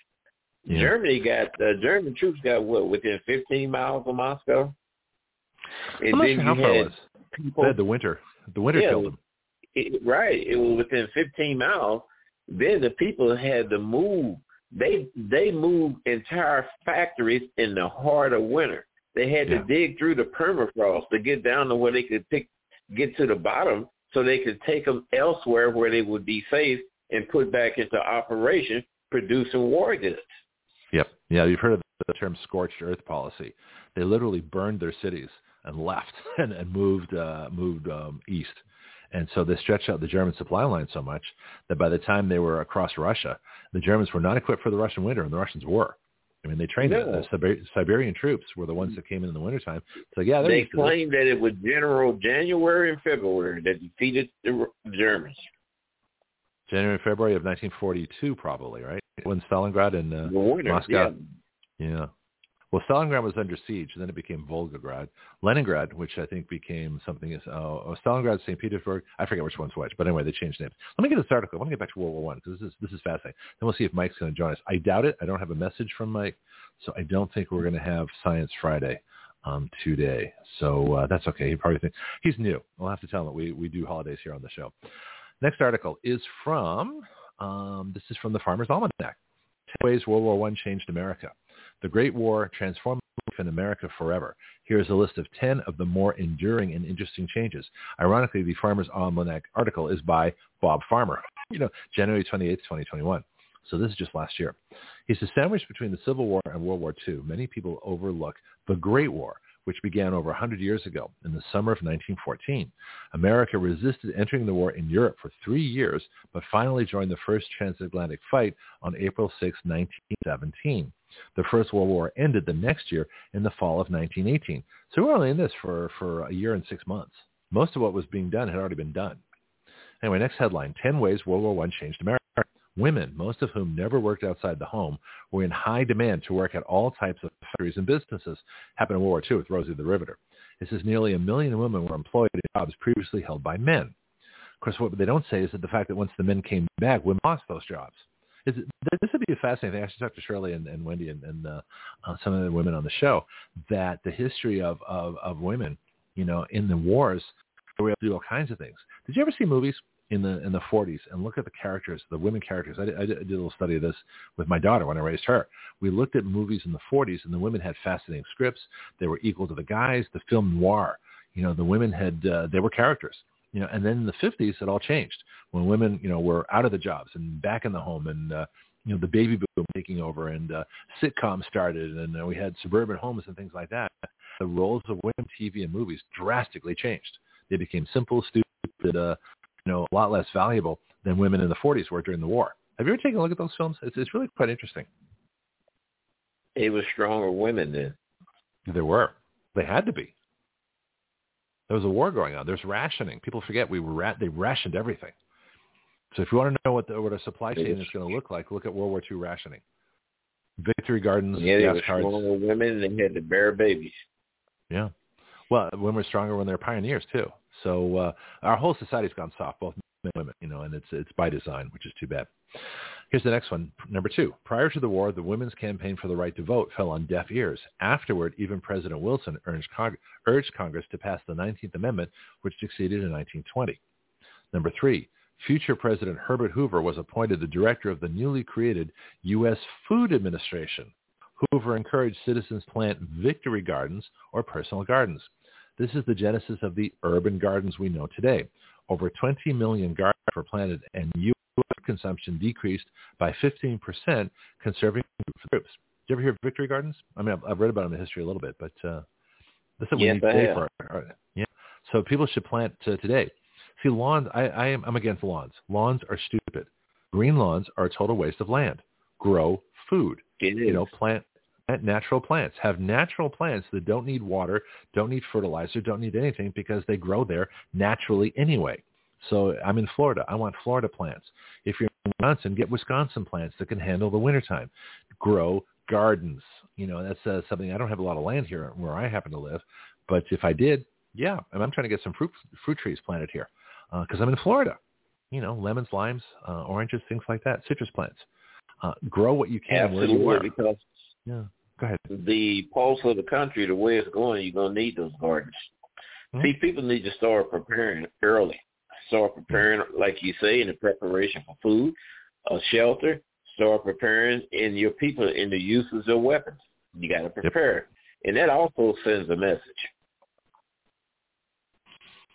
Yeah. Germany got uh, German troops got what within 15 miles of Moscow, and then you had was. people They had the winter. The winter Yeah, killed them. it, right. It was within 15 miles. Then the people had to move. They they moved entire factories in the heart of winter. They had Yeah. to dig through the permafrost to get down to where they could pick, get to the bottom, so they could take them elsewhere where they would be safe and put back into operation, producing war goods. Yep. Yeah, you've heard of the term scorched earth policy. They literally burned their cities and left and, and moved uh, moved um, east. And so they stretched out the German supply line so much that by the time they were across Russia, the Germans were not equipped for the Russian winter, and the Russians were. I mean, they trained it. No. The Siber- Siberian troops were the ones that came in in the wintertime. So yeah, They used to this. claimed that it was General January and February that defeated the Germans. January, and February of 1942, probably, right? When Stalingrad and uh, winter, Moscow. yeah. Yeah. Well, Stalingrad was under siege, and then it became Volgograd. Leningrad, which I think became something uh, oh, Stalingrad, St. Petersburg. I forget which one's which, but anyway, they changed names. Let me get this article. I want to get back to World War One because this is this is fascinating. Then we'll see if Mike's going to join us. I doubt it. I don't have a message from Mike, so I don't think we're going to have Science Friday um, today. So uh, that's okay. He probably thinks he's new. I'll have to tell him that we we do holidays here on the show. Next article is from um, this is from the Farmer's Almanac. Ten ways World War One changed America. The Great War transformed life in America forever. Here's a list of 10 of the more enduring and interesting changes. Ironically, the Farmer's Almanac article is by Bob Farmer, you know, January 28, 2021. So this is just last year. He says, sandwiched between the Civil War and World War II, many people overlook the Great War, which began over 100 years ago in the summer of 1914. America resisted entering the war in Europe for three years, but finally joined the first transatlantic fight on April 6, 1917. The First World War ended the next year in the fall of 1918. So we're only in this for, for a year and six months. Most of what was being done had already been done. Anyway, next headline, 10 ways World War I changed America. Women, most of whom never worked outside the home, were in high demand to work at all types of factories and businesses. Happened in World War II with Rosie the Riveter. This is nearly a million women were employed in jobs previously held by men. Of course, what they don't say is that the fact that once the men came back, women lost those jobs. Is it, this would be a fascinating thing. I should talk to Shirley and, and Wendy and, and uh, uh, some of the women on the show that the history of, of, of women, you know, in the wars, were able to do all kinds of things. Did you ever see movies in the in the 40s and look at the characters, the women characters? I did, I did a little study of this with my daughter when I raised her. We looked at movies in the 40s, and the women had fascinating scripts. They were equal to the guys. The film noir, you know, the women had uh, they were characters you know, and then in the 50s, it all changed when women, you know, were out of the jobs and back in the home and, uh, you know the baby boom taking over and uh, sitcoms started and uh, we had suburban homes and things like that, the roles of women TV and movies drastically changed. They became simple, stupid, uh, you know, a lot less valuable than women in the 40s were during the war. Have you ever taken a look at those films? It's, it's really quite interesting. It was stronger women then. There were. They had to be. There was a war going on. There's rationing. People forget we were ra- they rationed everything. So if you want to know what the, what a supply chain is going to look like, look at World War II rationing. Victory Gardens, yeah, they gas were cards. stronger women and they had to bear babies. Yeah. Well, women were stronger when they were pioneers too. So uh, our whole society's gone soft, both men and women, you know, and it's it's by design, which is too bad. Here's the next one, number two. Prior to the war, the women's campaign for the right to vote fell on deaf ears. Afterward, even President Wilson urged, Cong- urged Congress to pass the 19th Amendment, which succeeded in 1920. Number three, future President Herbert Hoover was appointed the director of the newly created U.S. Food Administration. Hoover encouraged citizens to plant victory gardens or personal gardens. This is the genesis of the urban gardens we know today. Over 20 million gardens were planted and U.S. consumption decreased by 15%, conserving for. Did you ever hear of victory gardens? I mean, I've, I've read about them in history a little bit, but uh, this is what Yes, we need today for our, yeah. So people should plant uh, today. See, lawns, I, I am, I'm against lawns. Lawns are stupid. Green lawns are a total waste of land. Grow food It is. you know, plant, plant natural plants. Have natural plants that don't need water, don't need fertilizer, don't need anything because they grow there naturally anyway. So I'm in Florida. I want Florida plants. If you're in Wisconsin, get Wisconsin plants that can handle the wintertime. Grow gardens. You know, that's uh, something I don't have a lot of land here where I happen to live, but if I did, yeah, and I'm trying to get some fruit fruit trees planted here because I'm in Florida. You know, lemons, limes, uh, oranges, things like that, citrus plants. Uh, grow what you can where you are. because Yeah. Go ahead. the pulse of the country, the way it's going, you're gonna need those gardens. Mhm. See, people need to start preparing early. Start preparing, like you say, in the preparation for food, a shelter. Start preparing in your people in the uses of weapons. You got to prepare, and that also sends a message.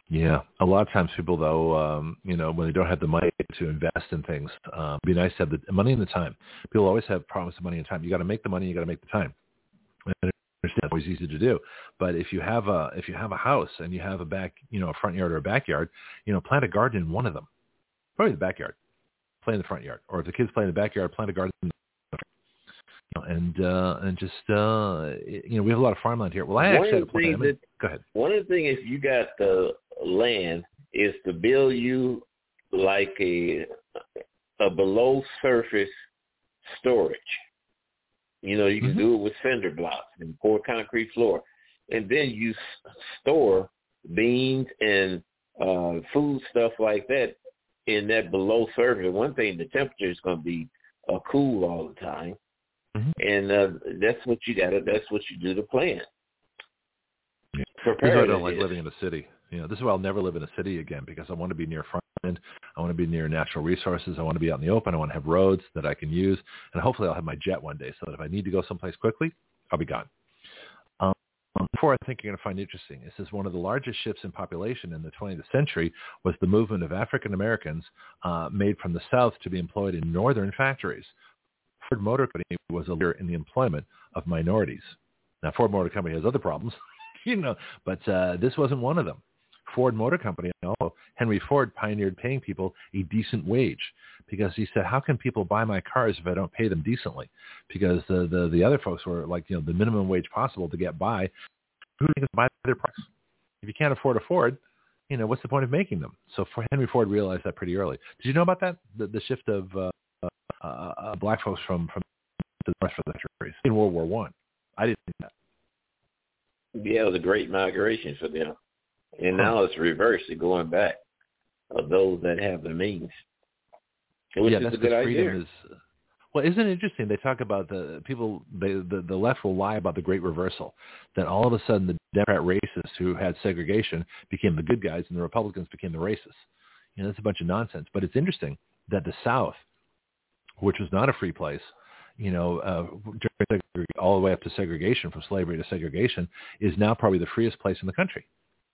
Yeah. A lot of times people though, um, you know, when they don't have the money to invest in things, um, it'd be nice to have the money and the time. People always have problems with money and time. You got to make the money, you got to make the time. And understand it's always easy to do. But if you have a if you have a house and you have a back, you know, a front yard or a backyard, you know, plant a garden in one of them. Probably the backyard. Play in the front yard. Or if the kids play in the backyard, plant a garden in and uh and just uh you know, we have a lot of farmland here. Well I One actually had a plan. that Go ahead. one of the things if you got the land is to build you like a a below surface storage. You know, you can Mhm. do it with cinder blocks and pour concrete floor, and then you s- store beans and uh food stuff like that in that below surface. One thing, the temperature is going to be uh, cool all the time, Mhm. and uh, that's what you got to. That's what you do to plan. Yeah. I don't like living in a city. You know, this is why I'll never live in a city again because I want to be near farmland. I want to be near natural resources. I want to be out in the open. I want to have roads that I can use, and hopefully I'll have my jet one day so that if I need to go someplace quickly, I'll be gone. Um, before I think you're going to find interesting, this is one of the largest shifts in population in the 20th century was the movement of African Americans uh, made from the South to be employed in northern factories. Ford Motor Company was a leader in the employment of minorities. Now, Ford Motor Company has other problems, you know, but uh, this wasn't one of them. Ford Motor Company, also Henry Ford pioneered paying people a decent wage because he said, how can people buy my cars if I don't pay them decently? Because the, the, the other folks were like, you know, the minimum wage possible to get by. Who can buy their products? If you can't afford a Ford, you know, what's the point of making them? So Henry Ford realized that pretty early. Did you know about that? The, the shift of uh, uh, uh, black folks from, from the rest of the countries in World War One. I. I didn't know that. Yeah, it was a great migration for them. And now it's reversed, they're going back of those that have the means. Which yeah, is that's a good freedom idea. is. Well, isn't it interesting? They talk about the people. They, the the left will lie about the Great Reversal. That all of a sudden the Democrat racists who had segregation became the good guys, and the Republicans became the racists. You know, that's a bunch of nonsense. But it's interesting that the South, which was not a free place, you know, uh, all the way up to segregation, from slavery to segregation, is now probably the freest place in the country.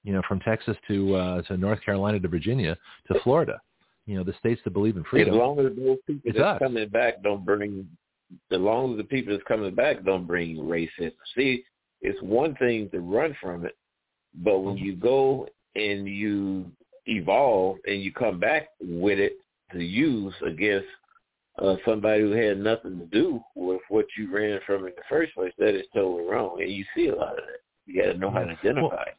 You know, from Texas to uh, to North Carolina to Virginia to Florida You know, the states that believe in freedom. As long as those people that's us. coming back don't bring, as long as the people that's coming back don't bring racism. See, it's one thing to run from it, but when Mhm. you go and you evolve and you come back with it to use against uh, somebody who had nothing to do with what you ran from in the first place, that is totally wrong. And you see a lot of that. You got to know how to identify. it.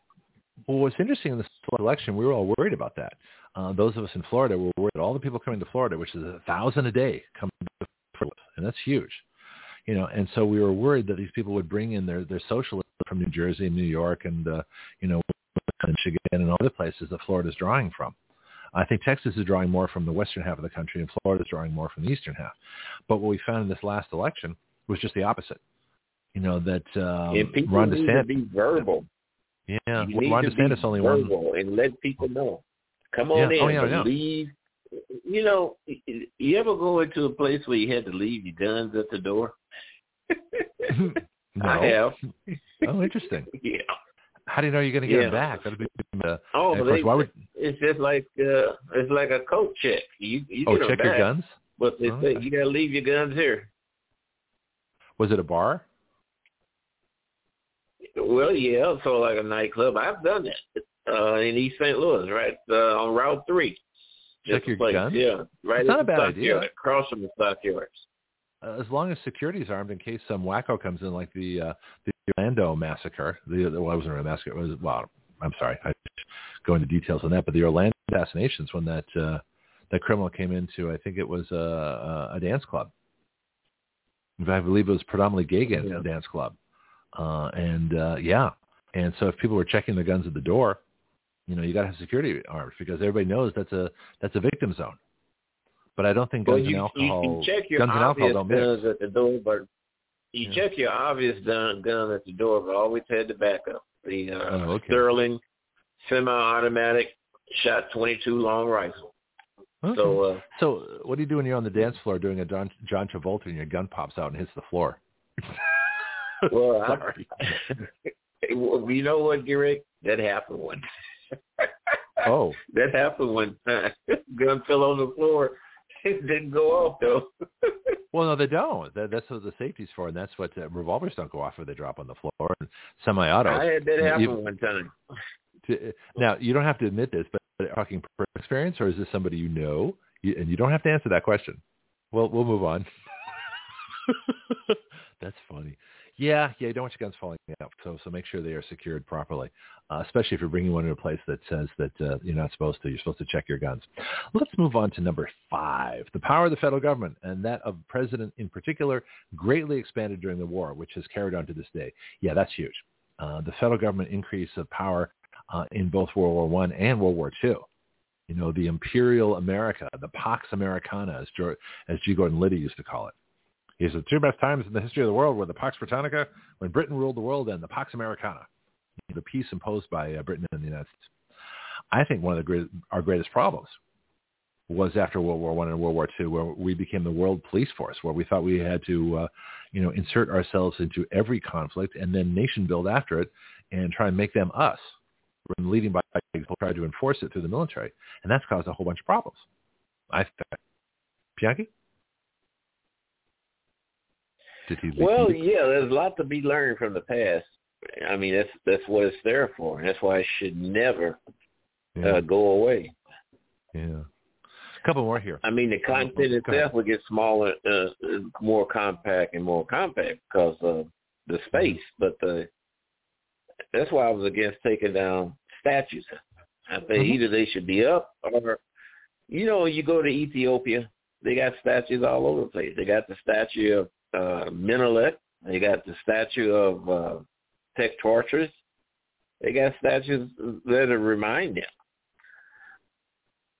Well, what's interesting in this election, we were all worried about that. Uh, those of us in Florida were worried. All the people coming to Florida, which is a thousand a day, come to Florida, and that's huge. You know, and so we were worried that these people would bring in their their socialism from New Jersey, and New York, and uh, you know, Michigan, and other places that Florida's drawing from. I think Texas is drawing more from the western half of the country, and Florida's drawing more from the eastern half. But what we found in this last election was just the opposite. You know that um, and people Ron need to DeSantis. be verbal. Yeah, You need Ron to DeSantis only won. verbal and let people know. Come Yeah. on in, Oh, yeah, yeah. leave. You know, you ever go into a place where you had to leave your guns at the door? no. I have. Oh, interesting. Yeah. How do you know you're going to get Yeah. them back? That'd be. Uh, Oh, but course, they, would? it's just like uh, it's like a coat check. You you Oh, check your guns. but they Oh, say you got to leave your guns here. Was it a bar? Well, yeah, so like a nightclub. I've done that uh, in East St. Louis, right uh, on Route Three. Check Just your place, guns? Yeah, right. It's not a bad idea. Yard, across from the stockyards. Uh, as long as security's armed in case some wacko comes in, like the uh, the Orlando massacre. The, the well, it wasn't a massacre. It was well. I'm sorry. I go into details on that, but the Orlando assassinations when that uh, that criminal came into, I think it was a, a dance club. In fact, I believe it was predominantly gay gan- Yeah. dance club, uh, and uh, yeah. And so if people were checking their guns at the door, you know, you got to have security armed because everybody knows that's a that's a victim zone. But I don't think Well, guns you, and alcohol you, you check your guns and alcohol obvious don't mix. guns at the door, but you Yeah. check your obvious gun, gun at the door, but always had the backup. The uh, Oh, okay. Sterling semi-automatic shot 22 long rifle. Okay. So uh, So what do you do when you're on the dance floor doing a John, John Travolta and your gun pops out and hits the floor? Well, sorry. Well, you know what, Garrick? That happened once. Oh, that happened one time. Gun fell on the floor. It didn't go off though. well, no, they don't. That, that's what the safety's for, and that's what uh, revolvers don't go off if they drop on the floor. And semi-autos. I had that you- happen one time. to, now, you don't have to admit this, but talking per experience, or is this somebody you know? You, and you don't have to answer that question. Well, we'll move on. That's funny. Yeah, yeah, you don't want your guns falling out, so so make sure they are secured properly, uh, especially if you're bringing one to a place that says that uh, you're not supposed to. You're supposed to check your guns. Let's move on to number five: the power of the federal government and that of president in particular greatly expanded during the war, which has carried on to this day. Yeah, that's huge. Uh, the federal government increase of power uh, in both World War One and World War Two. You know, the imperial America, the Pax Americana, as, George, as G. Gordon Liddy used to call it. He the two best times in the history of the world were the Pax Britannica, when Britain ruled the world, and the Pax Americana, the peace imposed by uh, Britain and the United States. I think one of the great, our greatest problems was after World War One and World War Two, where we became the world police force, where we thought we had to, uh, you know, insert ourselves into every conflict and then nation build after it and try and make them us, and leading by people tried to enforce it through the military, and that's caused a whole bunch of problems. I think. Bianchi? Did he leave? Well, yeah, there's a lot to be learned from the past. I mean, that's that's what it's there for. and That's why it should never yeah, uh, go away. yeah. A couple more here. I mean, the content itself will get smaller, uh, more compact and more compact because of the space. But the, that's why I was against taking down statues. I think Mhm. either they should be up or, you know, you go to Ethiopia, they got statues all over the place. They got the statue of uh, Menelik. They got the statue of uh, Tectorchus. They got statues that remind them.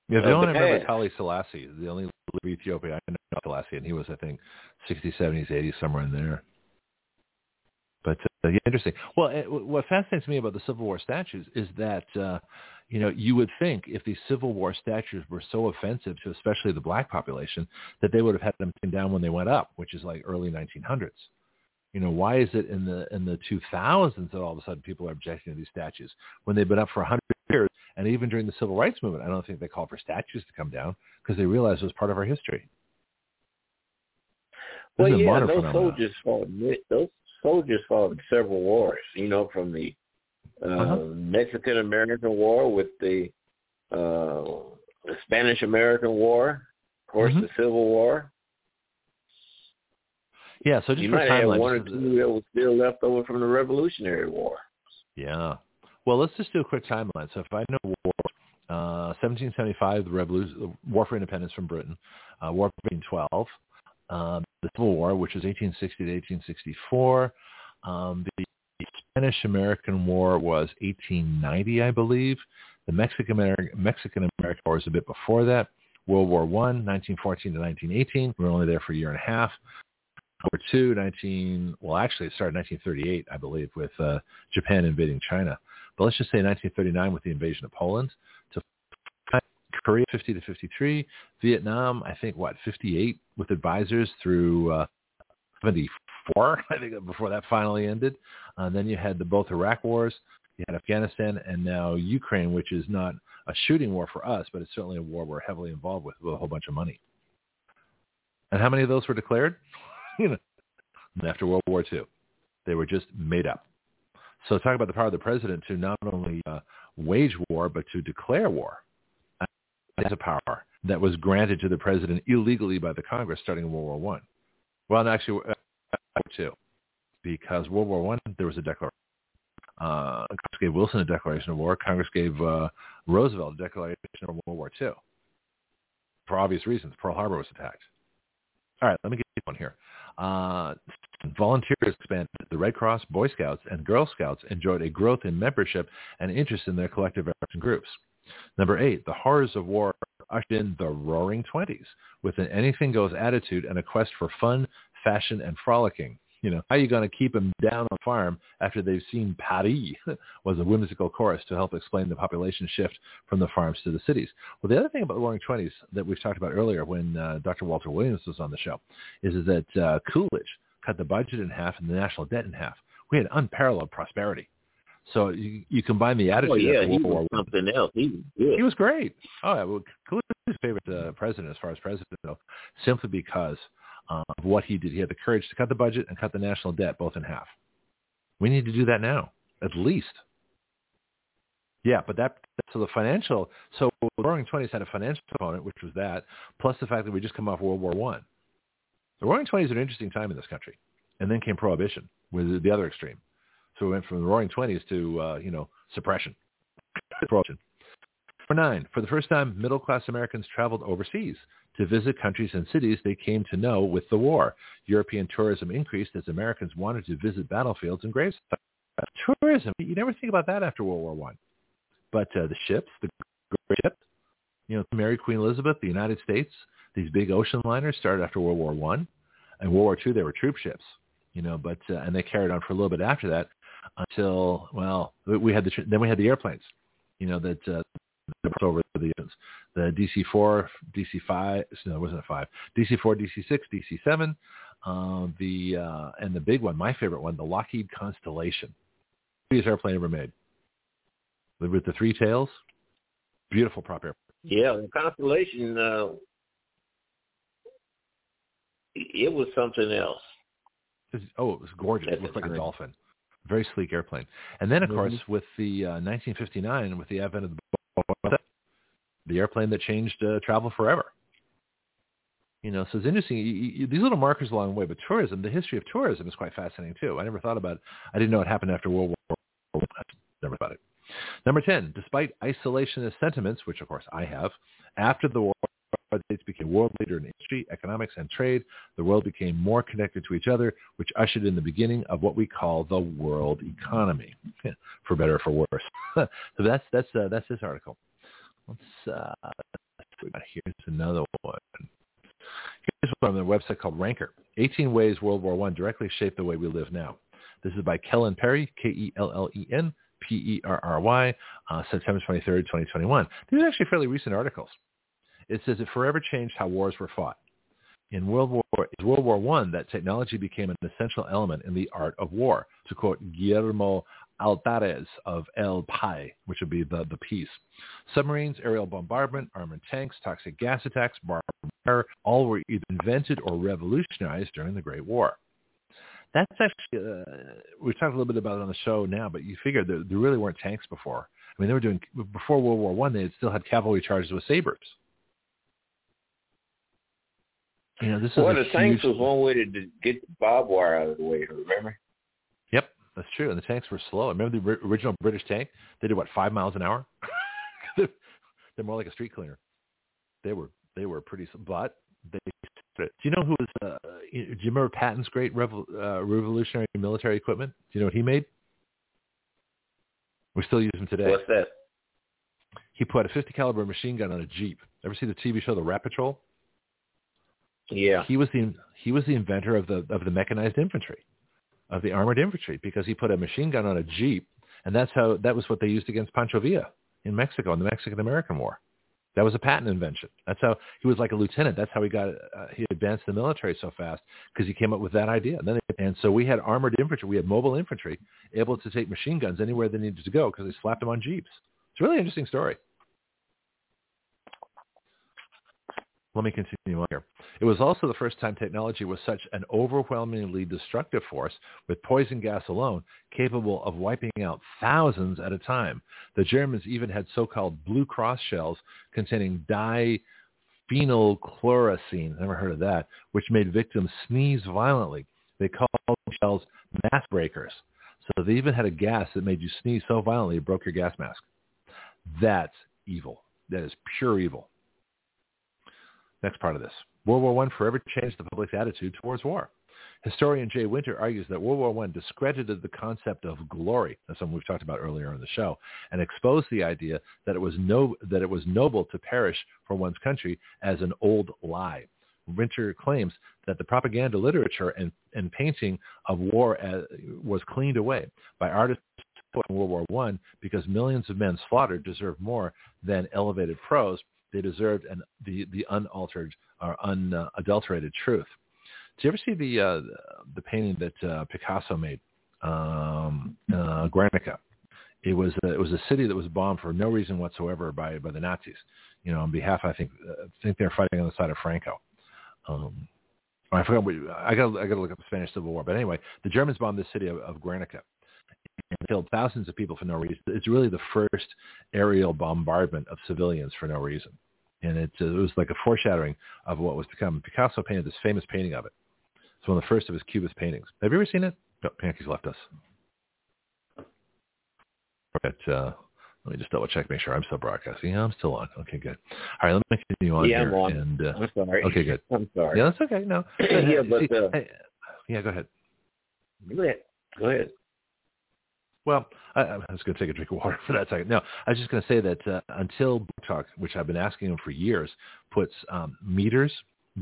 Yeah, the only the I remember. Haile Selassie, the only leader of Ethiopia I know Selassie, and he was, I think, 60s, 70s, 80s, somewhere in there. Uh, interesting. Well, what fascinates me about the Civil War statues is that, uh, you know, you would think if these Civil War statues were so offensive to especially the black population that they would have had them taken down when they went up, which is like early 1900s. You know, why is it in the in the 2000s that all of a sudden people are objecting to these statues when they've been up for 100 years? And even during the civil rights movement, I don't think they called for statues to come down because they realized it was part of our history. Well, yeah, those phenomenon. soldiers fought. Those soldiers fought in several wars. You know, from the uh, uh-huh. Mexican American War with the, uh, the Spanish American War, of course, mm-hmm. the Civil War. Yeah, so just you for might timeline, have one or two that was still left over from the Revolutionary War. Yeah. Well, let's just do a quick timeline. So if I know war, uh, 1775, the Revolution, War for Independence from Britain, uh, War of 1812, uh, the Civil War, which was 1860 to 1864. Um, the Spanish-American War was 1890, I believe. The Mexican-American Mexican American War was a bit before that. World War One, 1914 to 1918. We were only there for a year and a half. World War Two, 19, well, actually it started in 1938, I believe, with uh, Japan invading China. But let's just say 1939 with the invasion of Poland. Korea, 50 to 53. Vietnam, I think, what, 58 with advisors through uh, 74, I think, before that finally ended. Uh, then you had the both Iraq wars, you had Afghanistan, and now Ukraine, which is not a shooting war for us, but it's certainly a war we're heavily involved with with a whole bunch of money. And how many of those were declared? you know, after World War II, they were just made up. So talk about the power of the president to not only uh, wage war, but to declare war as a power that was granted to the president illegally by the Congress starting in World War One. Well, actually, uh, two, because World War One there was a declaration. Uh, Congress gave Wilson a declaration of war. Congress gave uh, Roosevelt a declaration of World War Two. For obvious reasons, Pearl Harbor was attacked. All right, let me get one here. Uh, volunteers expanded. The Red Cross, Boy Scouts, and Girl Scouts enjoyed a growth in membership and interest in their collective efforts and groups. Number eight, the horrors of war ushered in the Roaring Twenties with an anything-goes attitude and a quest for fun, fashion, and frolicking. You know, how are you going to keep them down on the farm after they've seen Paris was a whimsical chorus to help explain the population shift from the farms to the cities. Well, the other thing about the Roaring Twenties that we've talked about earlier when uh, Dr. Walter Williams was on the show is, is that uh, Coolidge cut the budget in half and the national debt in half. We had unparalleled prosperity. So you, you combine the attitude. Oh yeah, he was something else. He was good. He was great. Oh yeah, well, Coolidge is favorite uh, president as far as president though, simply because of what he did. He had the courage to cut the budget and cut the national debt both in half. We need to do that now, at least. Yeah, but that so the financial so the Roaring Twenties had a financial component, which was that, plus the fact that we just come off World War One. The Roaring Twenties are an interesting time in this country, and then came Prohibition, with the other extreme. So we went from the roaring 20s to, uh, you know, suppression. Number nine, for the first time, middle-class Americans traveled overseas to visit countries and cities they came to know with the war. European tourism increased as Americans wanted to visit battlefields and graves. Tourism, you never think about that after World War One. But uh, the ships, the great ships, you know, Mary Queen Elizabeth, the United States, these big ocean liners started after World War One. And World War Two, they were troop ships, you know, but uh, and they carried on for a little bit after that until well, we had the then we had the airplanes, you know that uh, over the the DC4, DC5, no, it wasn't a five, DC4, DC6, DC7, uh, the uh, and the big one, my favorite one, the Lockheed Constellation, biggest airplane ever made, with the three tails, beautiful prop airplane. Yeah, the Constellation, uh, it was something else. Oh, it was gorgeous. It looked like a dolphin very sleek airplane. And then, of mm-hmm. course, with the uh, 1959, with the advent of the the airplane that changed uh, travel forever. You know, so it's interesting. You, you, these little markers along the way, but tourism, the history of tourism is quite fascinating too. I never thought about. It. I didn't know it happened after World War. I never thought it. Number ten, despite isolationist sentiments, which of course I have, after the war, United States became world leader in industry, economics, and trade, the world became more connected to each other, which ushered in the beginning of what we call the world economy, for better or for worse. so that's that's uh, that's this article. Let's uh, here's another one. Here's one on the website called Ranker. 18 ways World War One directly shaped the way we live now. This is by Kellen Perry, K-E-L-L-E-N, P-E-R-R-Y, uh, September 23rd, 2021. These are actually fairly recent articles. It says it forever changed how wars were fought. In World War World War One that technology became an essential element in the art of war. To quote Guillermo Altares of El Pai, which would be the, the peace. Submarines, aerial bombardment, armored tanks, toxic gas attacks, barbed all were either invented or revolutionized during the Great War. That's actually, uh, we talked a little bit about it on the show now, but you figure there, there really weren't tanks before. I mean, they were doing, before World War One, they still had cavalry charges with sabers. You know, this well, is the huge... tanks was one way to get the barbed wire out of the way. Remember? Yep, that's true. And the tanks were slow. I remember the original British tank? They did what five miles an hour. They're more like a street cleaner. They were they were pretty, but they. Do you know who was? Uh, do you remember Patton's great revol, uh, revolutionary military equipment? Do you know what he made? We still use them today. What's that? He put a 50 caliber machine gun on a Jeep. Ever see the TV show The Rat Patrol? Yeah. He was the he was the inventor of the of the mechanized infantry, of the armored infantry, because he put a machine gun on a jeep, and that's how that was what they used against Pancho Villa in Mexico in the Mexican American War. That was a Patton invention. That's how he was like a lieutenant. That's how he got uh, he advanced the military so fast because he came up with that idea. And, then they, and so we had armored infantry, we had mobile infantry able to take machine guns anywhere they needed to go because they slapped them on jeeps. It's a really interesting story. Let me continue on here. It was also the first time technology was such an overwhelmingly destructive force, with poison gas alone, capable of wiping out thousands at a time. The Germans even had so-called Blue Cross shells containing diphenylchloroethene, never heard of that, which made victims sneeze violently. They called shells mask breakers. So they even had a gas that made you sneeze so violently it broke your gas mask. That's evil. That is pure evil. Next part of this. World War I forever changed the public's attitude towards war. Historian Jay Winter argues that World War I discredited the concept of glory, that's something we've talked about earlier in the show, and exposed the idea that it was, no, that it was noble to perish for one's country as an old lie. Winter claims that the propaganda literature and, and painting of war as, was cleaned away by artists in World War I because millions of men slaughtered deserved more than elevated prose they deserved an, the the unaltered or unadulterated truth. Did you ever see the uh, the painting that uh, Picasso made, um, uh, Guernica? It was a, it was a city that was bombed for no reason whatsoever by by the Nazis. You know, on behalf I think uh, I think they're fighting on the side of Franco. Um, I forgot. What, I got I got to look up the Spanish Civil War. But anyway, the Germans bombed the city of, of Guernica killed thousands of people for no reason. It's really the first aerial bombardment of civilians for no reason. And it, uh, it was like a foreshadowing of what was to come. Picasso painted this famous painting of it. It's one of the first of his Cubist paintings. Have you ever seen it? No, Bianchi's left us. But uh, let me just double check, make sure I'm still broadcasting. Yeah, I'm still on. Okay, good. All right, let me continue on yeah, here. I'm on. And, uh, I'm sorry. Okay, good. I'm sorry. Yeah, that's okay. No. yeah, but uh, yeah, go ahead. Go ahead. Go ahead. Well, I, I was going to take a drink of water for that second. No, I was just going to say that uh, until BlogTalk, which I've been asking them for years, puts um, meters,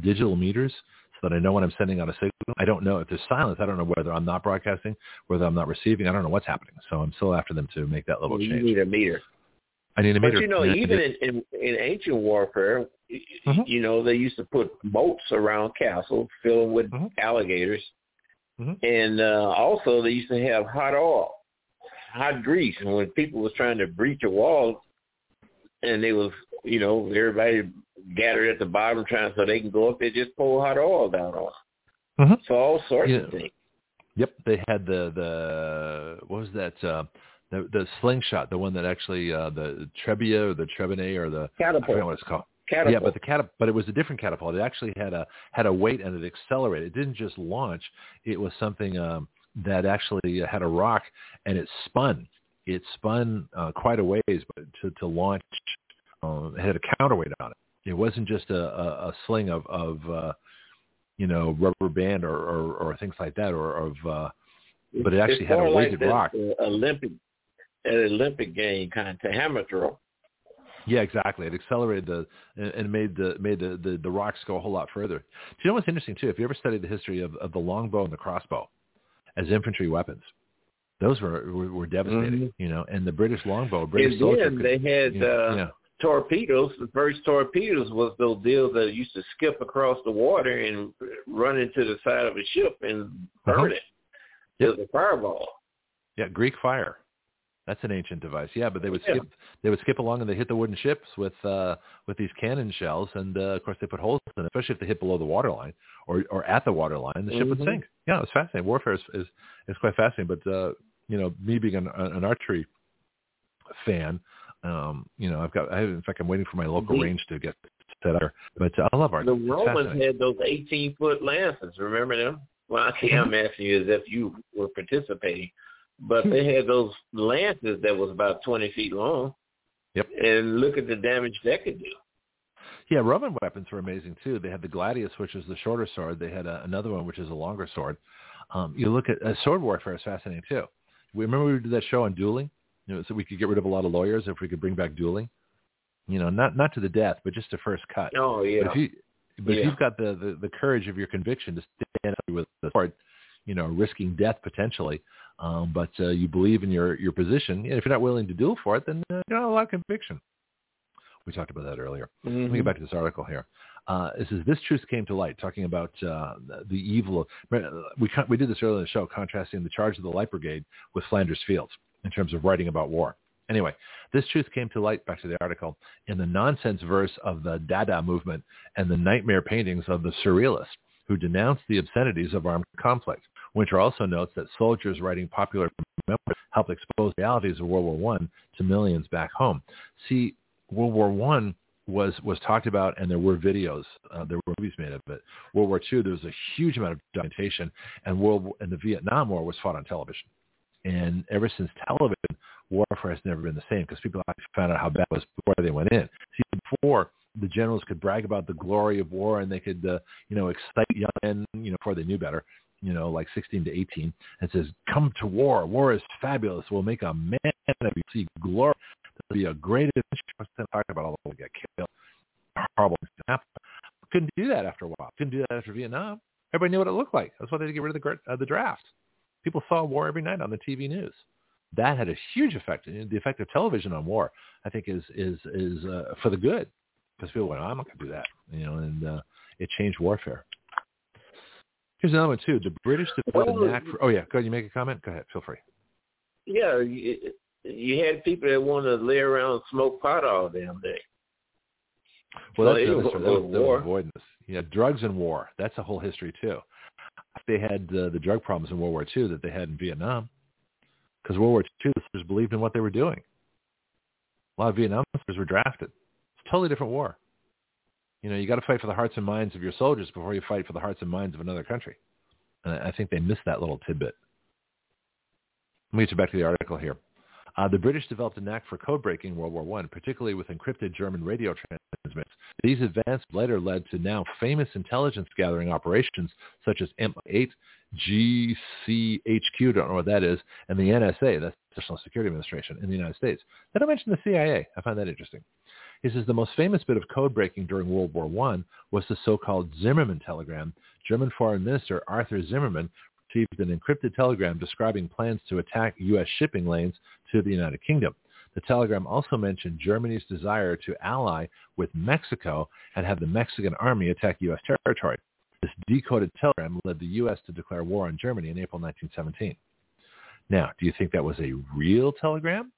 digital meters, so that I know when I'm sending out a signal. I don't know if there's silence. I don't know whether I'm not broadcasting, whether I'm not receiving. I don't know what's happening. So I'm still after them to make that level you change. You need a meter. I need a meter. But you know, even in, in, in ancient warfare, mm-hmm. you know, they used to put moats around castles, fill them with mm-hmm. alligators, mm-hmm. and uh, also they used to have hot oil hot grease. And when people was trying to breach a wall, and they was, you know, everybody gathered at the bottom trying so they can go up there, just pour hot oil down on. Mm-hmm. So all sorts yeah. of things. Yep, they had the the what was that uh, the the slingshot, the one that actually uh, the Trebia or the Trebinet or the catapult. I forget what it's called. Catapult. Yeah, but the catapult, but it was a different catapult. It actually had a had a weight and it accelerated. It didn't just launch. It was something um, that actually had a rock and it spun. It spun uh, quite a ways but to, to launch. Uh, it had a counterweight on it. It wasn't just a, a, a sling of, of uh, you know, rubber band or, or, or things like that, or of, uh, but it actually had a weighted like rock. Olympic, an Olympic game kind of hammer throw. Yeah, exactly. It accelerated the and made the made the, the, the rocks go a whole lot further. Do you know what's interesting too? If you ever studied the history of, of the longbow and the crossbow, as infantry weapons. Those were were, were devastating, mm-hmm. you know. And the British longbow, British and soldier, could, they had you know, uh, know, torpedoes, the first torpedoes was those deals that used to skip across the water and run into the side of a ship and burn uh-huh. it. It was a fireball. Yeah, Greek fire. That's an ancient device. Yeah, but they would skip they would skip along and they hit the wooden ships with uh with these cannon shells and uh, of course they put holes in it, especially if they hit below the water line or or at the water line, the ship mm-hmm. would sink. Yeah, it's fascinating. Warfare is, is is quite fascinating, but uh you know, me being an, an archery fan, um, you know, I've got I have, in fact I'm waiting for my local mm-hmm. range to get set up. But I love art. The Romans had those 18 foot lances. Remember them? Well, I can't. I'm asking you as if you were participating but they had those lances that was about 20 feet long. Yep. And look at the damage that could do. Yeah, Roman weapons were amazing too. They had the gladius, which is the shorter sword. They had a, another one, which is a longer sword. Um, you look at uh, sword warfare is fascinating too. We remember we did that show on dueling, you know, so we could get rid of a lot of lawyers if we could bring back dueling. You know, not not to the death, but just a first cut. Oh yeah. But if, you, but yeah. if you've got the, the the courage of your conviction to stand up with the sword, you know, risking death potentially, um, but uh, you believe in your your position. And if you're not willing to duel for it, then uh, you don't have a lot of conviction. We talked about that earlier. Mm-hmm. Let me get back to this article here. Uh, it says this truth came to light, talking about uh, the evil. Of, we we did this earlier in the show, contrasting the charge of the Light Brigade with Flanders Fields in terms of writing about war. Anyway, this truth came to light, back to the article, in the nonsense verse of the Dada movement and the nightmare paintings of the Surrealists, who denounced the obscenities of armed conflict. Winter also notes that soldiers writing popular memoirs helped expose realities of World War I to millions back home. See, World War One was was talked about, and there were videos, uh, there were movies made of it. World War II, there was a huge amount of documentation, and World and the Vietnam War was fought on television. And ever since television, warfare has never been the same because people actually found out how bad it was before they went in. See, before the generals could brag about the glory of war and they could, uh, you know, excite young men, you know, before they knew better you know, like 16 to 18, and says, "Come to war. War is fabulous. We'll make a man of you. See glory. There'll be a great adventure." Talk about all the people get killed. Horrible. Couldn't do that after a while. Couldn't do that after Vietnam. Everybody knew what it looked like. That's why they had to get rid of the uh, the draft. People saw war every night on the TV news. That had a huge effect. The effect of television on war, I think, is is is uh, for the good because people went, oh, "I'm not going to do that," you know, and uh, it changed warfare. Here's another one too. The British developed well, a knack for. Oh yeah, go ahead. You make a comment. Go ahead. Feel free. Yeah, you, you had people that wanted to lay around and smoke pot all damn day. Well, that's another story. That was, that was avoidance. Yeah, drugs and war. That's a whole history too. They had uh, the drug problems in World War II that they had in Vietnam, because World War II, the soldiers believed in what they were doing. A lot of Vietnam soldiers were drafted. It's a totally different war. You know, you got to fight for the hearts and minds of your soldiers before you fight for the hearts and minds of another country. And I think they missed that little tidbit. Let me get you back to the article here. Uh, the British developed a knack for code breaking in World War I, particularly with encrypted German radio transmitters. These advances later led to now famous intelligence gathering operations such as M8, GCHQ, don't know what that is, and the NSA, that's the National Security Administration in the United States. Did I mention the CIA? I find that interesting. He says the most famous bit of code breaking during World War I was the so-called Zimmermann telegram. German Foreign Minister Arthur Zimmermann received an encrypted telegram describing plans to attack U.S. shipping lanes to the United Kingdom. The telegram also mentioned Germany's desire to ally with Mexico and have the Mexican army attack U.S. territory. This decoded telegram led the U.S. to declare war on Germany in April 1917. Now, do you think that was a real telegram,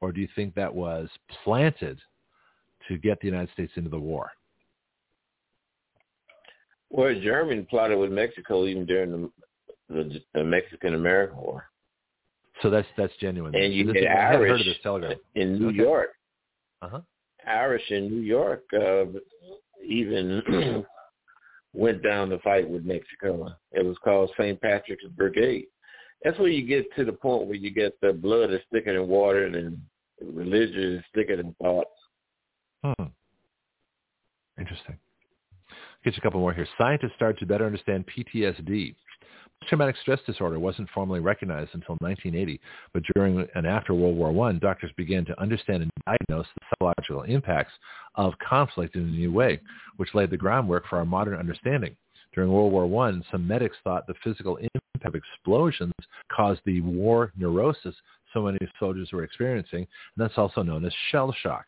or do you think that was planted to get the United States into the war? Well, Germany plotted with Mexico even during the, the Mexican-American War. So that's that's genuine. And you had Irish telegram. in New okay. York. Uh-huh. Irish in New York uh, even went down to fight with Mexico. It was called St. Patrick's Brigade. That's where you get to the point where you get the blood is thicker than water and religion is thicker than thoughts. Interesting. Get you a couple more here. Scientists started to better understand PTSD. Traumatic stress disorder wasn't formally recognized until 1980, but during and after World War I, doctors began to understand and diagnose the psychological impacts of conflict in a new way, which laid the groundwork for our modern understanding. During World War I, some medics thought the physical impact of explosions caused the war neurosis so many soldiers were experiencing, and that's also known as shell shock.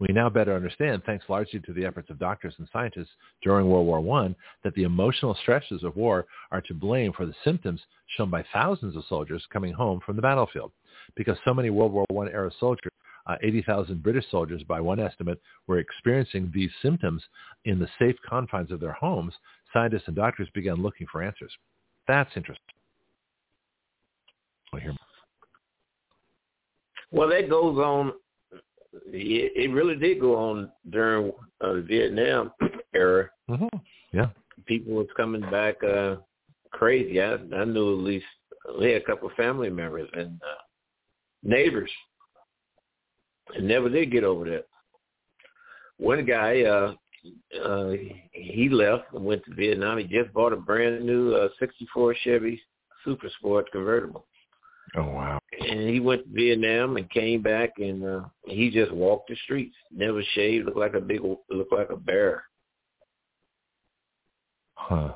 We now better understand, thanks largely to the efforts of doctors and scientists during World War I, that the emotional stresses of war are to blame for the symptoms shown by thousands of soldiers coming home from the battlefield. Because so many World War I era soldiers, uh, 80,000 British soldiers by one estimate, were experiencing these symptoms in the safe confines of their homes, scientists and doctors began looking for answers. That's interesting. Well, that goes on. It, really did go on during uh, the Vietnam era. Mm-hmm. Yeah, people was coming back uh, crazy. I, I knew at least we had a couple of family members and uh, neighbors, and never did get over that. One guy, uh, uh, he left and went to Vietnam. He just bought a brand new uh, '64 Chevy Super Sport convertible. Oh wow! And he went to Vietnam and came back, and uh, he just walked the streets, never shaved, looked like a big, looked like a bear. Huh.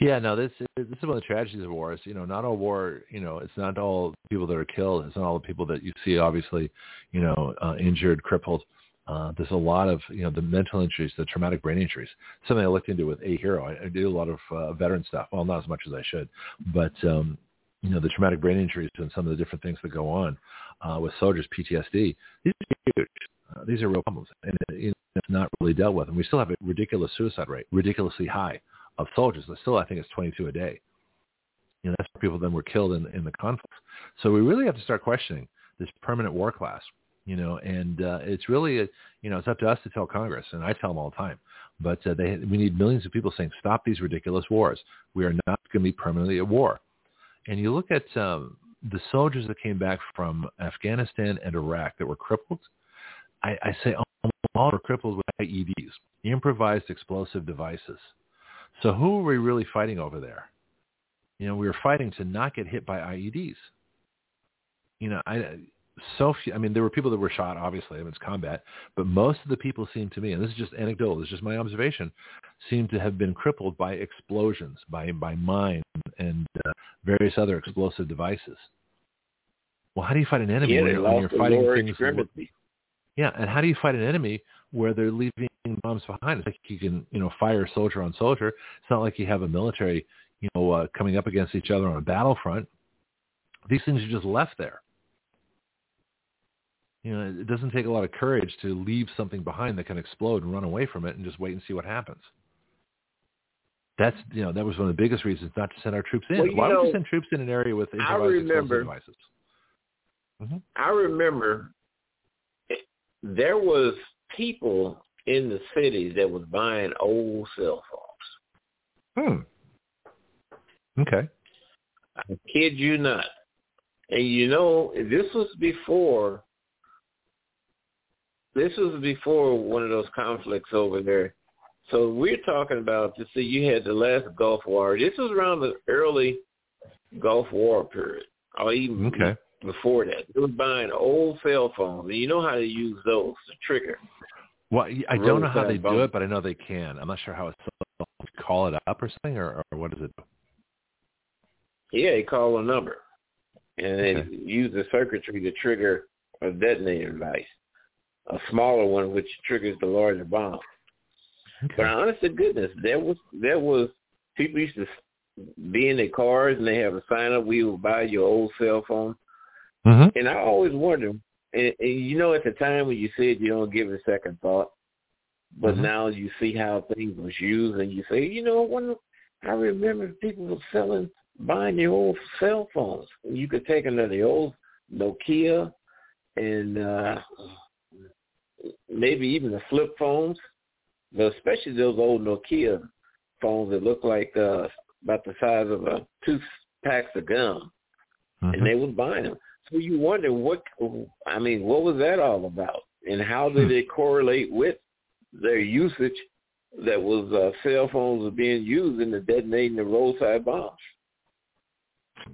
Yeah, no, this is, this is one of the tragedies of wars. You know, not all war. You know, it's not all people that are killed. It's not all the people that you see, obviously, you know, uh, injured, crippled. Uh, there's a lot of, you know, the mental injuries, the traumatic brain injuries. Something I looked into with A Hero. I, I do a lot of uh, veteran stuff. Well, not as much as I should, but um, you know, the traumatic brain injuries and some of the different things that go on uh, with soldiers, PTSD. These are huge. Uh, these are real problems, and it, it's not really dealt with. And we still have a ridiculous suicide rate, ridiculously high of soldiers. Still, I think it's 22 a day. You know, that's people then were killed in, in the conflicts. So we really have to start questioning this permanent war class. You know, and uh, it's really, a, you know, it's up to us to tell Congress, and I tell them all the time. But uh, they, we need millions of people saying, "Stop these ridiculous wars. We are not going to be permanently at war." And you look at um, the soldiers that came back from Afghanistan and Iraq that were crippled. I, I say all were crippled with IEDs, improvised explosive devices. So who are we really fighting over there? You know, we were fighting to not get hit by IEDs. You know, I so few. I mean, there were people that were shot. Obviously, it's combat, but most of the people seem to me, and this is just anecdotal. This is just my observation, seem to have been crippled by explosions, by by mines and uh, various other explosive devices. Well, how do you fight an enemy yeah, when, when you're fighting things? Yeah, and how do you fight an enemy where they're leaving bombs behind? It's like you can, you know, fire soldier on soldier. It's not like you have a military, you know, uh, coming up against each other on a battlefront. These things are just left there. You know, it doesn't take a lot of courage to leave something behind that can explode and run away from it and just wait and see what happens. That's you know that was one of the biggest reasons not to send our troops in. Well, Why know, would you send troops in an area with improvised remember, explosive devices? Mm-hmm. I remember there was people in the cities that was buying old cell phones. Hmm. Okay. I kid you not. And you know, this was before this was before one of those conflicts over there. So we're talking about to see you had the last Gulf War. This was around the early Gulf War period, or even okay. before that. It was buying old cell phones, and you know how to use those, the trigger. Well, I don't know how they do it, but I know they can. I'm not sure how it's call it up or something, or, or what does it do? Yeah, you call a number, and okay. they use the circuitry to trigger a detonator device, a smaller one which triggers the larger bomb. Okay. But honest to goodness, there was there was people used to be in their cars and they have a sign up. We will buy your old cell phone, mm-hmm. and I always wonder. And, and you know, at the time when you said you don't give it a second thought, but mm-hmm. now you see how things was used, and you say, you know, when I remember people were selling, buying the old cell phones. You could take another old Nokia, and uh maybe even the flip phones, but especially those old Nokia phones that look like uh, about the size of a two packs of gum, mm-hmm. and they was buying them. So you wonder what I mean, what was that all about, and how did hmm. it correlate with their usage that was uh, cell phones were being used in the detonating the roadside bombs?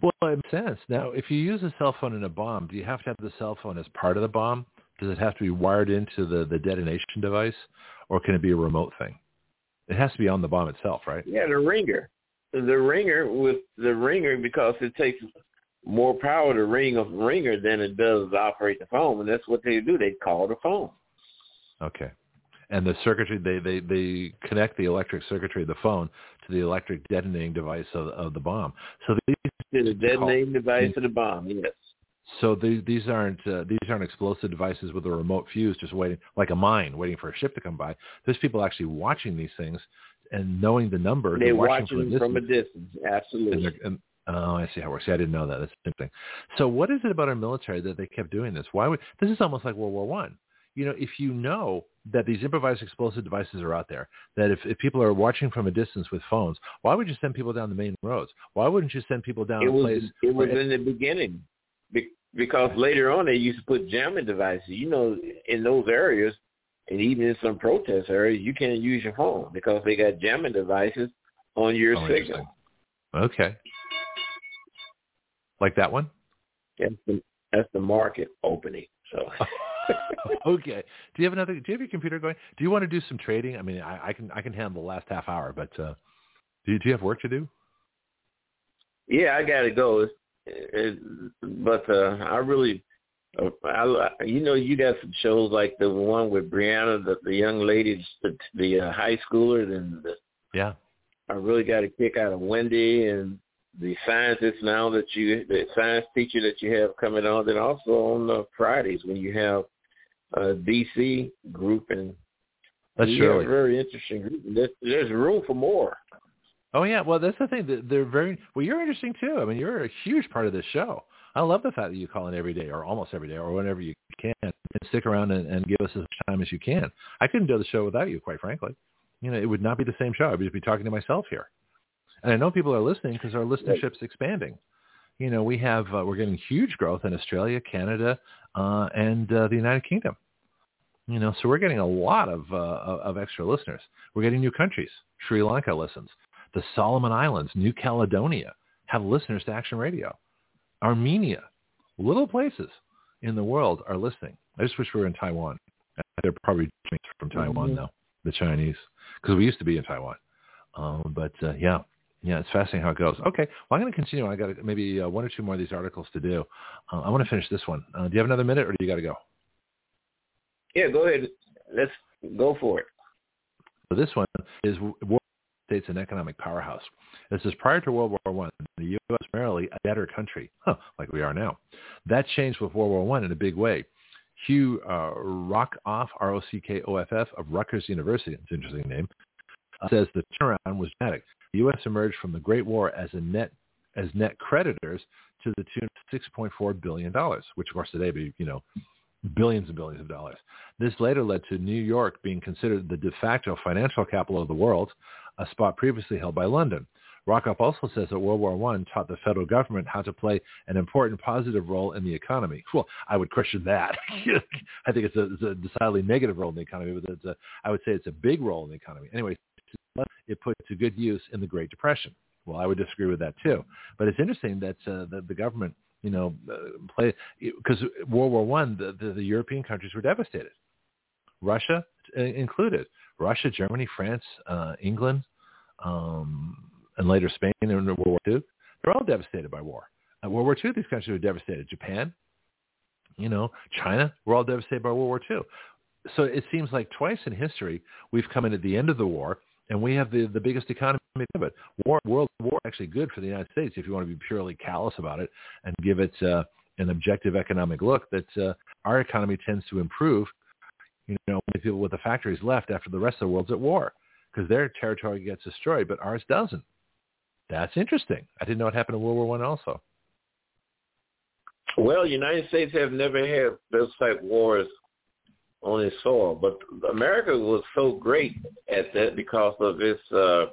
Well, it makes sense. Now, if you use a cell phone in a bomb, do you have to have the cell phone as part of the bomb? Does it have to be wired into the, the detonation device, or can it be a remote thing? It has to be on the bomb itself, right? Yeah, the ringer. The ringer with the ringer because it takes more power to ring a ringer than it does to operate the phone, and that's what they do. They call the phone. Okay. And the circuitry, they, they, they connect the electric circuitry of the phone to the electric detonating device of, of the bomb. So these to the detonating device of the bomb, yes. So these, these aren't uh, these aren't explosive devices with a remote fuse just waiting like a mine waiting for a ship to come by. There's people actually watching these things and knowing the number. They're, watching, watching from, a distance. Absolutely. And and, oh, I see how it works. See, I didn't know that. That's interesting. So what is it about our military that they kept doing this? Why would this is almost like World War One? You know, if you know that these improvised explosive devices are out there, that if, if people are watching from a distance with phones, why would you send people down the main roads? Why wouldn't you send people down it a was, place? It was in the beginning because later on they used to put jamming devices. You know, in those areas, and even in some protest areas, you can't use your phone because they got jamming devices on your Oh, signal. Okay. Like that one? That's the, that's the market opening. So. okay. Do you have another? Do you have your computer going? Do you want to do some trading? I mean, I, I can I can handle the last half hour, but uh, do you, do you have work to do? Yeah, I gotta go. It's, it, but uh, I really, uh, I, you know, you got some shows like the one with Brianna, the, the young lady, the, the uh, high schoolers, and the, Yeah. I really got a kick out of Wendy and the scientist now that you, the science teacher that you have coming on, and also on uh, Fridays when you have a DC group and That's you have a very interesting group. There's, there's room for more. Oh yeah, well that's the thing. that They're very well. You're interesting too. I mean, you're a huge part of this show. I love the fact that you call in every day, or almost every day, or whenever you can, and stick around and, and give us as much time as you can. I couldn't do the show without you, quite frankly. You know, it would not be the same show. I'd just be talking to myself here. And I know people are listening because our listenership's expanding. You know, we have uh, we're getting huge growth in Australia, Canada, uh, and uh, the United Kingdom. You know, so we're getting a lot of uh, of extra listeners. We're getting new countries. Sri Lanka listens. The Solomon Islands, New Caledonia have listeners to Action Radio. Armenia, little places in the world are listening. I just wish we were in Taiwan. They're probably from Taiwan Mhm. now, the Chinese, because we used to be in Taiwan. Um, but uh, yeah, yeah, it's fascinating how it goes. Okay, well, I'm going to continue. I got maybe uh, one or two more of these articles to do. Uh, I want to finish this one. Uh, do you have another minute, or do you got to go? Yeah, go ahead. Let's go for it. So this one is War States an economic powerhouse. This is prior to World War One. The U.S. primarily a debtor country, huh, like we are now. That changed with World War One in a big way. Hugh uh, Rockoff, R-O-C-K-O-F-F, of Rutgers University, it's an interesting name, uh, says the turnaround was dramatic. The U.S. emerged from the Great War as a net as net creditors to the tune of $6.4 billion, which of course today be, you know, billions and billions of dollars. This later led to New York being considered the de facto financial capital of the world, a spot previously held by London. Rockoff also says that World War I taught the federal government how to play an important positive role in the economy. Well, I would question that. I think it's a, it's a decidedly negative role in the economy, but it's a, I would say it's a big role in the economy. Anyway, it put to good use in the Great Depression. Well, I would disagree with that too. But it's interesting that uh, the, the government, you know, uh, play because World War One, the, the, the European countries were devastated, Russia uh, included. Russia, Germany, France, uh, England, um, and later Spain in World War II. They're all devastated by war. At World War II, these countries were devastated. Japan, you know, China, were all devastated by World War II. So it seems like twice in history we've come in at the end of the war and we have the, the biggest economy of it. War, world war actually good for the United States if you want to be purely callous about it and give it uh, an objective economic look. That uh, our economy tends to improve. You know, when people with the factories left after the rest of the world's at war because their territory gets destroyed, but ours doesn't. That's interesting. I didn't know it happened in World War One also. Well, United States have never had those type wars on its soil, but America was so great at that because of its uh,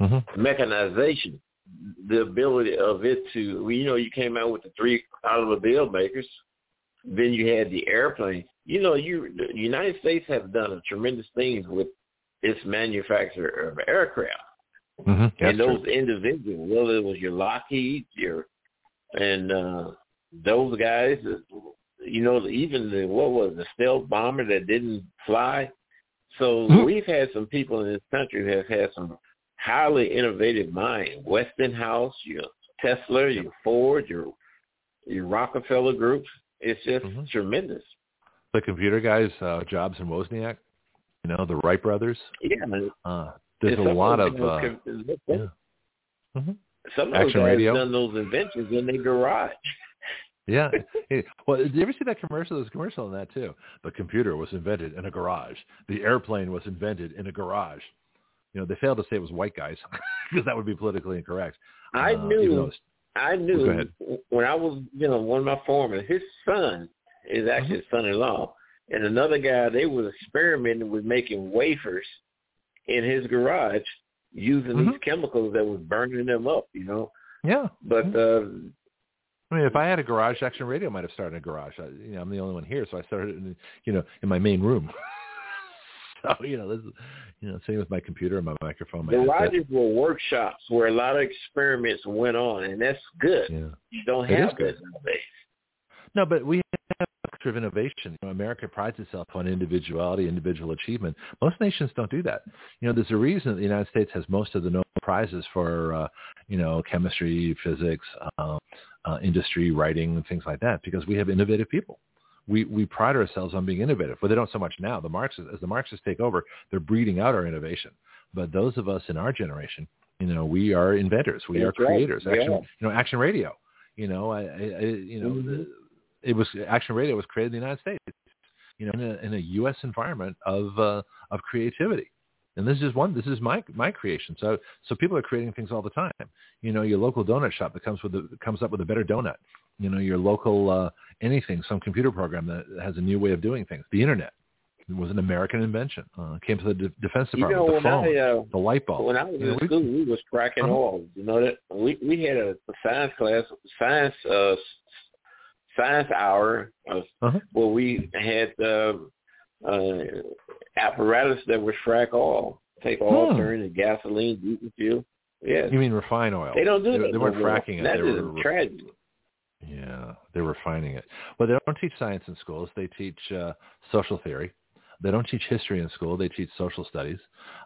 mm-hmm. mechanization, the ability of it to, you know, you came out with the three automobile makers, then you had the airplane. You know, you the United States have done a tremendous things with its manufacture of aircraft. Mm-hmm. and those individuals, whether it was your Lockheed, your and uh those guys, you know, even the what was the stealth bomber that didn't fly. So Mhm. we've had some people in this country who have had some highly innovative mind. Westinghouse, your Tesla, your Ford, your your Rockefeller groups. It's just Mhm. tremendous. the computer guys, uh, Jobs and Wozniak. You know, the Wright brothers. Yeah. Uh, there's a lot of. Uh, yeah. Mm-hmm. Some of those guys radio. done those inventions in their garage. Yeah. well, did you ever see that commercial? There's a commercial on that too. The computer was invented in a garage. The airplane was invented in a garage. You know, they failed to say it was white guys because that would be politically incorrect. I uh, knew. I knew when I was, you know, one of my foremen, his son is actually mm-hmm. his son-in-law, and another guy. They was experimenting with making wafers in his garage using mm-hmm. these chemicals that was burning them up. You know. Yeah. But mm-hmm. uh I mean, if I had a garage, Action Radio might have started a garage. I, you know, I'm the only one here, so I started in, you know, in my main room. so you know, this is, you know, same with my computer, and my microphone. My Garages were workshops where a lot of experiments went on, and that's good. Yeah. You don't have that nowadays. No, but we have a culture of innovation. You know, America prides itself on individuality, individual achievement. Most nations don't do that. You know, there's a reason that the United States has most of the Nobel prizes for, uh, you know, chemistry, physics, um, uh, industry, writing, and things like that, because we have innovative people. We we pride ourselves on being innovative. Well, they don't so much now. The Marxists, as the Marxists take over, they're breeding out our innovation. But those of us in our generation, you know, we are inventors. We That's are creators. Right. Action, yeah. you know, Action Radio. You know, I, I, you know, mm-hmm. it was Action Radio was created in the United States. You know, in a, in a U.S. environment of uh, of creativity. And this is one. This is my my creation. So so people are creating things all the time. You know, your local donut shop that comes with a, comes up with a better donut. You know, your local uh, anything, some computer program that has a new way of doing things. The internet was an American invention. Uh, came to the de- Defense Department. You know, the phone, I, uh, the light bulb. When I was in school, we was cracking uh-huh. oil. You know that we we had a, a science class, science uh, science hour, uh, uh-huh. where we had. Uh, uh, apparatus that would frack oil, take oil, hmm. turn into gasoline, diesel fuel. Yeah. You mean refine oil? They don't do they, that. They weren't fracking it. That they is were, a tragedy. Yeah, they're refining it. Well, they don't teach science in schools. They teach uh, social theory. They don't teach history in school. They teach social studies.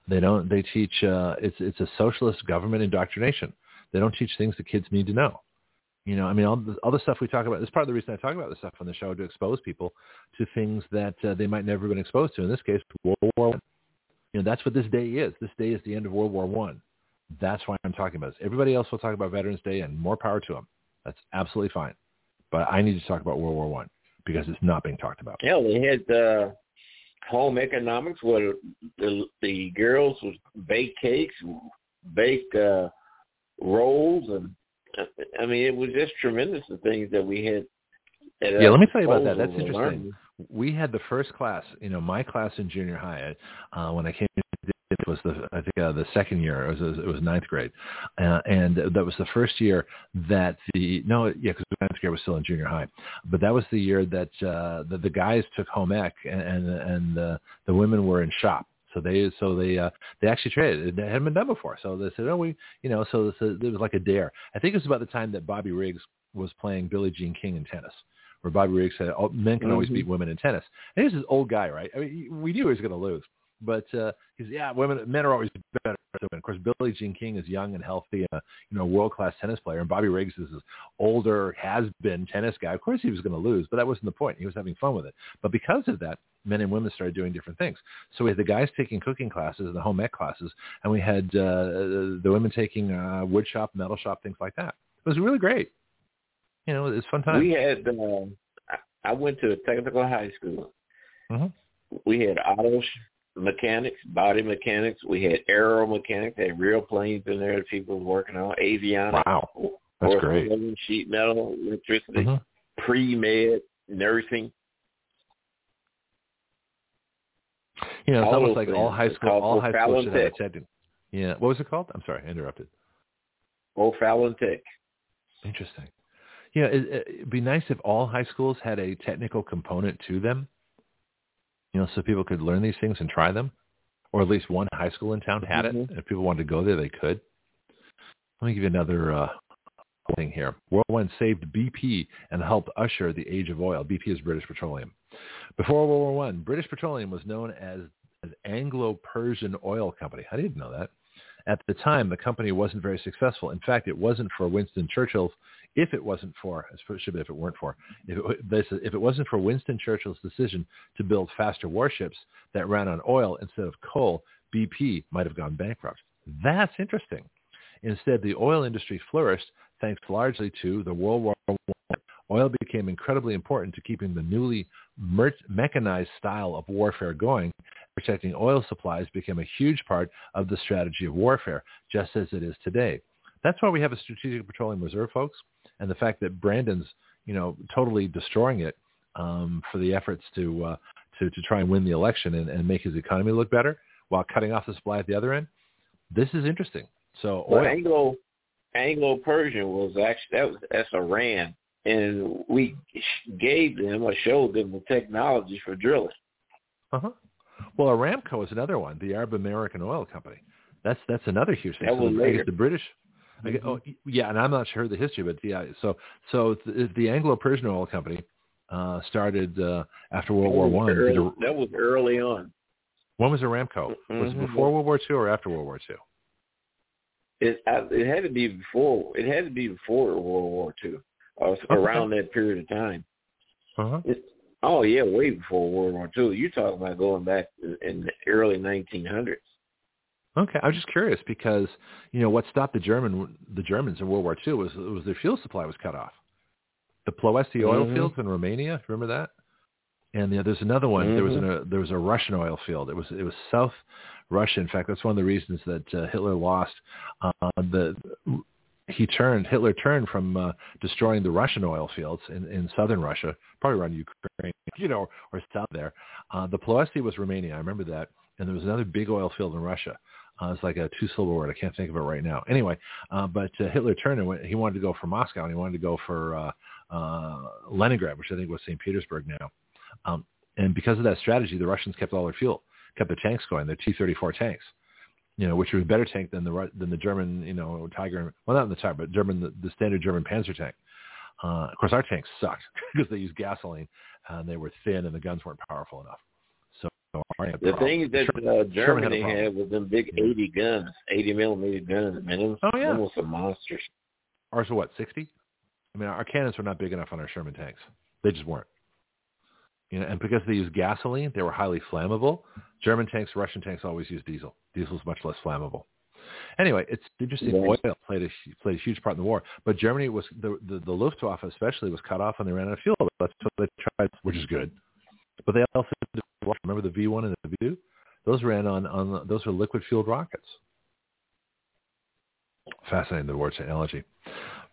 They don't. They teach. Uh, it's it's a socialist government indoctrination. They don't teach things that kids need to know. You know, I mean, all the, all the stuff we talk about, this part of the reason I talk about this stuff on the show to expose people to things that uh, they might never have been exposed to. In this case, World War One. You know, that's what this day is. This day is the end of World War One. That's why I'm talking about this. Everybody else will talk about Veterans Day and more power to them. That's absolutely fine. But I need to talk about World War One because it's not being talked about. Yeah, we had uh, home economics where the, the girls would bake cakes, bake uh, rolls, and I mean, it was just tremendous the things that we had. yeah, let me tell you about that. That's interesting. Learning. We had the first class, you know, my class in junior high uh, when I came it was the I think uh, the second year it was it was ninth grade, uh, and that was the first year that the no yeah because ninth grade was still in junior high, but that was the year that uh, the, the guys took home ec and and, and uh, the women were in shop so they so they uh, they actually traded. It hadn't been done before. So they said, oh, we you know. So, so it was like a dare. I think it was about the time that Bobby Riggs was playing Billie Jean King in tennis, where Bobby Riggs said, oh, men can mm-hmm. always beat women in tennis. And he's this old guy, right? I mean, we knew he was going to lose, but uh, he's yeah, women men are always better. Of course, Billie Jean King is young and healthy, and a you know world class tennis player, and Bobby Riggs is this older, has been tennis guy. Of course, he was going to lose, but that wasn't the point. He was having fun with it. But because of that, men and women started doing different things. So we had the guys taking cooking classes and the home ec classes, and we had uh, the women taking uh, wood shop, metal shop, things like that. It was really great. You know, it was fun time. We had. Uh, I went to a technical high school. Mm-hmm. We had auto mechanics, body mechanics. We had aero mechanics. They had real planes in there that people were working on. Avionics. Wow, that's great. Sheet metal, electricity, mm-hmm. pre-med, nursing. You know, it's almost like all high school, all high school should have a tech. Yeah. What was it called? I'm sorry, I interrupted. O'Fallon Tech. Interesting. Yeah, it, it'd be nice if all high schools had a technical component to them. You know, so people could learn these things and try them, or at least one high school in town had mm-hmm. it. If people wanted to go there, they could. Let me give you another uh, thing here. World War One saved BP and helped usher the age of oil. BP is British Petroleum. Before World War One, British Petroleum was known as, as Anglo-Persian Oil Company. I didn't know that. At the time, the company wasn't very successful. In fact, it wasn't for Winston Churchill's, if it wasn't for, be if it weren't for, if it, if it wasn't for Winston Churchill's decision to build faster warships that ran on oil instead of coal, BP might have gone bankrupt. That's interesting. Instead, the oil industry flourished thanks largely to the World War I. Oil became incredibly important to keeping the newly mechanized style of warfare going. Protecting oil supplies became a huge part of the strategy of warfare, just as it is today. That's why we have a strategic petroleum reserve, folks, and the fact that Brandon's, you know, totally destroying it um, for the efforts to uh, to to try and win the election and, and make his economy look better while cutting off the supply at the other end. This is interesting. So well, Anglo Anglo Persian was actually that was that's Iran, and we gave them or showed them the technology for drilling. Uh huh. Well, Aramco is another one, the Arab American Oil Company. That's that's another huge thing. That was so later. The British. Mm-hmm. oh, yeah, and I'm not sure the history, but yeah. So so the, the Anglo-Persian Oil Company uh, started uh, after World War One. That was early on. When was Aramco? Mm-hmm. Was it mm-hmm. before World War Two or after World War Two? It it had to be before. It had to be before World War Two, or around that period of time. Uh-huh. It, oh yeah, way before World War Two. You're talking about going back in the early 1900s. Okay, I was just curious because you know what stopped the German the Germans in World War II was was their fuel supply was cut off. The Ploesti oil mm-hmm. fields in Romania, remember that? And you know, there's another one. Mm-hmm. There was an, a there was a Russian oil field. It was it was South Russia. In fact, that's one of the reasons that uh, Hitler lost. Uh, the he turned Hitler turned from uh, destroying the Russian oil fields in, in southern Russia, probably around Ukraine, you know, or south there. Uh, the Ploesti was Romania. I remember that. And there was another big oil field in Russia. Uh, it's like a two-syllable word. I can't think of it right now. Anyway, uh, but uh, Hitler turned and went, he wanted to go for Moscow and he wanted to go for uh, uh, Leningrad, which I think was St. Petersburg now. Um, and because of that strategy, the Russians kept all their fuel, kept the tanks going, their T-34 tanks, you know, which was a better tank than the than the German, you know, Tiger. Well, not in the Tiger, but German, the, the standard German Panzer tank. Uh, of course, our tanks sucked because they used gasoline and they were thin and the guns weren't powerful enough. The thing that uh, Germany had, had was them big 80 guns, 80 millimeter guns. Man, them, oh yeah, were some monsters. Ours were what 60? I mean, our cannons were not big enough on our Sherman tanks. They just weren't. You know, and because they used gasoline, they were highly flammable. German tanks, Russian tanks always use diesel. Diesel is much less flammable. Anyway, it's interesting. Oil played a played a huge part in the war, but Germany was the, the the Luftwaffe especially was cut off when they ran out of fuel. That's what they tried, which is good. But they also remember the V one and the V two. Those ran on on those are liquid fueled rockets. Fascinating the word technology.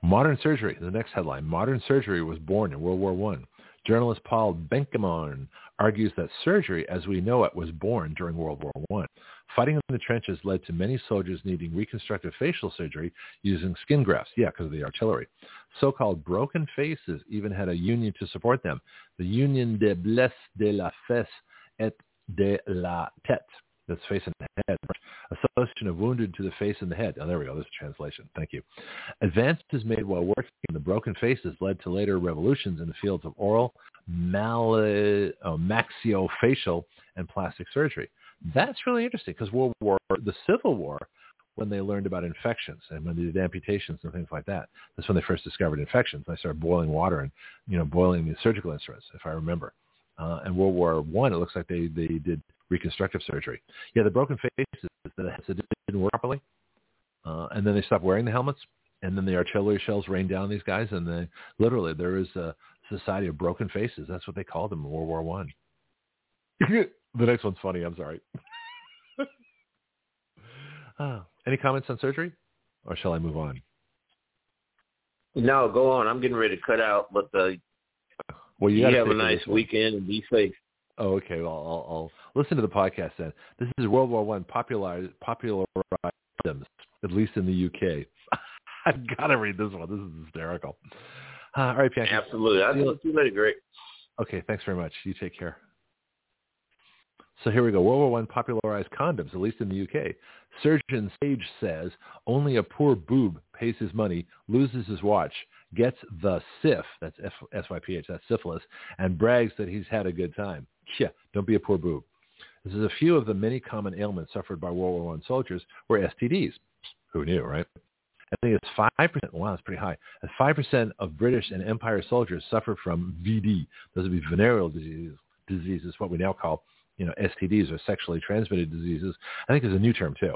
Modern surgery. The next headline: Modern surgery was born in World War One. Journalist Paul Benkemon argues that surgery as we know it was born during World War I. Fighting in the trenches led to many soldiers needing reconstructive facial surgery using skin grafts, yeah, because of the artillery. So-called broken faces even had a union to support them, the Union de Blesses de la Fesse et de la Tête, that's face and head, association of wounded to the face and the head. Oh, there we go. There's a translation. Thank you. Advances made while working in the broken faces led to later revolutions in the fields of oral, mal- oh, uh, maxillofacial, and plastic surgery. That's really interesting because World War, the Civil War, when they learned about infections and when they did amputations and things like that. That's when they first discovered infections. They started boiling water and, you know, boiling the surgical instruments, if I remember. Uh, and World War One, it looks like they, they did reconstructive surgery. Yeah, the broken faces that didn't work properly, uh, and then they stopped wearing the helmets, and then the artillery shells rained down on these guys, and they literally there is a society of broken faces. That's what they called them in World War One. the next one's funny. I'm sorry. uh, any comments on surgery, or shall I move on? No, go on. I'm getting ready to cut out, but uh, well, you, you have a nice weekend and be safe. Oh, okay. Well, I'll, I'll listen to the podcast then. This is World War One popularized popularized at least in the UK. I've got to read this one. This is hysterical. Uh, all right, Bianchi. Absolutely. I'll to you later. Okay. Thanks very much. You take care. So here we go. World War One popularized condoms, at least in the UK. Surgeon Sage says only a poor boob pays his money, loses his watch, gets the SIF, that's S-Y-P-H, that's syphilis, and brags that he's had a good time. Yeah, don't be a poor boob. This is a few of the many common ailments suffered by World War I soldiers were STDs. Who knew, right? I think it's 5%. Wow, that's pretty high. 5% of British and Empire soldiers suffer from VD. Those would be venereal diseases, diseases, what we now call, you know, STDs or sexually transmitted diseases. I think there's a new term too.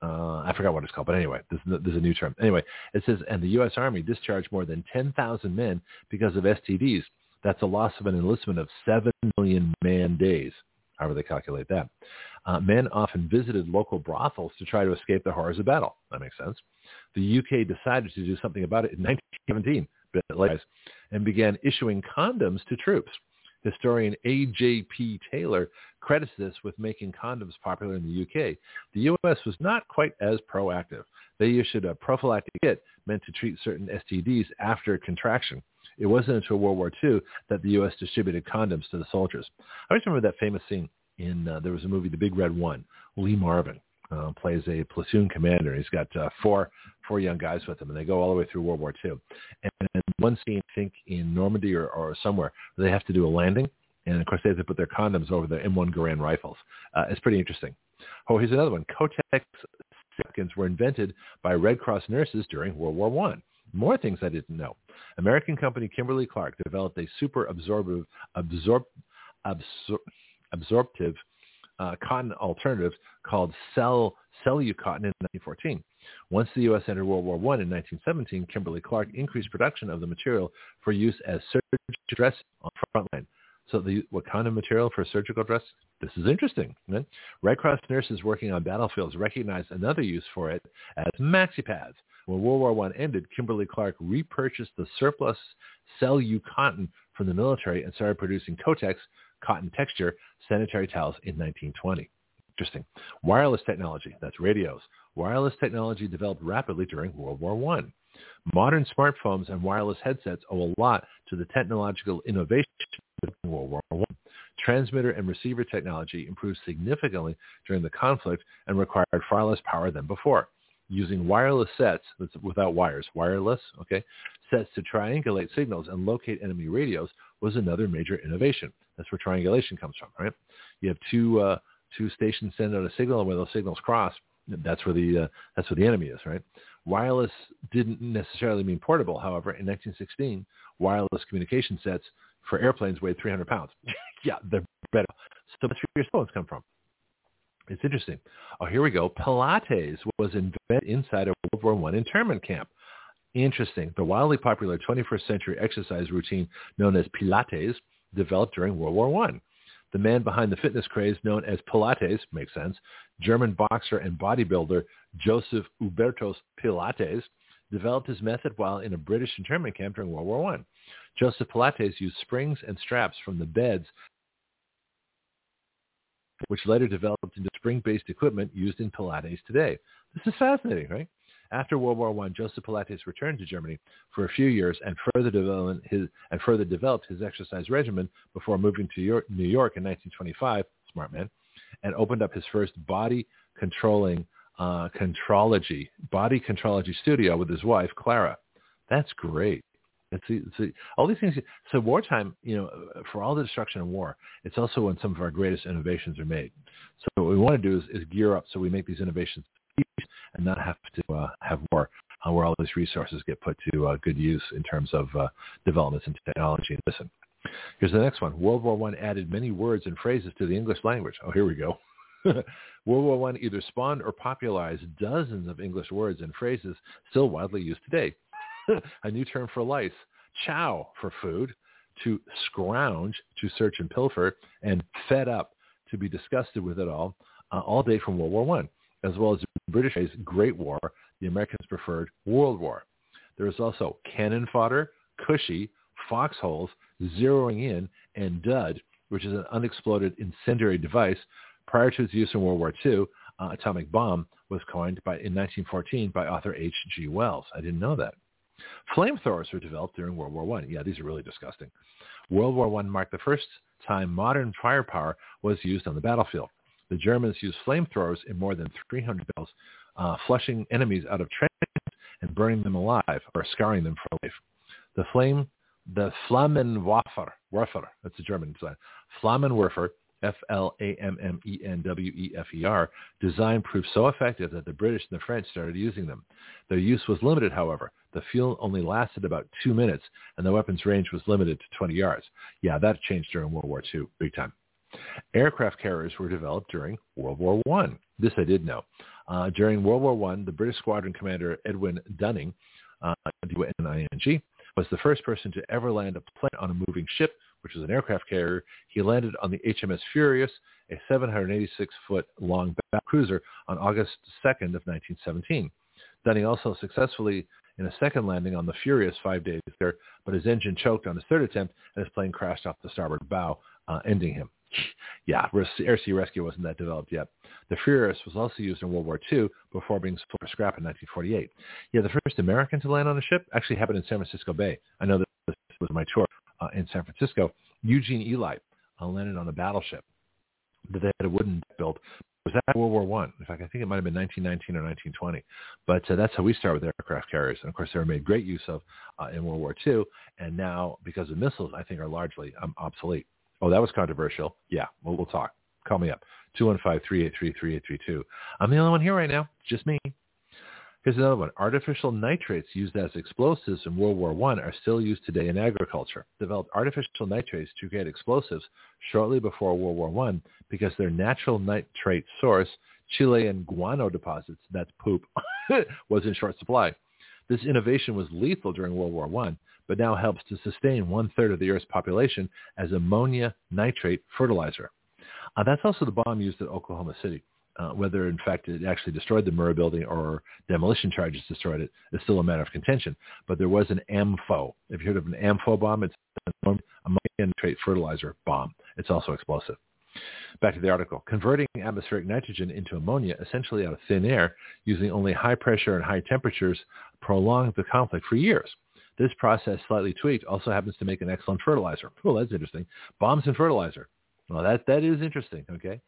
Uh, I forgot what it's called, but anyway, there's, there's a new term. Anyway, it says, and the U.S. Army discharged more than 10,000 men because of STDs. That's a loss of an enlistment of 7 million man days, however they calculate that. Uh, men often visited local brothels to try to escape the horrors of battle. That makes sense. The UK decided to do something about it in 1917, and began issuing condoms to troops. Historian A.J.P. Taylor credits this with making condoms popular in the UK. The U.S. was not quite as proactive. They issued a prophylactic kit meant to treat certain STDs after contraction. It wasn't until World War II that the U.S. distributed condoms to the soldiers. I always remember that famous scene in, uh, there was a movie, The Big Red One. Lee Marvin uh, plays a platoon commander. He's got uh, four four young guys with him, and they go all the way through World War II. And, one scene, I think, in Normandy or, or somewhere, they have to do a landing, and of course they have to put their condoms over their M1 Garand rifles. Uh, it's pretty interesting. Oh, here's another one. Kotex seconds were invented by Red Cross nurses during World War One. More things I didn't know. American company Kimberly Clark developed a super absorptive, absorb, absor, absorptive uh, cotton alternative called Cell Cellucotton in 1914. Once the U.S. entered World War I in 1917, Kimberly Clark increased production of the material for use as surgical dress on the front line. So the, what kind of material for surgical dress? This is interesting. Right? Red Cross nurses working on battlefields recognized another use for it as maxi pads. When World War I ended, Kimberly Clark repurchased the surplus Cellu cotton from the military and started producing Kotex cotton texture sanitary towels in 1920. Interesting. Wireless technology, that's radios. Wireless technology developed rapidly during World War I. Modern smartphones and wireless headsets owe a lot to the technological innovation of World War I. Transmitter and receiver technology improved significantly during the conflict and required far less power than before. Using wireless sets, without wires, wireless, okay, sets to triangulate signals and locate enemy radios was another major innovation. That's where triangulation comes from, right? You have two uh, two stations send out a signal, and when those signals cross, that's where the uh, that's where the enemy is, right? Wireless didn't necessarily mean portable. However, in 1916, wireless communication sets for airplanes weighed 300 pounds. yeah, they're better. So that's where your phones come from. It's interesting. Oh, here we go. Pilates was invented inside a World War I internment camp. Interesting. The wildly popular 21st century exercise routine known as Pilates developed during World War I. The man behind the fitness craze known as Pilates, makes sense, German boxer and bodybuilder Joseph Hubertus Pilates, developed his method while in a British internment camp during World War I. Joseph Pilates used springs and straps from the beds which later developed into spring-based equipment used in Pilates today. This is fascinating, right? After World War I, Joseph Pilates returned to Germany for a few years and further, his, and further developed his exercise regimen before moving to New York in 1925, smart man, and opened up his first body controlling uh, contrology, body contrology studio with his wife, Clara. That's great. It's, it's, all these things. So wartime, you know, for all the destruction of war, it's also when some of our greatest innovations are made. So what we want to do is, is gear up so we make these innovations and not have to uh, have more uh, where all these resources get put to uh, good use in terms of uh, developments in technology and listen. Here's the next one. World War I added many words and phrases to the English language. Oh, here we go. World War I either spawned or popularized dozens of English words and phrases still widely used today. a new term for lice, chow for food, to scrounge, to search and pilfer, and fed up, to be disgusted with it all, uh, all day from World War I as well as the British Great War, the Americans preferred World War. There is also cannon fodder, cushy, foxholes, zeroing in, and dud, which is an unexploded incendiary device. Prior to its use in World War II, uh, atomic bomb was coined by, in 1914 by author H.G. Wells. I didn't know that. Flamethrowers were developed during World War I. Yeah, these are really disgusting. World War I marked the first time modern firepower was used on the battlefield. The Germans used flamethrowers in more than 300 battles, uh, flushing enemies out of trenches and burning them alive or scarring them for life. The flame, the Flammenwerfer, Werfer, that's the German design, Flammenwerfer F-L-A-M-M-E-N-W-E-F-E-R, design proved so effective that the British and the French started using them. Their use was limited, however. The fuel only lasted about two minutes, and the weapon's range was limited to 20 yards. Yeah, that changed during World War II, big time. Aircraft carriers were developed during World War I. This I did know. Uh, during World War I, the British squadron commander Edwin Dunning, uh, D-U-N-I-N-G, was the first person to ever land a plane on a moving ship, which was an aircraft carrier. He landed on the HMS Furious, a 786-foot long battle cruiser, on August 2nd of 1917. Dunning also successfully in a second landing on the Furious five days later, but his engine choked on his third attempt and his plane crashed off the starboard bow, uh, ending him. Yeah, air sea rescue wasn't that developed yet. The Furious was also used in World War II before being sold for scrap in 1948. Yeah, the first American to land on a ship actually happened in San Francisco Bay. I know this was my tour uh, in San Francisco. Eugene Ely uh, landed on a battleship that they had a wooden deck built. Was that World War One. In fact, I think it might have been 1919 or 1920. But uh, that's how we started with aircraft carriers. And of course, they were made great use of uh, in World War II. And now, because of missiles, I think are largely um, obsolete. Oh, that was controversial. Yeah, well, we'll talk. Call me up. 215-383-3832. I'm the only one here right now. It's just me. Here's another one. Artificial nitrates used as explosives in World War I are still used today in agriculture. Developed artificial nitrates to create explosives shortly before World War I because their natural nitrate source, Chilean guano deposits, that's poop, was in short supply. This innovation was lethal during World War I, but now helps to sustain one-third of the Earth's population as ammonia nitrate fertilizer. Uh, that's also the bomb used at Oklahoma City. Uh, whether, in fact, it actually destroyed the Murrah building or demolition charges destroyed it is still a matter of contention. But there was an ANFO. Have you heard of an ANFO bomb? It's a ammonia nitrate fertilizer bomb. It's also explosive. Back to the article. Converting atmospheric nitrogen into ammonia essentially out of thin air using only high pressure and high temperatures prolonged the conflict for years. This process, slightly tweaked, also happens to make an excellent fertilizer. Well, that's interesting. Bombs and fertilizer. Well, that, that is interesting, okay?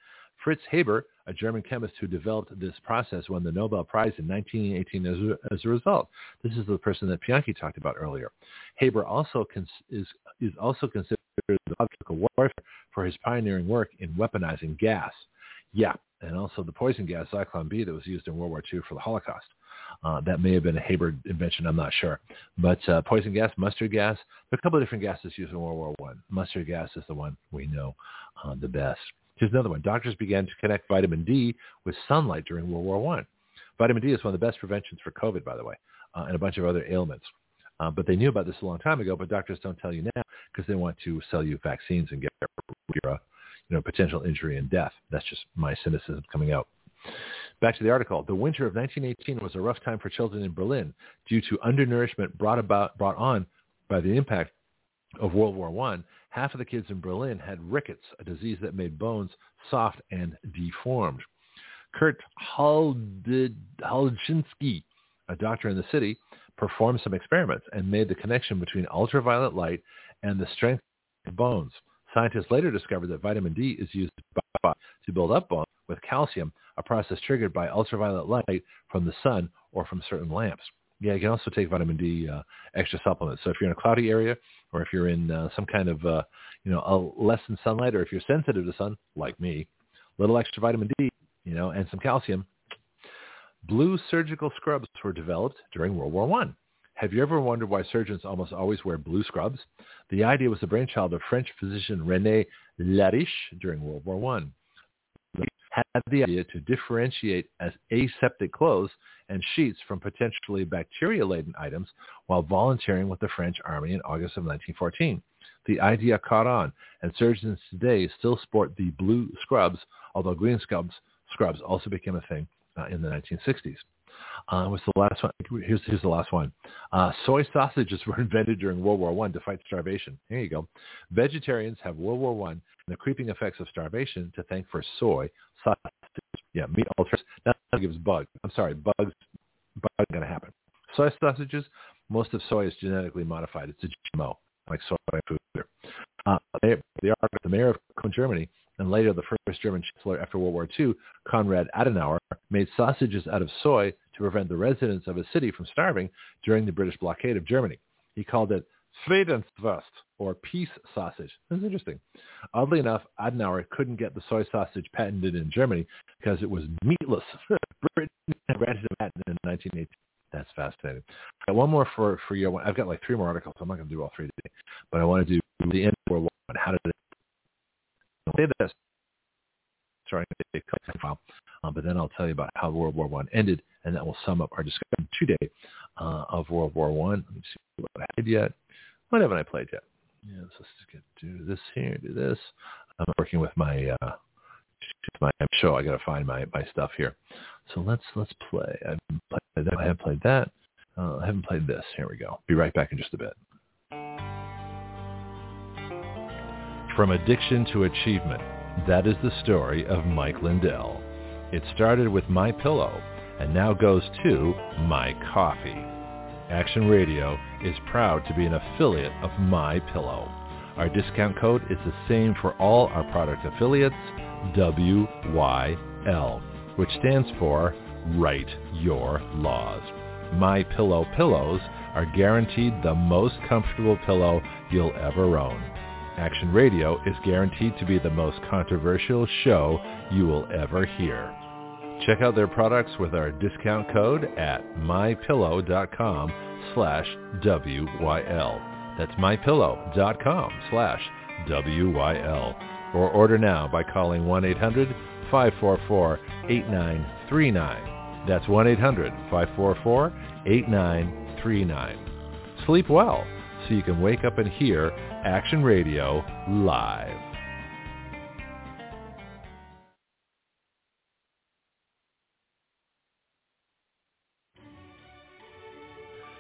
Fritz Haber, a German chemist who developed this process, won the Nobel Prize in 1918 as a, as a result. This is the person that Bianchi talked about earlier. Haber also cons- is, is also considered the biological warfare for his pioneering work in weaponizing gas. Yeah, and also the poison gas Zyklon B that was used in World War II for the Holocaust. Uh, that may have been a Haber invention. I'm not sure. But uh, poison gas, mustard gas, there are a couple of different gases used in World War One. Mustard gas is the one we know uh, the best. Here's another one. Doctors began to connect vitamin D with sunlight during World War One. Vitamin D is one of the best preventions for COVID, by the way, uh, and a bunch of other ailments. Uh, but they knew about this a long time ago, but doctors don't tell you now because they want to sell you vaccines and get your, you know, potential injury and death. That's just my cynicism coming out. Back to the article. The winter of 1918 was a rough time for children in Berlin due to undernourishment brought about brought on by the impact of World War I. Half of the kids in Berlin had rickets, a disease that made bones soft and deformed. Kurt Huldschinsky, a doctor in the city, performed some experiments and made the connection between ultraviolet light and the strength of bones. Scientists later discovered that vitamin D is used to build up bones with calcium, a process triggered by ultraviolet light from the sun or from certain lamps. Yeah, you can also take vitamin D uh, extra supplements. So if you're in a cloudy area or if you're in uh, some kind of, uh, you know, a less than sunlight or if you're sensitive to sun, like me, little extra vitamin D, you know, and some calcium. Blue surgical scrubs were developed during World War One. Have you ever wondered why surgeons almost always wear blue scrubs? The idea was the brainchild of French physician René Leriche during World War One had the idea to differentiate as aseptic clothes and sheets from potentially bacteria-laden items while volunteering with the French army in August of 1914. The idea caught on, and surgeons today still sport the blue scrubs, although green scrubs, scrubs also became a thing uh, in the 1960s. Uh, what's the last one? Here's, here's the last one. Uh, soy sausages were invented during World War One to fight starvation. Here you go. Vegetarians have World War One and the creeping effects of starvation to thank for soy sausages. Yeah, meat alters. That gives bugs. I'm sorry, bugs. Bugs going to happen. Soy sausages. Most of soy is genetically modified. It's a GMO, like soy food. Uh, the, the mayor of Cologne, Germany, and later the first German chancellor after World War II, Konrad Adenauer, made sausages out of soy to prevent the residents of a city from starving during the British blockade of Germany. He called it Friedenswurst, or peace sausage. That's interesting. Oddly enough, Adenauer couldn't get the soy sausage patented in Germany because it was meatless. Britain granted a patent in 1918. That's fascinating. Got one more for for you. I've got like three more articles. So I'm not going to do all three today, but I want to do the end of World War One. How did it? Say this. Sorry. Uh, but then I'll tell you about how World War One ended, and that will sum up our discussion today uh, of World War One. Let me see what I did yet. What haven't I played yet? Yeah, so let's just do this here, do this. I'm working with my uh, my show. I got to find my my stuff here. So let's let's play. I haven't played that. I have played that. Uh, I haven't played this. Here we go. Be right back in just a bit. From addiction to achievement, that is the story of Mike Lindell. It started with My Pillow and now goes to My Coffee. Action Radio is proud to be an affiliate of My Pillow. Our discount code is the same for all our product affiliates, WYL, which stands for Write Your Laws. My Pillow pillows are guaranteed the most comfortable pillow you'll ever own. Action Radio is guaranteed to be the most controversial show you will ever hear. Check out their products with our discount code at mypillow.com slash WYL. That's mypillow.com slash WYL. Or order now by calling 1-800-544-8939. That's 1-800-544-8939. Sleep well so you can wake up and hear Action Radio live.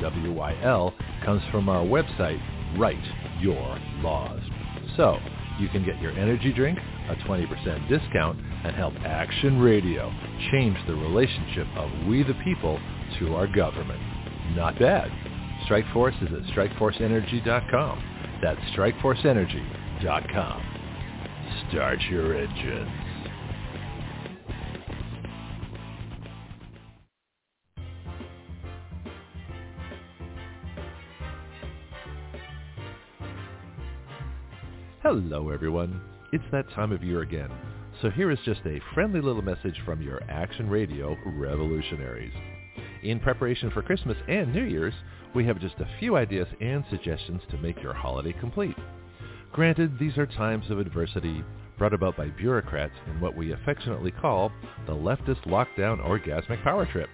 WYL comes from our website, Write Your Laws. So you can get your energy drink, a 20% discount, and help Action Radio change the relationship of we the people to our government. Not bad. Strikeforce is at strikeforceenergy.com. That's strikeforceenergy.com. Start your engines. Hello, everyone. It's that time of year again. So here is just a friendly little message from your Action Radio revolutionaries. In preparation for Christmas and New Year's, we have just a few ideas and suggestions to make your holiday complete. Granted, these are times of adversity brought about by bureaucrats in what we affectionately call the leftist lockdown orgasmic power trip.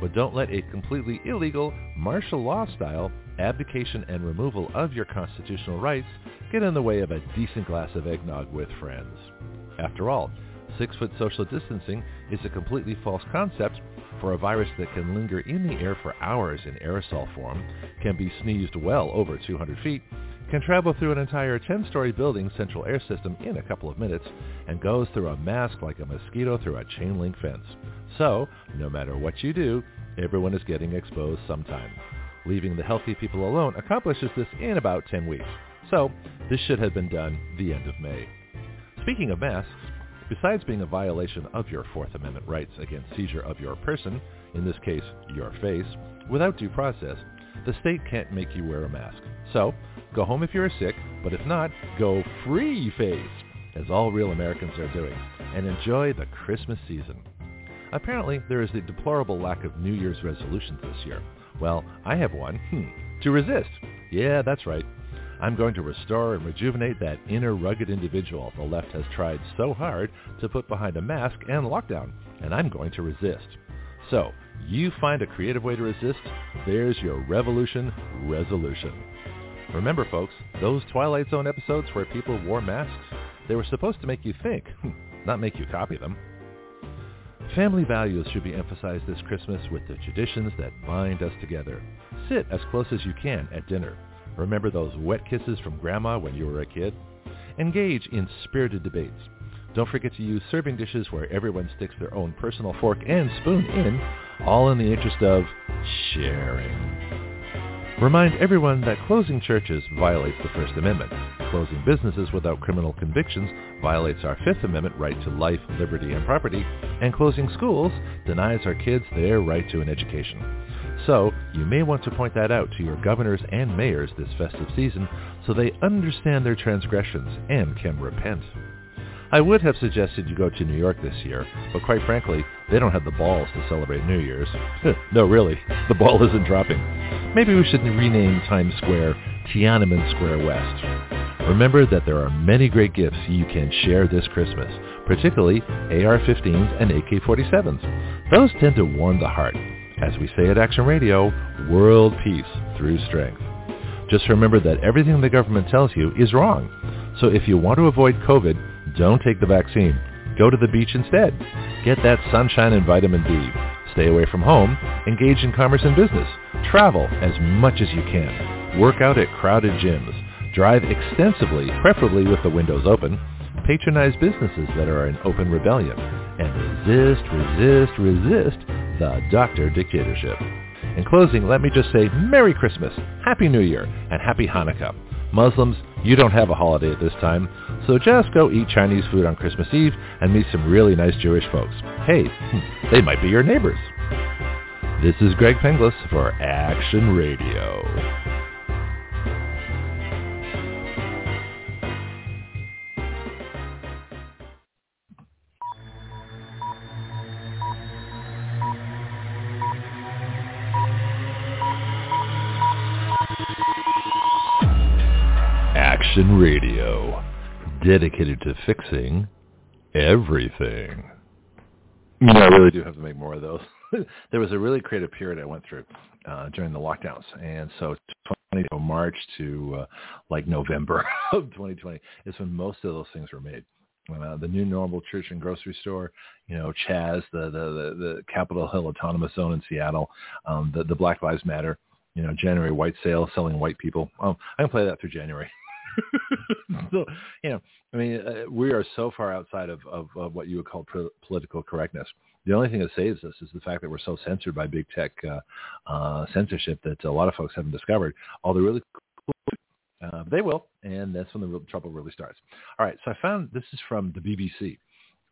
But don't let a completely illegal, martial law style abdication and removal of your constitutional rights get in the way of a decent glass of eggnog with friends. After all, six-foot social distancing is a completely false concept for a virus that can linger in the air for hours in aerosol form, can be sneezed well over 200 feet, can travel through an entire 10-story building's central air system in a couple of minutes, and goes through a mask like a mosquito through a chain link fence. So, no matter what you do, everyone is getting exposed sometime. Leaving the healthy people alone accomplishes this in about 10 weeks. So, this should have been done the end of May. Speaking of masks, besides being a violation of your Fourth Amendment rights against seizure of your person, in this case your face, without due process, the state can't make you wear a mask. So, go home if you're sick, but if not, go free face, as all real Americans are doing, and enjoy the Christmas season. Apparently, there is a deplorable lack of New Year's resolutions this year. Well, I have one. Hmm. To resist. Yeah, that's right. I'm going to restore and rejuvenate that inner rugged individual the left has tried so hard to put behind a mask and lockdown, and I'm going to resist. So, you find a creative way to resist, there's your revolution resolution. Remember, folks, those Twilight Zone episodes where people wore masks, they were supposed to make you think, hmm, not make you copy them. Family values should be emphasized this Christmas with the traditions that bind us together. Sit as close as you can at dinner. Remember those wet kisses from Grandma when you were a kid? Engage in spirited debates. Don't forget to use serving dishes where everyone sticks their own personal fork and spoon in, all in the interest of sharing. Remind everyone that closing churches violates the First Amendment. Closing businesses without criminal convictions violates our Fifth Amendment right to life, liberty, and property, and closing schools denies our kids their right to an education. So, you may want to point that out to your governors and mayors this festive season so they understand their transgressions and can repent. I would have suggested you go to New York this year, but quite frankly, they don't have the balls to celebrate New Year's. no, really, the ball isn't dropping. Maybe we should rename Times Square Tiananmen Square West. Remember that there are many great gifts you can share this Christmas, particularly AR-15s and AK-47s. Those tend to warm the heart. As we say at Action Radio, world peace through strength. Just remember that everything the government tells you is wrong. So if you want to avoid COVID, don't take the vaccine. Go to the beach instead. Get that sunshine and vitamin D. Stay away from home. Engage in commerce and business. Travel as much as you can. Work out at crowded gyms. Drive extensively, preferably with the windows open. Patronize businesses that are in open rebellion. And resist, resist, resist the doctor dictatorship. In closing, let me just say Merry Christmas, Happy New Year, and Happy Hanukkah. Muslims, you don't have a holiday at this time, so just go eat Chinese food on Christmas Eve and meet some really nice Jewish folks. Hey, they might be your neighbors. This is Greg Penglis for Action Radio. Action Radio, dedicated to fixing everything. You know, I really do have to make more of those. there was a really creative period I went through uh, during the lockdowns, and so 20, March to uh, like November of 2020 is when most of those things were made. Uh, the new normal church and grocery store, you know, Chaz, the the the, the Capitol Hill Autonomous Zone in Seattle, um, the the Black Lives Matter, you know, January white sale selling white people. Um, I can play that through January. so, you know, I mean, uh, we are so far outside of, of, of what you would call pro- political correctness. The only thing that saves us is the fact that we're so censored by big tech uh, uh, censorship that a lot of folks haven't discovered all the really cool uh, they will, and that's when the real trouble really starts. All right, so I found this is from the BBC.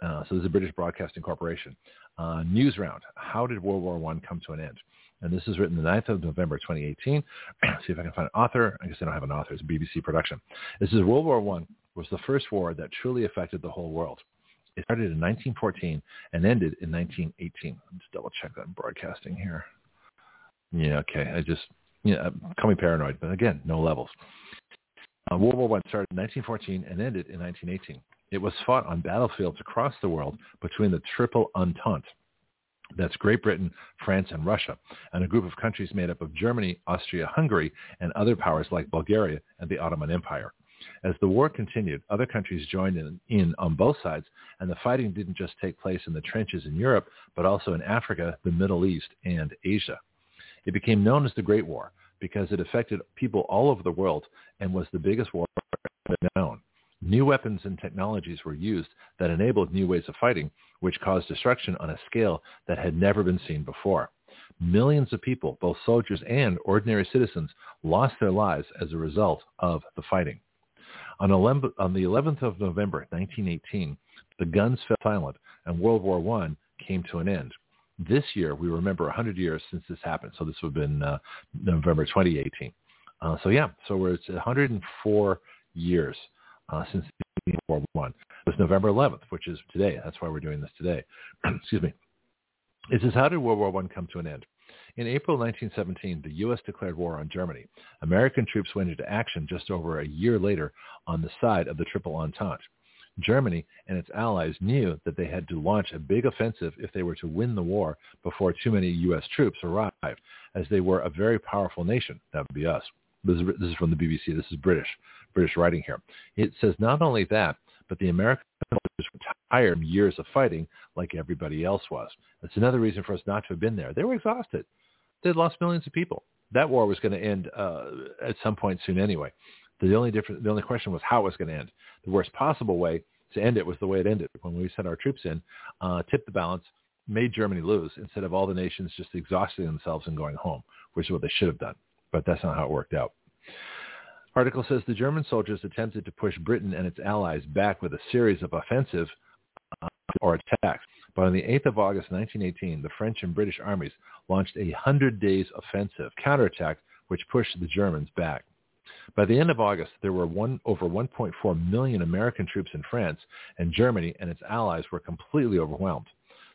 Uh, so this is British Broadcasting Corporation. Uh, news round. How did World War One come to an end? and this is written the 9th of November 2018. See if I can find an author. I guess I don't have an author. It's a BBC production. This is World War One was the first war that truly affected the whole world. It started in 1914 and ended in 1918. Let's double check that broadcasting here. Yeah, okay. I just, you know, me paranoid, but again, no levels. Uh, World War One started in 1914 and ended in 1918. It was fought on battlefields across the world between the Triple Entente, that's Great Britain, France, and Russia, and a group of countries made up of Germany, Austria, Hungary, and other powers like Bulgaria and the Ottoman Empire. As the war continued, other countries joined in, in, on both sides, and the fighting didn't just take place in the trenches in Europe, but also in Africa, the Middle East, and Asia. It became known as the Great War because it affected people all over the world and was the biggest war ever known. New weapons and technologies were used that enabled new ways of fighting, which caused destruction on a scale that had never been seen before. Millions of people, both soldiers and ordinary citizens, lost their lives as a result of the fighting. On, 11, on the 11th of November, 1918, the guns fell silent and World War I came to an end. This year, we remember 100 years since this happened. So this would have been uh, November 2018. Uh, so yeah, so we're, it's 104 years uh, since World War One. It was November 11th, which is today. That's why we're doing this today. Excuse me. It says, how did World War One come to an end? In April 1917, the U.S. declared war on Germany. American troops went into action just over a year later on the side of the Triple Entente. Germany and its allies knew that they had to launch a big offensive if they were to win the war before too many U.S. troops arrived, as they were a very powerful nation. That would be us. This is, this is from the BBC. This is British, British writing here. It says not only that, but the American soldiers were tired years of fighting like everybody else was. That's another reason for us not to have been there. They were exhausted. They'd lost millions of people. That war was going to end uh, at some point soon anyway. The only difference, the only question was how it was going to end. The worst possible way to end it was the way it ended when we sent our troops in, uh, tipped the balance, made Germany lose instead of all the nations just exhausting themselves and going home, which is what they should have done but that's not how it worked out. Article says the German soldiers attempted to push Britain and its allies back with a series of offensive uh, or attacks. But on the 8th of August 1918, the French and British armies launched a 100 days offensive counterattack which pushed the Germans back. By the end of August, there were one, over 1.4 million American troops in France, and Germany and its allies were completely overwhelmed.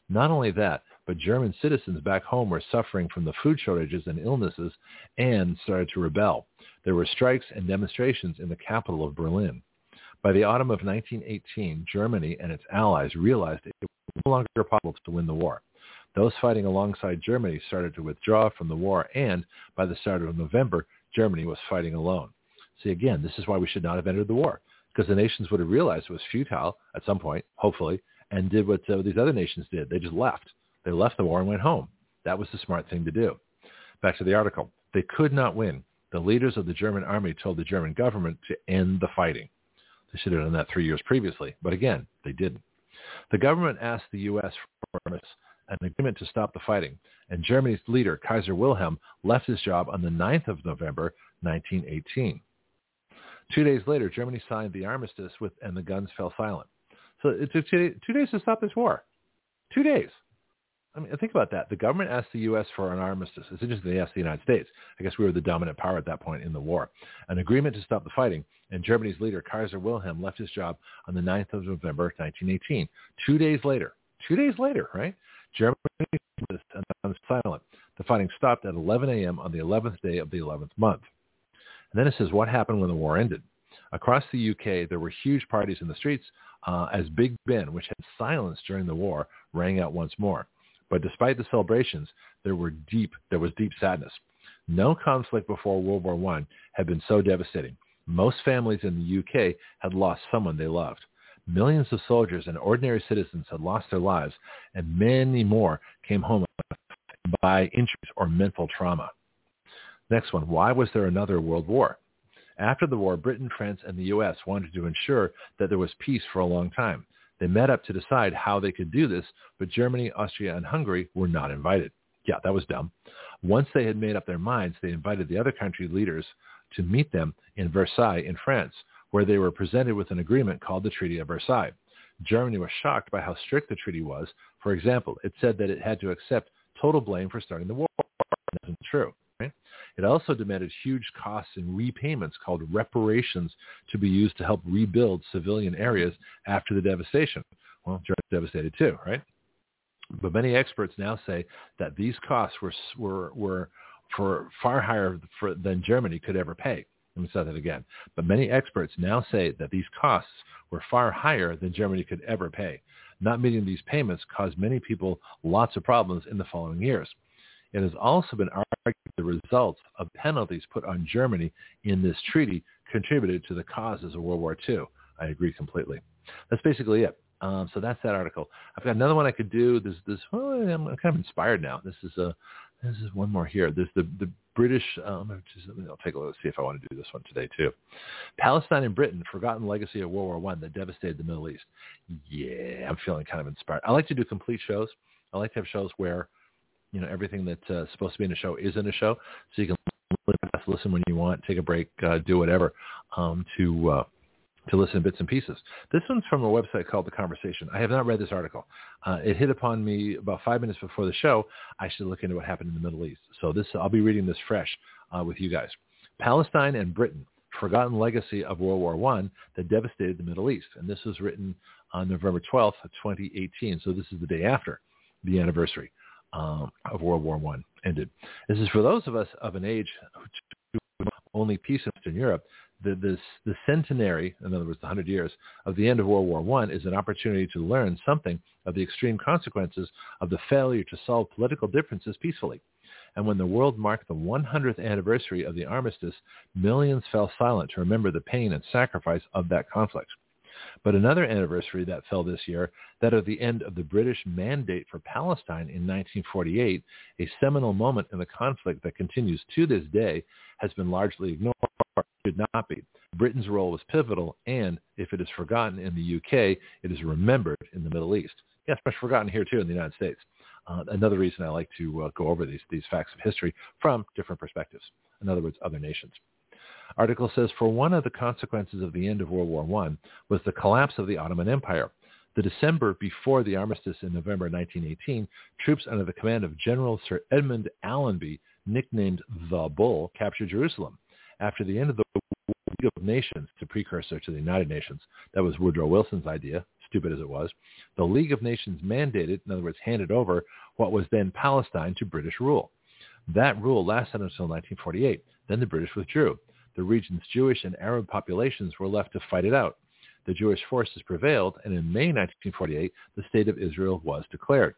Not only that, but German citizens back home were suffering from the food shortages and illnesses and started to rebel. There were strikes and demonstrations in the capital of Berlin. By the autumn of 1918, Germany and its allies realized it was no longer possible to win the war. Those fighting alongside Germany started to withdraw from the war, and by the start of November, Germany was fighting alone. See, again, this is why we should not have entered the war, because the nations would have realized it was futile at some point, hopefully, and did what uh, these other nations did. They just left. They left the war and went home. That was the smart thing to do. Back to the article. They could not win. The leaders of the German army told the German government to end the fighting. They should have done that three years previously, but again, they didn't. The government asked the U.S. for an agreement to stop the fighting, and Germany's leader, Kaiser Wilhelm, left his job on the 9th of November, 1918. Two days later, Germany signed the armistice with, and the guns fell silent. So it took two, two days to stop this war. Two days. I mean, think about that. The government asked the U.S. for an armistice. It's interesting they asked the United States. I guess we were the dominant power at that point in the war. An agreement to stop the fighting, and Germany's leader, Kaiser Wilhelm, left his job on the 9th of November, 1918. Two days later, two days later, right? Germany was silent. The fighting stopped at 11 a.m. on the 11th day of the 11th month. And then it says, what happened when the war ended? Across the UK, there were huge parties in the streets uh, as Big Ben, which had silence during the war, rang out once more. But despite the celebrations, there were deep there was deep sadness. No conflict before World War I had been so devastating. Most families in the UK had lost someone they loved. Millions of soldiers and ordinary citizens had lost their lives, and many more came home by injuries or mental trauma. Next one, why was there another world war? After the war, Britain, France, and the U.S. wanted to ensure that there was peace for a long time. They met up to decide how they could do this, but Germany, Austria, and Hungary were not invited. Yeah, that was dumb. Once they had made up their minds, they invited the other country leaders to meet them in Versailles in France, where they were presented with an agreement called the Treaty of Versailles. Germany was shocked by how strict the treaty was. For example, it said that it had to accept total blame for starting the war. That isn't true. It also demanded huge costs and repayments called reparations to be used to help rebuild civilian areas after the devastation. Well, Germany was devastated too, right? But many experts now say that these costs were were were for far higher for, than Germany could ever pay. Let me say that again. But many experts now say that these costs were far higher than Germany could ever pay. Not meeting these payments caused many people lots of problems in the following years. It has also been argued the results of penalties put on Germany in this treaty contributed to the causes of World War II. I agree completely. That's basically it. Um, so that's that article. I've got another one I could do. This, this. I'm kind of inspired now. This is a. This is one more here. There's the the British. Um, just, I'll take a look. And see if I want to do this one today too. Palestine and Britain: Forgotten Legacy of World War One that devastated the Middle East. Yeah, I'm feeling kind of inspired. I like to do complete shows. I like to have shows where you know everything that's uh, supposed to be in a show is in a show, so you can listen when you want, take a break, uh, do whatever um, to uh, to listen in bits and pieces. This one's from a website called The Conversation. I have not read this article. Uh, it hit upon me about five minutes before the show. I should look into what happened in the Middle East. So this, I'll be reading this fresh uh, with you guys. Palestine and Britain, forgotten legacy of World War One that devastated the Middle East. And this was written on November 12th, 2018. So this is the day after the anniversary um, of World War I ended. This is for those of us of an age who only peace in Europe the, this, the centenary, in other words, the 100 years of the end of World War I is an opportunity to learn something of the extreme consequences of the failure to solve political differences peacefully. And when the world marked the 100th anniversary of the armistice, millions fell silent to remember the pain and sacrifice of that conflict. But another anniversary that fell this year, that of the end of the British mandate for Palestine in 1948, a seminal moment in the conflict that continues to this day, has been largely ignored should not be. Britain's role was pivotal, and if it is forgotten in the UK, it is remembered in the Middle East. Yes, much forgotten here too in the United States. Uh, another reason I like to uh, go over these, these facts of history from different perspectives. In other words, other nations. Article says, for one of the consequences of the end of World War I was the collapse of the Ottoman Empire. The December before the armistice in November 1918, troops under the command of General Sir Edmund Allenby, nicknamed the Bull, captured Jerusalem after the end of the League of Nations, the precursor to the United Nations, that was Woodrow Wilson's idea, stupid as it was, the League of Nations mandated, in other words, handed over what was then Palestine to British rule. That rule lasted until 1948. Then the British withdrew. The region's Jewish and Arab populations were left to fight it out. The Jewish forces prevailed, and in May 1948, the State of Israel was declared.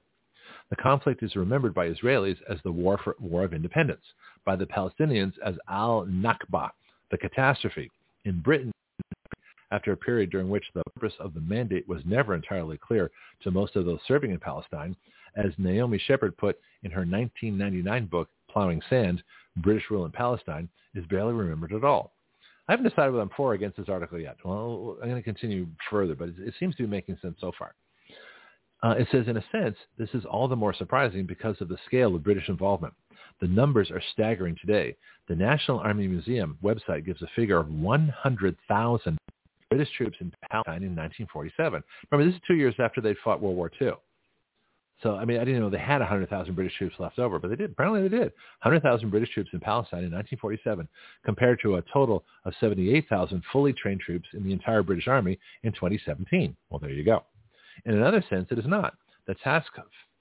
The conflict is remembered by Israelis as the War, for, War of Independence, by the Palestinians as al-Nakba, the catastrophe. In Britain, after a period during which the purpose of the mandate was never entirely clear to most of those serving in Palestine, as Naomi Shepherd put in her 1999 book, Plowing Sand, British Rule in Palestine, is barely remembered at all. I haven't decided whether I'm for or against this article yet. Well, I'm going to continue further, but it seems to be making sense so far. Uh, it says, in a sense, this is all the more surprising because of the scale of British involvement. The numbers are staggering today. The National Army Museum website gives a figure of 100,000 British troops in Palestine in 1947. Remember, this is two years after they fought World War II. So, I mean, I didn't know they had 100,000 British troops left over, but they did. Apparently they did. 100,000 British troops in Palestine in 1947 compared to a total of 78,000 fully trained troops in the entire British Army in 2017. Well, there you go. In another sense, it is not. The task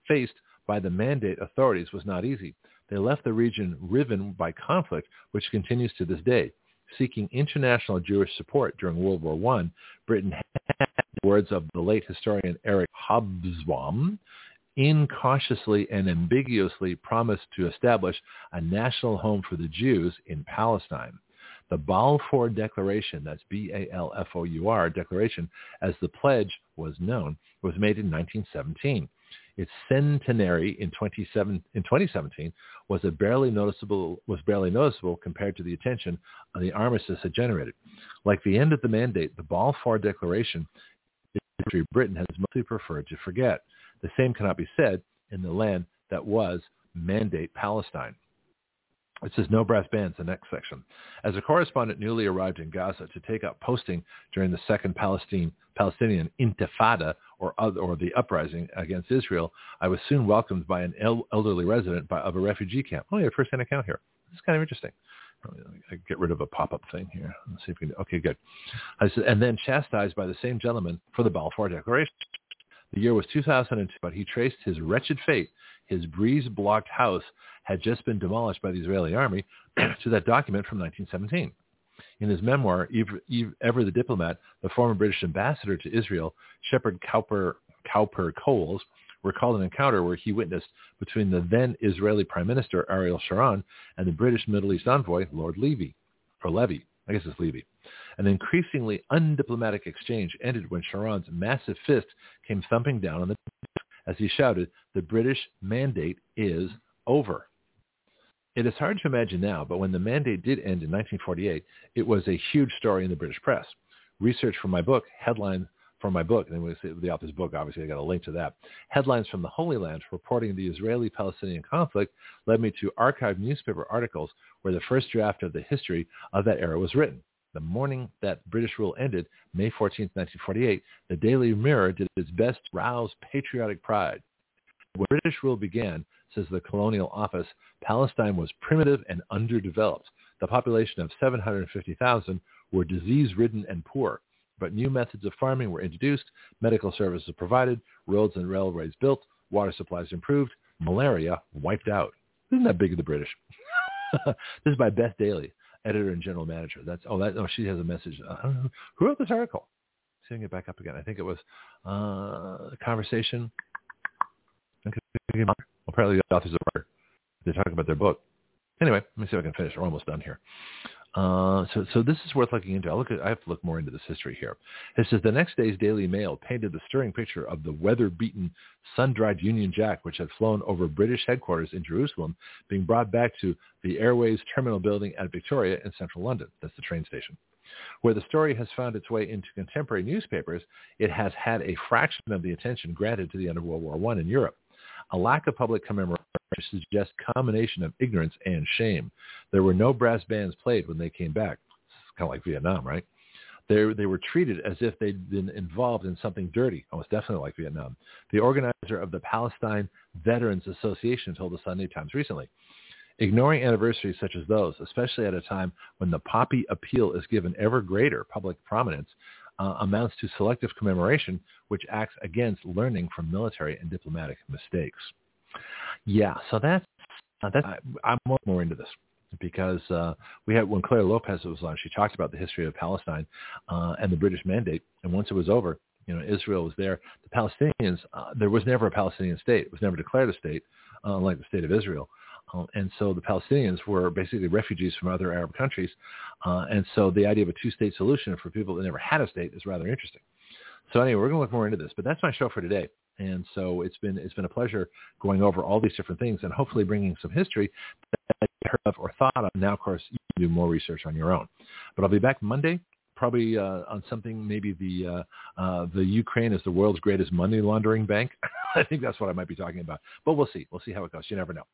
faced by the mandate authorities was not easy. They left the region riven by conflict, which continues to this day. Seeking international Jewish support during World War I, Britain had, the words of the late historian Eric Hobsbawm, incautiously and ambiguously promised to establish a national home for the Jews in Palestine. The Balfour Declaration, that's B-A-L-F-O-U-R declaration, as the pledge was known, was made in 1917. Its centenary in, in 2017 was barely noticeable was barely noticeable compared to the attention the armistice had generated. Like the end of the mandate, the Balfour Declaration, Britain has mostly preferred to forget. The same cannot be said in the land that was mandate Palestine. It says no brass bands, the next section. As a correspondent newly arrived in Gaza to take up posting during the second Palestine, Palestinian intifada or, other, or the uprising against Israel, I was soon welcomed by an el- elderly resident by, of a refugee camp. Oh, a first-hand account here. Is kind of interesting. I get rid of a pop-up thing here. Let's see if we can. Okay, good. I said, and then chastised by the same gentleman for the Balfour Declaration. The year was 2002, but he traced his wretched fate, his breeze-blocked house, had just been demolished by the Israeli army to that document from 1917. In his memoir, Ever the Diplomat, the former British ambassador to Israel, Sherard Cowper, Cowper Coles, recalled an encounter where he witnessed between the then Israeli Prime Minister Ariel Sharon and the British Middle East envoy Lord Levy, or Levy, I guess it's Levy. An increasingly undiplomatic exchange ended when Sharon's massive fist came thumping down on the table as he shouted, the British mandate is over. It is hard to imagine now, but when the mandate did end in 1948, it was a huge story in the British press. Research for my book, headline for my book, and the author's book, obviously I got a link to that. Headlines from the Holy Land reporting the Israeli-Palestinian conflict led me to archived newspaper articles where the first draft of the history of that era was written. The morning that British rule ended, May 14, 1948, the Daily Mirror did its best to rouse patriotic pride. When British rule began, says the Colonial Office, Palestine was primitive and underdeveloped. The population of 750,000 were disease-ridden and poor, but new methods of farming were introduced, medical services provided, roads and railways built, water supplies improved, malaria wiped out. Isn't that big of the British? this is by Beth Daley, editor and general manager. That's oh that oh she has a message. Uh, who wrote this article? Seeing it back up again. I think it was uh, conversation. Apparently the authors are they're talking about their book. Anyway, let me see if I can finish. We're almost done here. Uh, so, so this is worth looking into. I look at, I have to look more into this history here. It says the next day's Daily Mail painted the stirring picture of the weather-beaten, sun-dried Union Jack, which had flown over British headquarters in Jerusalem, being brought back to the Airways Terminal Building at Victoria in central London. That's the train station. Where the story has found its way into contemporary newspapers, it has had a fraction of the attention granted to the end of World War I in Europe. A lack of public commemoration suggests combination of ignorance and shame. There were no brass bands played when they came back. It's kind of like Vietnam, right? They, they were treated as if they'd been involved in something dirty, almost definitely like Vietnam. The organizer of the Palestine Veterans Association told the Sunday Times recently, ignoring anniversaries such as those, especially at a time when the poppy appeal is given ever greater public prominence, uh, amounts to selective commemoration, which acts against learning from military and diplomatic mistakes. Yeah, so that's uh, that's I, am more, into this because uh, we had when Clare Lopez was on, she talked about the history of Palestine uh, and the British Mandate, and once it was over, you know, Israel was there. The Palestinians, uh, there was never a Palestinian state; it was never declared a state, uh, unlike the state of Israel. Uh, and so the Palestinians were basically refugees from other Arab countries. Uh, and so the idea of a two-state solution for people that never had a state is rather interesting. So anyway, we're going to look more into this, but that's my show for today. And so it's been it's been a pleasure going over all these different things and hopefully bringing some history that you heard of or thought of. Now, of course, you can do more research on your own. But I'll be back Monday probably uh, on something maybe the uh, uh, the Ukraine is the world's greatest money laundering bank. I think that's what I might be talking about. But we'll see. We'll see how it goes. You never know.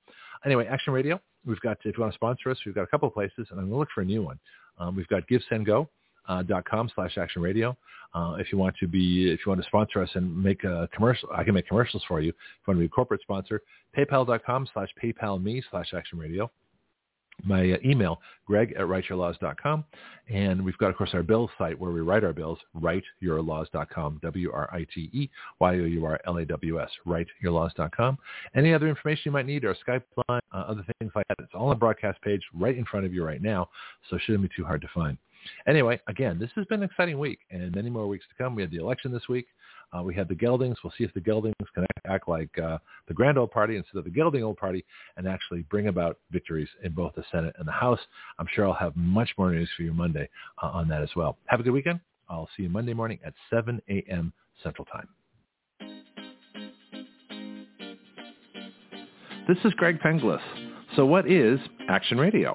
Anyway, Action Radio. We've got if you want to sponsor us, we've got a couple of places, and I'm going to look for a new one. Um, we've got GiveSendGo. Uh, dot com slash action radio. Uh, if you want to be, if you want to sponsor us and make a commercial, I can make commercials for you. If you want to be a corporate sponsor, paypal.com slash paypal me slash action radio my uh, email, greg at writeyourlaws.com. And we've got, of course, our bill site where we write our bills, writeyourlaws.com, W-R-I-T-E-Y-O-U-R-L-A-W-S, writeyourlaws.com. Any other information you might need or Skype line, uh, other things like that, it's all on the broadcast page right in front of you right now, so it shouldn't be too hard to find. Anyway, again, this has been an exciting week and many more weeks to come. We had the election this week. Uh, we had the geldings. We'll see if the geldings can act, like uh, the grand old party instead of the gelding old party and actually bring about victories in both the Senate and the House. I'm sure I'll have much more news for you Monday uh, on that as well. Have a good weekend. I'll see you Monday morning at 7 a.m. Central Time. This is Greg Penglis. So what is Action Radio?